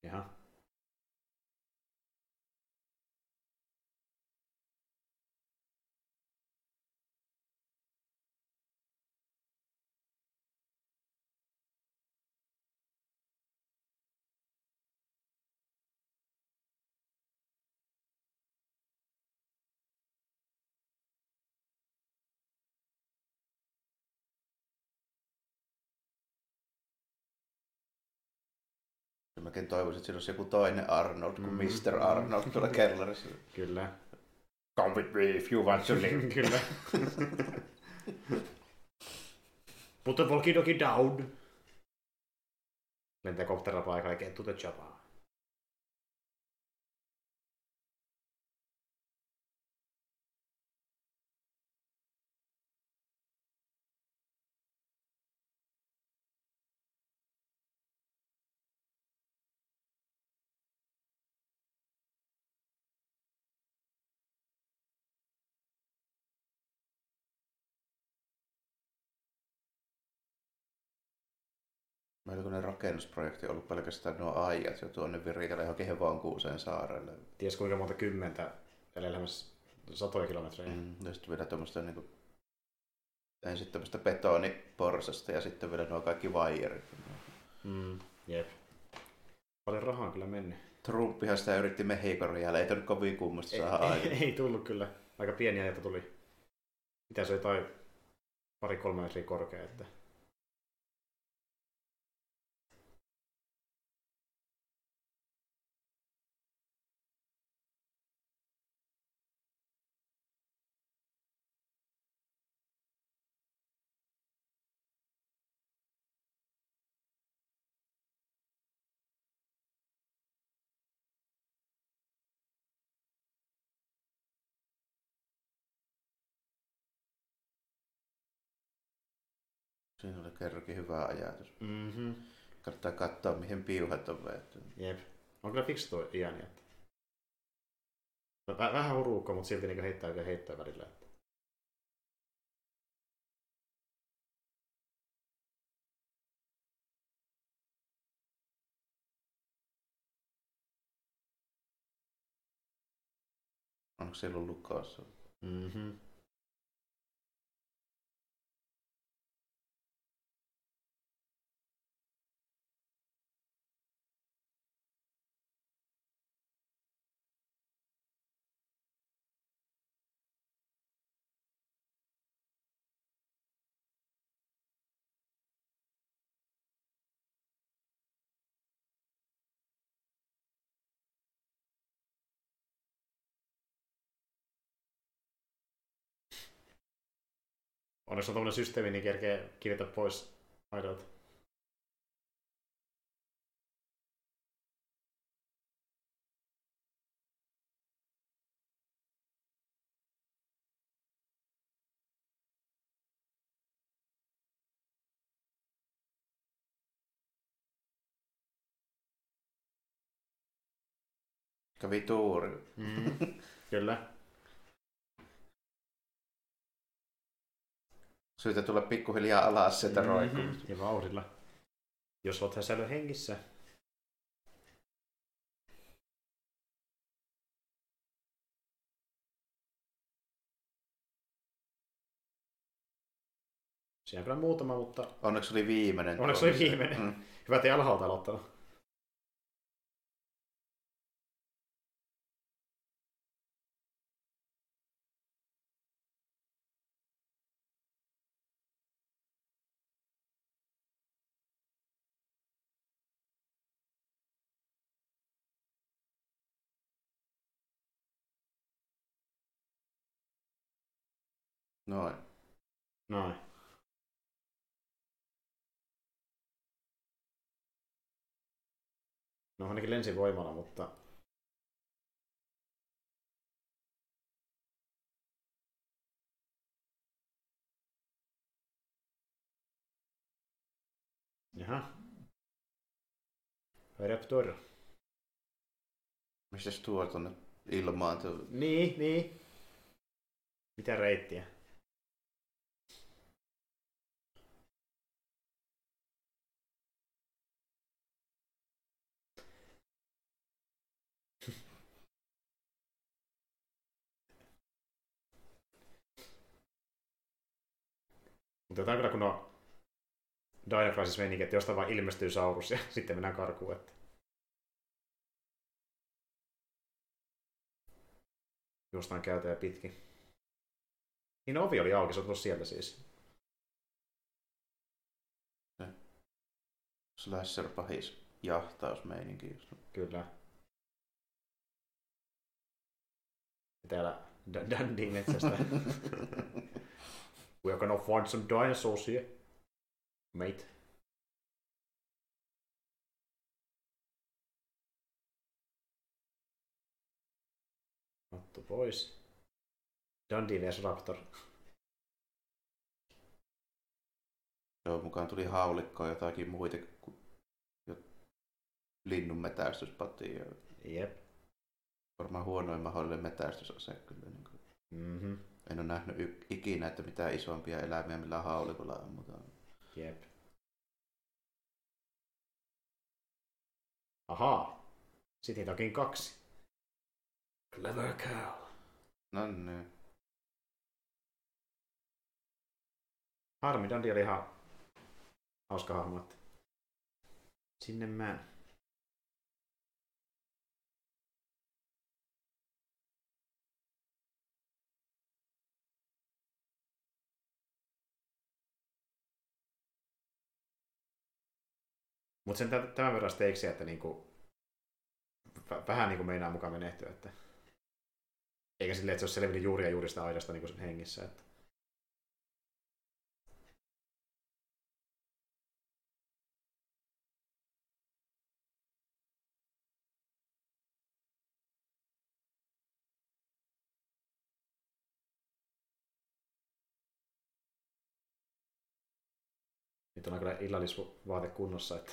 Jaha. Mäkin toivoisin, että siinä olisi joku toinen Arnold kuin Mm. Mr. Arnold tuolla kellarissa. Kyllä. Come with me if you want to live. Kyllä. Put the walkie-talkie down. Lentää kopterilla paikalle, get to the chopper. Ne rakennusprojekti on ollut pelkästään nuo aijat jo tuonne virikelle johonkin Hevonkuuseen saarelle. Ties kuinka monta kymmentä, eli lähemmäs satoja kilometrejä. Mm. Ja sitten vielä tuommoista niin kuin, ensin tämmöistä betoniporsasta ja sitten vielä nuo kaikki vaijerit. Mm. Jep. Paljon rahaa on kyllä mennyt. Trumpihan sitä yritti Mehikon jäällä, ei tullut kovin kummasti saada ei, aikaan. ei, tullut kyllä. Aika pieniä joita tuli. Mitä se oli tai pari kolme metriä korkea. Että... Siinä oli kerrankin hyvä ajatus. Mm-hmm. Kannattaa katsoa, mihin piuhat on veetty. Jep. On kyllä fiksu tuo iäni. Väh- Vähän huruukko, mutta silti niin heittää oikein heittoa välillä. Että... Onko siellä ollut lukossa? Onneksi on tämmöinen systeemi, niin kerkee kirjata pois aidolta. Kävi tuuri. Mm. Kyllä. Syytä tulla pikkuhiljaa alas sieltä mm-hmm. roikkuun. Ja vauhdilla. Jos olet säily hengissä. Siinä on kyllä muutama, mutta... Onneksi oli viimeinen. Onneksi oli viimeinen. Mm. Hyvä, että ei alhaalta aloittanut. Noin. Noin. No ainakin lensi voimalla, mutta... Jaha. Raptor. Mistäs tuo tuonne ilmaan? Niin, niin. Mitä reittiä? Mutta jotain kyllä kun on Dino Crisis meininki, että jostain vaan ilmestyy saurus ja sitten mennään karkuun. Että... Jostain käytäjä pitkin. Niin ovi oli auki, se on tullut sieltä siis. Slasher pahis jahtausmeininki. Kyllä. Täällä Dandy metsästä. We're gonna find some dinosaurs here, mate. Otto pois. Dundee vs Raptor. Joo, mukaan tuli haulikkoa jotakin muita kuin linnun metästyspatia. Jep. Varmaan huonoin mahdollinen metästysase kyllä. Niin kuin. Mm-hmm. En ole nähnyt ikinä, että mitään isompia eläimiä millä haulikolla ammutaan. Jep. Ahaa. Sitten onkin kaksi. Clever cow. No niin. Harmi, Dandy oli ihan hauska hahmo. Että sinne mä. Mutta sen tämän verran steiksiä, että niinku, vähän niinku meinaa mukaan menehtyä. Että... Eikä silleen, että se olisi selvinnyt juuri ja juuri sitä aidasta niinku sen hengissä. Että... Nyt on kyllä illallisvaate kunnossa, että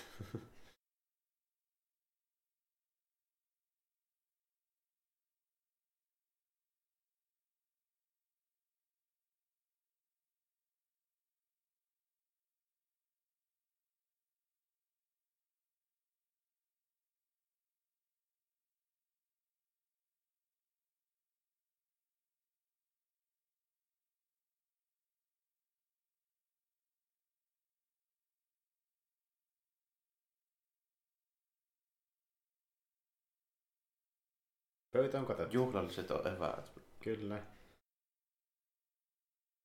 Pöytä on katettu. Juhlalliset on eväät. Kyllä.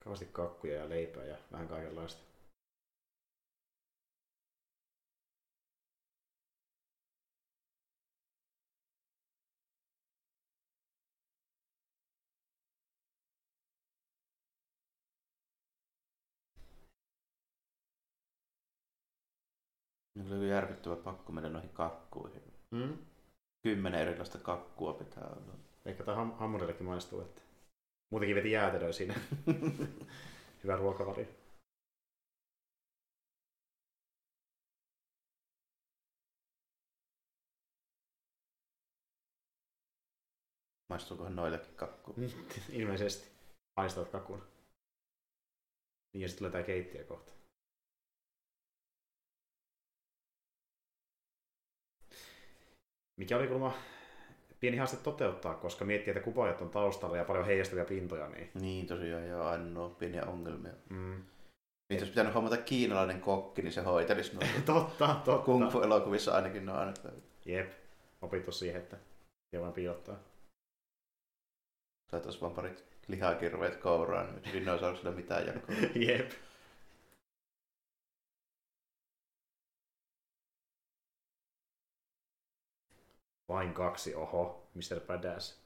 Kauheasti kakkuja ja leipää ja vähän kaikenlaista. Niin oli järkyttävä pakko mennä noihin kakkuihin. Hmm? Kymmenen erilaista kakkua pitää olla. Ehkä tämä ham- hammurillekin maistuu, että muutenkin veti jäätelöä siinä. Hyvä ruokavalio. Maistuukohan noillekin kakku? Ilmeisesti. Maistavat kakun. Niin ja sitten tulee tää keittiö kohta. Mikä oli kuulemma pieni haaste toteuttaa, koska miettii, että kuvaajat on taustalla ja paljon heijastavia pintoja, niin... Niin tosiaan, joo, ainoa pieniä ongelmia. Mm. Niin jos pitänyt hommata kiinalainen kokki, niin se hoitelisi noita. totta, totta. Kung fu-elokuvissa ainakin ne on aina Jep, opittu siihen, että hieman piilottaa. Saataisiin vaan parit lihakirveet kouraan, niin dinosauruksilla mitään jakoa. Jep. Vain kaksi, oho, Mr. Badass.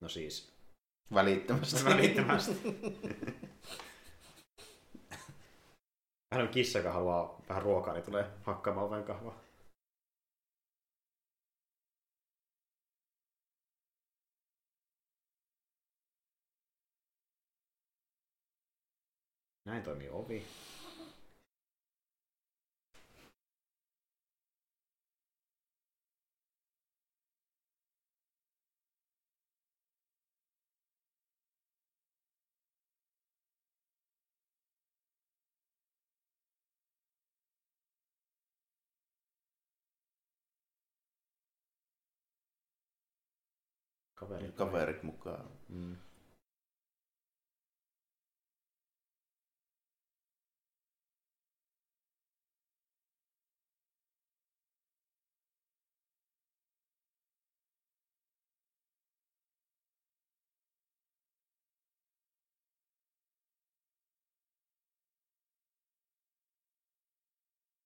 No siis, Välittömästi. välittömästi. Vähän on kissa, joka haluaa vähän ruokaa, niin tulee hakkaamaan oven kahvaa. Näin toimii ovi. Kaverit mukaan. Mm.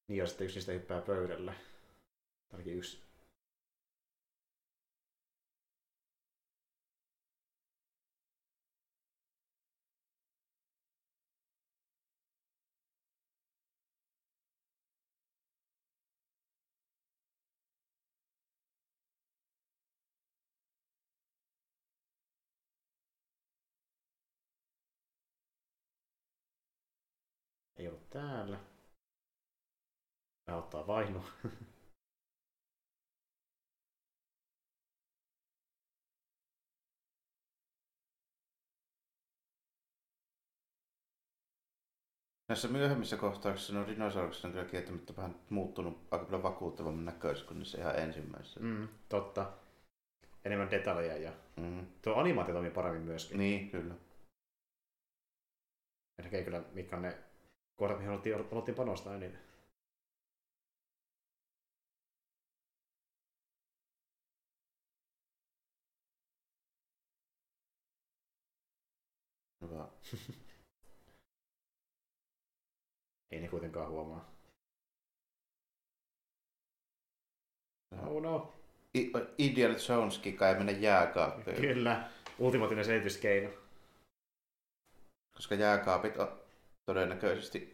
Niin ja sitten yksi niistä hyppää pöydälle. Ainakin yksi. Täällä. Mä ottaa vainu. Näissä myöhemmissä kohtauksissa nuo dinosaurukset on kyllä kieltämättä vähän muuttunut aika paljon vakuuttavamman näköisesti kuin niissä ihan ensimmäisissä. Mm, totta. Enemmän detaljeja ja Mm. tuo animaatio toimii paremmin myöskin. Niin, kyllä. Ja näkee kyllä, mitkä on ne kohdat, mihin haluttiin, haluttiin panostaa niin Hyvä. Ei ne kuitenkaan huomaa. Oh no. I- Indiana Joneskin kai mennä jääkaappiin. Kyllä. Ultimaattinen selityskeino. Koska jääkaapit on todennäköisesti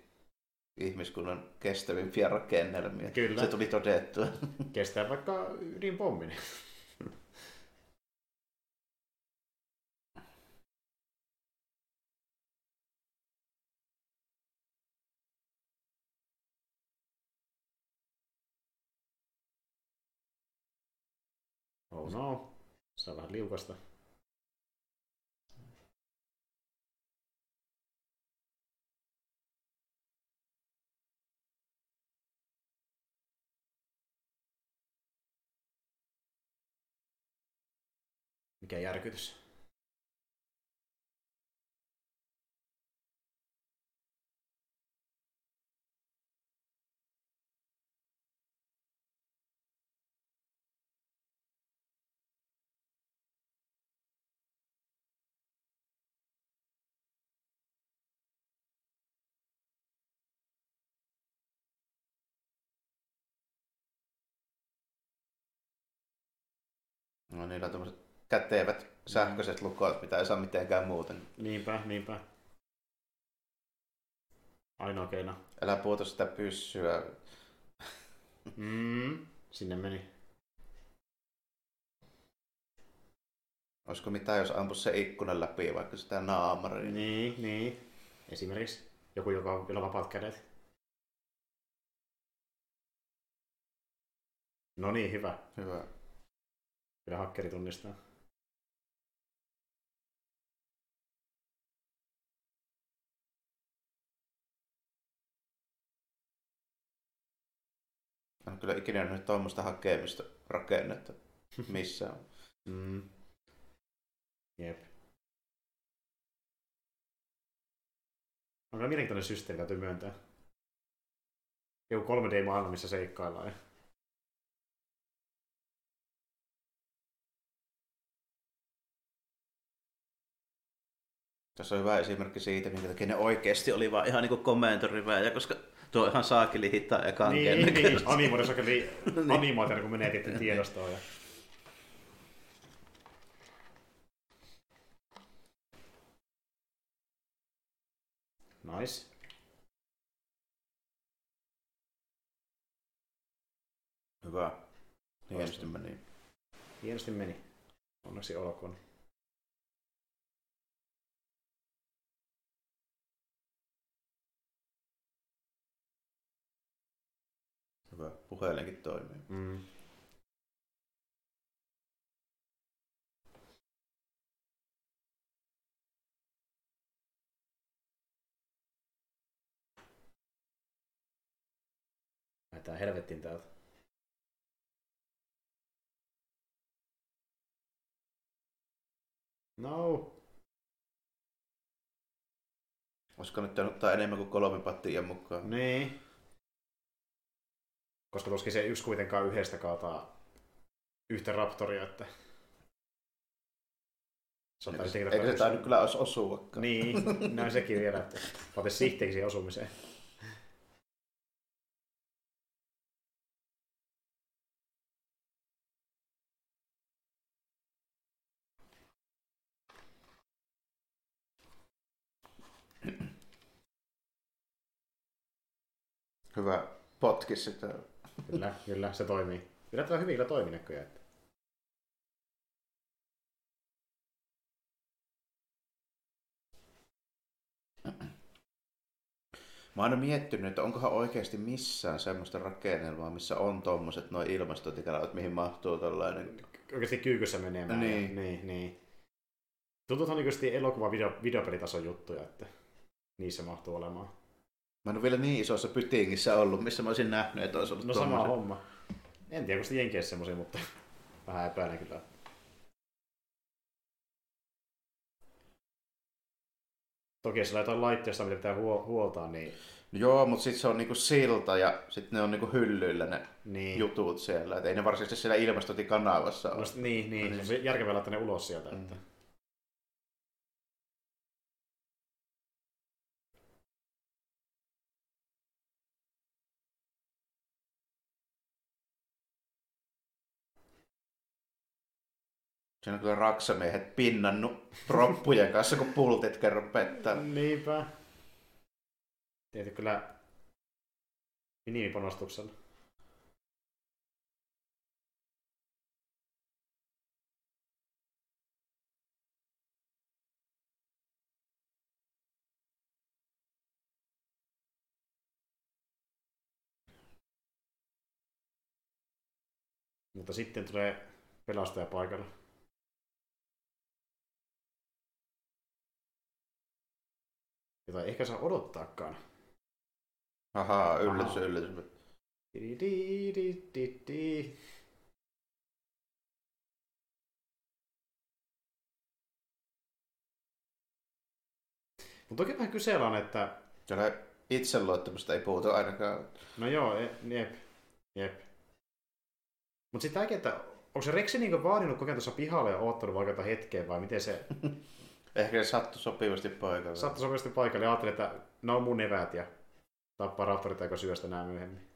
ihmiskunnan kestävimpiä rakennelmia. Kyllä. Se tuli todettua. Kestää vaikka ydinpommin. Oh no. Se on vähän liukasta. Mikä järkytys. No niillä on tämmöiset kätevät sähköiset lukot, mitä ei saa mitenkään muuten. Niinpä, niinpä. Ainoa keino. Älä puutu sitä pyssyä. Mm, sinne meni. Olisiko mitään, jos ampus se ikkunan läpi vaikka sitä naamariin? Niin, niin. Esimerkiksi joku, joka on vapaat kädet. No niin, hyvä. Hyvä. Kyllä hakkeri tunnistaa. En ole kyllä ikinä nähnyt tuommoista hakemista rakennetta missään. Mm. Jep. On kyllä mielenkiintoinen systeemi, täytyy myöntää. Joku 3D-maailma, missä seikkaillaan. Tässä on hyvä esimerkki siitä, minkä takia ne oikeasti oli vaan ihan niin komentorivejä, koska tuo on ihan saakeli hitaa ja kankeen Niin, niin. Animoidessa kyllä animaationa, kun menee tietyn tiedostoon. Ja... Nice. Hyvä. Hienosti meni. Hienosti meni. Onneksi olkoon. Puhelinkin toimii. Mm. Lähdetään helvettiin täältä. No. Olisiko nyt ottaa enemmän kuin kolme pattia mukaan? Niin. Koska tuskin se yksi kuitenkaan yhdestä kaataa yhtä raptoria, että... Se on Eikö, eikö se tainnut kyllä os- osuakaan? Niin, näin sekin vielä, että ote sihteeksi osumiseen. Hyvä potki sitä. Kyllä, kyllä, se toimii. Yllättävän hyvin kyllä toimii näköjään. Että... Mä oon aina miettinyt, että onkohan oikeasti missään semmoista rakennelmaa, missä on tommoset noin ilmastointikanavat, mihin mahtuu tällainen... Oikeasti kyykyssä menemään. Niin. niin, niin. Tuntuu, että on oikeasti elokuva video, videopelitason juttuja, että niissä mahtuu olemaan. Mä en ole vielä niin isossa pytingissä ollut, missä mä olisin nähnyt, että olisi ollut No sama homma. En tiedä, onko jenkeissä semmoisia, mutta vähän epäilen kyllä. Toki jos jotain laitteesta, mitä pitää huo- huoltaa, niin... No joo, mutta sitten se on niinku silta ja sitten ne on niinku hyllyillä ne niin. jutut siellä. Et ei ne varsinaisesti siellä ilmastointikanavassa ole. No, niin, niin. No Se on järkevää laittaa ne ulos sieltä. Mm. Että... Siinä on kyllä raksamiehet pinnannut roppujen kanssa, kun pultit kerran pettää. Niinpä. Tehty kyllä minimipanostuksella. Mutta sitten tulee pelastaja paikalla. Jota ei ehkä saa odottaakaan. Ahaa, yllätys, Aha. yllätys. Di-di-di-di-di. Mutta toki vähän kysellä on, että Kyllä itseluottamusta ei puutu ainakaan. no joo, e- jep, jep. Mutta sitten tämäkin, että onko se Rexi niinku vaadinut kokeen tuossa pihalla ja oottanut vaikka hetkeen vai miten se Ehkä se sattui sopivasti paikalle. Sattui sopivasti paikalle ja ajattelin, että ne on mun eväät ja tappaa raptorit aika syöstä nämä myöhemmin.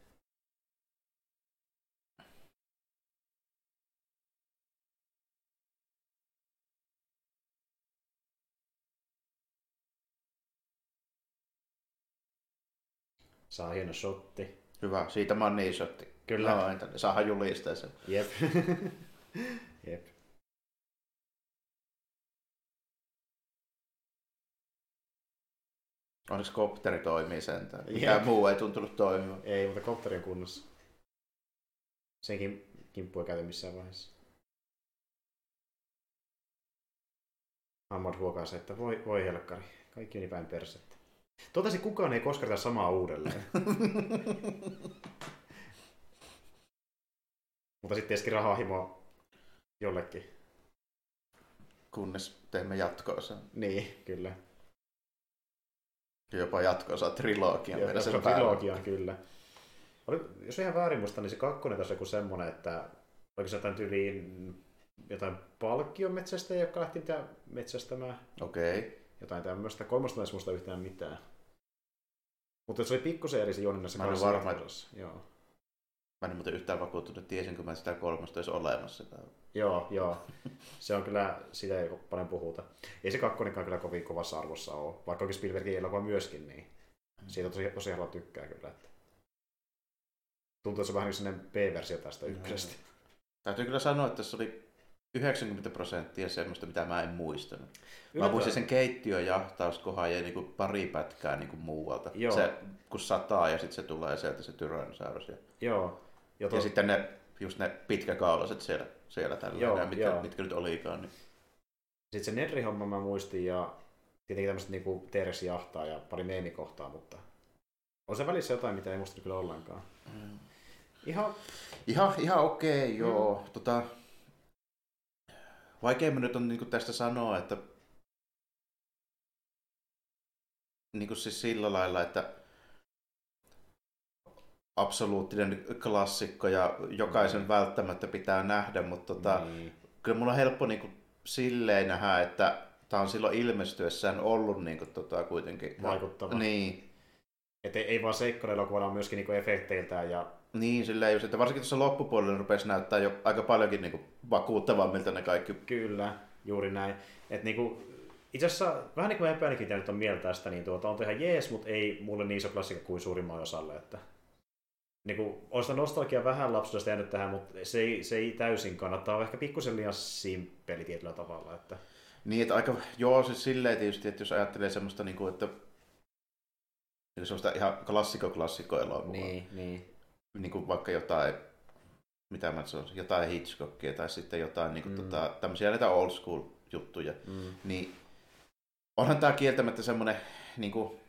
Saa hieno shotti. Hyvä, siitä mä oon niin shotti. Kyllä. Saa julistaa sen. Jep. Onneksi kopteri toimii sentään. Jep. Mikään muu ei tuntunut toimivan. Ei, mutta kopteri on kunnossa. Senkin kimppu ei käyty missään vaiheessa. Hammard huokaa se, että voi, voi helkkari, kaikki on niin päin persettä. Totesi kukaan ei kosketa samaa uudelleen. Mutta sitten eski rahahimo jollekin. Kunnes teemme jatkoosa. Niin, kyllä. Jopa jatkoosa trilogian on päälle. trilogian, kyllä. Oli, jos ihan väärin muista, niin se kakkonen tässä joku semmonen, että oliko se jotain tyyliin jotain palkkiometsästä, joka lähti mitä metsästämään. Okei. Okay. Jotain tämmöistä. Kolmosta ei muista yhtään mitään. Mutta se oli pikkusen eri se juoni näissä Mä kahdessa varma. Joo. Mä en muuten yhtään vakuuttunut, tiesinkö mä sitä kolmosta edes olemassa. Joo, joo. Se on kyllä, sitä ei paljon puhuta. Ei se kakkonenkaan kyllä kovin kovassa arvossa ole. Vaikka onkin Spielbergin elokuva myöskin, niin siitä tosi, tosi haluaa tykkää kyllä. Että. Tuntuu, että se on vähän niin sellainen B-versio tästä ykkösestä. Täytyy kyllä sanoa, että se oli 90 prosenttia semmoista, mitä mä en muistanut. Mä muistin sen keittiön jahtauskohan ja niinku pari pätkää niinku muualta. Joo. Se, kun sataa ja sitten se tulee sieltä se Tyrannosaurus. Ja, Joo. Ja, to... ja sitten ne, just ne pitkäkaulaset siellä, siellä tällä Joo, mitkä, joo. mitkä, nyt olikaan. Niin. Sitten se Nedri-homma mä muistin ja tietenkin tämmöiset niinku Teres jahtaa ja pari meemikohtaa, mutta on se välissä jotain, mitä ei muista kyllä ollenkaan. Ihan, Ihan, ihan okei, okay, joo. Mm. Tota, vaikea nyt on niinku tästä sanoa, että niinku siis sillä lailla, että absoluuttinen klassikko ja jokaisen Mm. välttämättä pitää nähdä, mutta tota, niin. kyllä mulla on helppo niinku silleen nähdä, että tämä on silloin ilmestyessään ollut niinku tota kuitenkin Vaikuttava. Niin, Et ei, ei vaan seikkailuelokuva, vaan myöskin niinku efekteiltään ja niin silleen just, että varsinkin tuossa loppupuolella rupesi näyttää jo aika paljonkin niinku vakuuttavammilta ne kaikki Kyllä, juuri näin. Et niinku, itse asiassa vähän niin kuin epäilinkin nyt on mieltä tästä, niin tuota, on ihan jees, mutta ei mulle niin iso klassikko kuin suurimman osalle. Että, niinku, on sitä nostalgia vähän lapsuudesta jäänyt tähän, mutta se ei, se ei täysin kannattaa. On ehkä pikkusen liian simppeli tietyllä tavalla. Että, Niin, että aika, joo, siis silleen tietysti, että jos ajattelee semmoista, niin kuin, että niin semmoista ihan klassikko-klassikko elokuvaa, niin. niin. niin kuin vaikka jotain, mitä mä sanoisin, jotain Hitchcockia tai sitten jotain niin kuin, mm. tota, tämmöisiä näitä old school juttuja, Mm. niin onhan tämä kieltämättä semmoinen, niin kuin,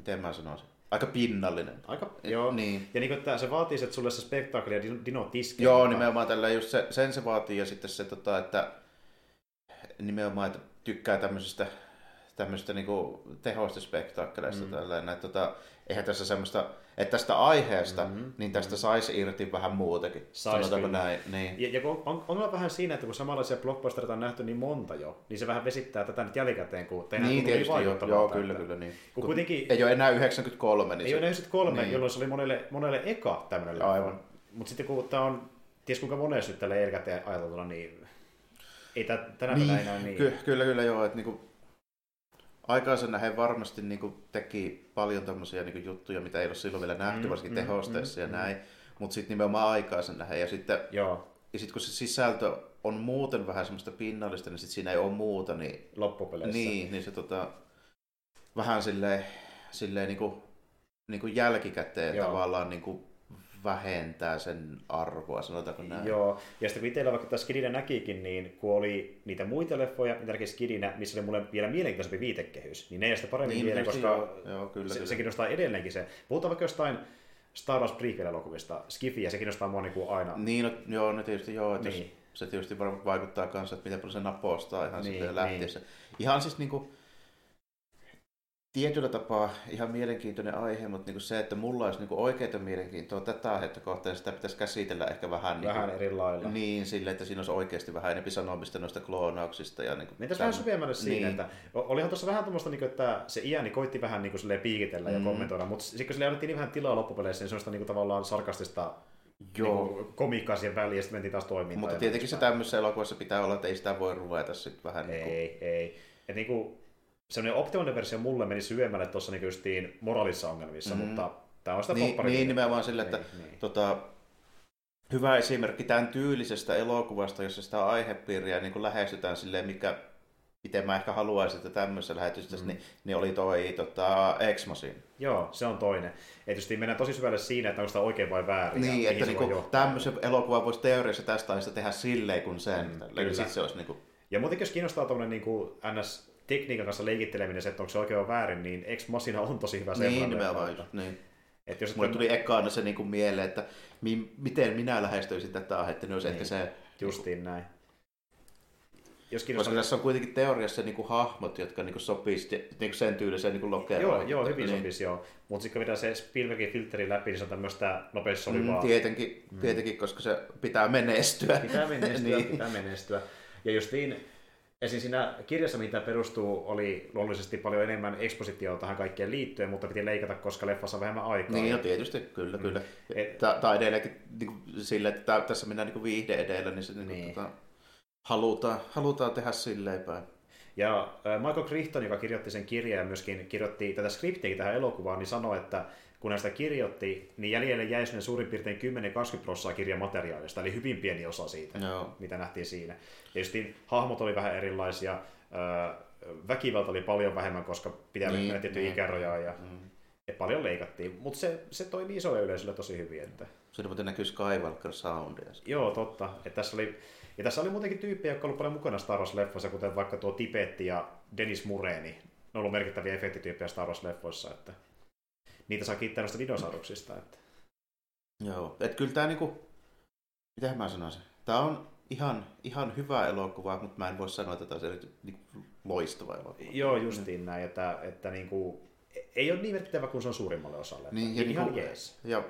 miten mä sanoisin, aika pinnallinen. Aika, Et- joo. Niin. Ja niin kuin, että se vaatii, että sulle se spektaakeli ja dino- tiskee. Joo, mukaan. nimenomaan tällä just se, sen se vaatii ja sitten se, tota, että nimenomaan, että tykkää tämmöisistä, tämmöisistä niinku tehoista spektaakkeleista Mm. tälleen, että tota, eihän tässä semmoista, että tästä aiheesta, Mhm. mm-hmm. niin tästä saisi irti vähän muutakin. Sais Sanotaanko kyllä. näin, niin. Ja, ja kun on, on vähän siinä, että kun samanlaisia blockbustereita on nähty niin monta jo, niin se vähän vesittää tätä nyt jälkikäteen, kun tehdään Niin tuntuu tietysti, joo, vaikuttavalta, joo kyllä, kyllä, niin. Kun kuitenkin Ei ole enää 93, niin ei se, ole 93, niin. jolloin se oli monelle, monelle eka tämmöinen Aivan. Mutta sitten kun tämä on, ties kuinka monesti nyt tälle jälkikäteen ajateltuna, niin ei tä, tänä niin, päivänä niin. Ky- kyllä, kyllä joo, että niinku, aikaisena he varmasti niinku teki paljon tämmöisiä niinku juttuja, mitä ei ole silloin vielä nähty, Mm, varsinkin mm, tehosteissa mm, ja mm. näin, mutta sitten nimenomaan aikaisena he, ja sitten Joo, ja sitten kun se sisältö on muuten vähän semmoista pinnallista, niin sitten siinä ei ole muuta, niin, loppupeleissä. niin, niin se tota, vähän silleen, silleen niin kuin, niin kuin jälkikäteen. Joo. tavallaan niin kuin vähentää sen arvoa, sanotaanko näin. Joo, ja sitten kun itsellä vaikka tässä Skidinä näkikin, niin kun oli niitä muita leffoja, mitä näki Skidinä, missä oli mulle vielä mielenkiintoisempi viitekehys, niin ne ei sitä paremmin Niin, mieleen, koska joo. Joo, kyllä, se, kyllä. se kiinnostaa edelleenkin se. Puhutaan vaikka jostain Star Wars prequel-elokuvista, Skifi, ja se kiinnostaa mua niin kuin aina. Niin, no, joo, no tietysti joo, että Niin. niin. se tietysti varmaan vaikuttaa kanssa, että miten paljon se napostaa ihan Niin, niin, lähtiessä. Ihan siis niinku, tietyllä tapaa ihan mielenkiintoinen aihe, mutta niinku se, että mulla olisi niinku oikeita mielenkiintoa tätä aihetta kohtaan, sitä pitäisi käsitellä ehkä vähän, Vähän niinku, eri lailla. niin sille, että siinä olisi oikeasti vähän enemmän sanomista noista kloonauksista. Ja niinku Mentäisiin vähän tämmö- syvemmälle siinä, Niin. että o- olihan tuossa vähän tuommoista, niin että se iäni koitti vähän niin kuin piikitellä ja Mm. kommentoida, mutta sitten kun sille annettiin niin vähän tilaa loppupeleissä, niin semmoista niin kuin tavallaan sarkastista Joo. niin komiikkaa siihen väliin ja sitten mentiin taas toimintaan. Mutta tietenkin se tämmöisessä elokuvassa pitää olla, että ei sitä voi ruveta sitten vähän poispäin. niin Ei, ei. Et niin kuin, semmoinen optimaalinen versio mulle meni syvemmälle tuossa niin justiin moraalissa ongelmissa, Mhm. mutta Tämä on sitä Niin, niin nimenomaan sillä, että Niin, niin. tota, hyvä esimerkki tämän tyylisestä elokuvasta, jossa sitä aihepiiriä niin lähestytään silleen, mikä miten mä ehkä haluaisin, että tämmöisessä lähetyksessä, mm. niin, niin, oli toi tota, X-Machine. Joo, se on toinen. Tietysti mennään tosi syvälle siinä, että onko sitä oikein vai väärin. Niin, että niinku, tämmöisen elokuvan voisi teoriassa tästä ajasta tehdä silleen kuin sen. Mm, kyllä. Se olisi niinku, Ja muutenkin jos kiinnostaa tuommoinen niin NS tekniikan kanssa leikitteleminen, se, että onko se oikein vai väärin, niin Ex Machina on tosi hyvä niin nimenomaan että- just, niin. Että jos Mulle tuli ekana se niinku mieleen, että mi- miten minä lähestyisin tätä aihetta, niin olisi Niin. ehkä se... Justiin näin. Jos Koska kiinnostaa... tässä on kuitenkin teoriassa niinku hahmot, jotka niinku sopisi niinku sen tyyliseen niinku lokeroon. Joo, joo, hyvin niin. sopisi joo. Mutta sitten kun se Spielbergin filteri läpi, niin se on tämmöistä nopeasti solivaa. Mm, tietenkin, mm. tietenkin, koska se pitää menestyä. Pitää menestyä, niin. pitää menestyä. Ja justiin, esim. siinä kirjassa, mitä perustuu, oli luonnollisesti paljon enemmän ekspositiota tähän kaikkeen liittyen, mutta piti leikata, koska leffassa on vähemmän aikaa. Niin, no tietysti, kyllä, Mm. kyllä. Et- Tai tää edelleenkin niin sille, että tässä mennään niin viihde edellä, niin se niin. Niin. Tota, halutaan, halutaan tehdä silleen päin. Ja äh, Michael Crichton, joka kirjoitti sen kirjan ja myöskin kirjoitti tätä skriptiäkin tähän elokuvaan, niin sanoi, että kun hän sitä kirjoitti, niin jäljelle jäi sinne suurin piirtein 10-20 prosenttia kirjamateriaalista, eli hyvin pieni osa siitä, Joo. mitä nähtiin siinä. Ja justiin hahmot oli vähän erilaisia, väkivalta oli paljon vähemmän, koska pitää Niin, mennä tiettyä niin. ikärajaa ja Mm. ja paljon leikattiin, mutta se, se toimii isolle yleisölle tosi hyvin. Että... Siinä muuten näkyy Skywalker soundia. Joo, totta. Et tässä oli, ja tässä oli muutenkin tyyppejä, jotka olivat paljon mukana Star Wars-leffoissa, kuten vaikka tuo Tipetti ja Dennis Mureni. Ne on ollut merkittäviä efektityyppejä Star Wars-leffoissa, että niitä saa kiittää noista dinosauruksista. Että... Joo, et kyllä tää niinku, mitä mä sanoisin, tää on ihan, ihan hyvä elokuva, mutta mä en voi sanoa, että tää olisi erity, niinku, loistava elokuva. Joo, justiin näin, että, että niinku, ei ole niin merkittävä kuin se on suurimmalle osalle. Niin, ja ihan niinku- jees. Ja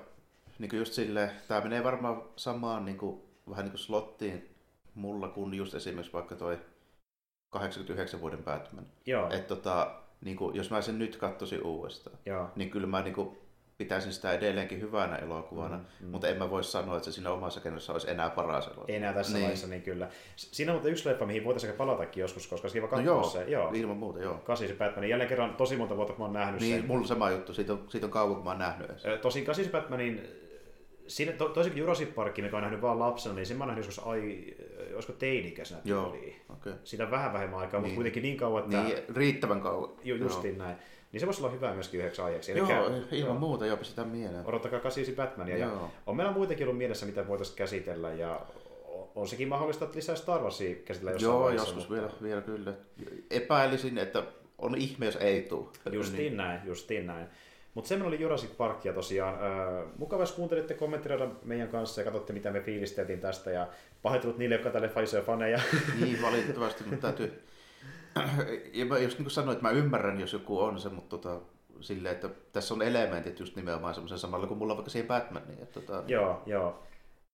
niin kuin just silleen, tämä menee varmaan samaan niin kuin, vähän niin kuin slottiin mulla kuin just esimerkiksi vaikka toi 89 vuoden Batman. Joo, Että tota, niin kuin, jos mä sen nyt katsoisin uudestaan, joo. niin kyllä mä niin kuin, pitäisin sitä edelleenkin hyvänä elokuvana, Mm, mm, mutta en mä voi sanoa, että se siinä omassa kennossa olisi enää paras elokuva. Enää tässä Niin. vaiheessa, niin kyllä. Siinä on muuten yksi leffa, mihin voitaisiin palatakin joskus, koska siinä No on joo, se. Joo, ilman muuta, joo. 89 Batmanin. Jälleen kerran tosi monta vuotta, kun mä oon nähnyt Niin, sen. mulla on sama juttu, siitä on, siitä on kauan, kun mä oon nähnyt edes. Tosin 89 Batmanin, siinä, to, toisin kuin Jurassic Park, mikä on nähnyt vaan lapsena, niin sen mä nähnyt joskus, ai, olisiko teini-ikäisenä Joo, tyyliin. okei. Siitä on vähän vähemmän aikaa, mutta Niin. kuitenkin niin kauan, että Niin, riittävän kauan. ju, justiin näin. Niin se voisi olla hyvä myöskin yhdeksi aiheeksi. Joo, Elikkä, joo, ilman muuta, joo, pistetään mieleen. Odottakaa 89 Batmania. Ja Joo. on meillä muitakin ollut mielessä, mitä voitaisiin käsitellä. Ja on sekin mahdollista, että lisää Star Warsia käsitellään jossain Joo, vaiheessa. joskus mutta- vielä, vielä kyllä. Epäilisin, että on ihme, jos ei tule. Justiin näin, justiin näin. Mutta semmoinen oli Jurassic Park ja tosiaan äh, mukava, jos kuuntelitte kommentoida meidän kanssa ja katsotte, mitä me fiilisteltiin tästä ja pahoittelut niille, jotka tälle isoja faneja. Niin, valitettavasti, mutta täytyy... Ja mä just niin sanoin, että mä ymmärrän, jos joku on se, mutta tota, silleen, että tässä on elementit just nimenomaan semmoisen samalla kuin mulla on vaikka siihen Batmaniin. Että, tota, joo, joo.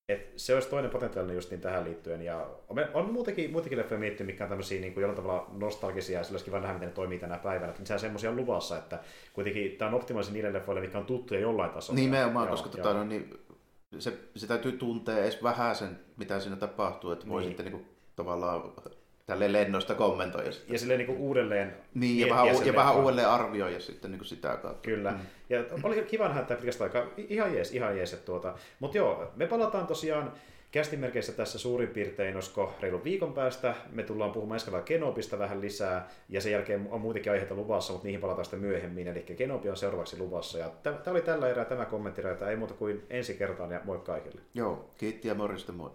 Et se olisi toinen potentiaalinen justiin tähän liittyen. Ja on, muutenkin, muitakin leffoja miettinyt, mitkä on tämmöisiä niin kuin jollain tavalla nostalgisia ja sillä olisi kiva nähdä, miten ne toimii tänä päivänä. Että lisää semmoisia on luvassa, että kuitenkin tämä on optimaalisen niille leffoille, mitkä on tuttuja jollain tasolla. Nimenomaan, Joo, koska joo. tota, no, niin, se, se täytyy tuntea edes vähän sen, mitä siinä tapahtuu, että voi Niin. sitten niin kuin, tavallaan tälleen lennosta kommentoida sitä. Ja silleen niin uudelleen Niin, ja vähän, ja vähän uudelleen arvioida sitten niin sitä kautta. Kyllä. Mm. Ja oli kiva nähdä tämä pitkästä aikaa. Ihan jees, ihan jees. Tuota. Mutta joo, me palataan tosiaan kästimerkeissä tässä suurin piirtein, olisiko reilun viikon päästä. Me tullaan puhumaan ensi Kenopista vähän lisää, ja sen jälkeen on muitakin aiheita luvassa, mutta niihin palataan sitten myöhemmin. Eli Kenobi on seuraavaksi luvassa. Ja tämä oli tällä erää tämä kommentti, ei muuta kuin ensi kertaan, ja moi kaikille. Joo, kiitti ja morjesta moi.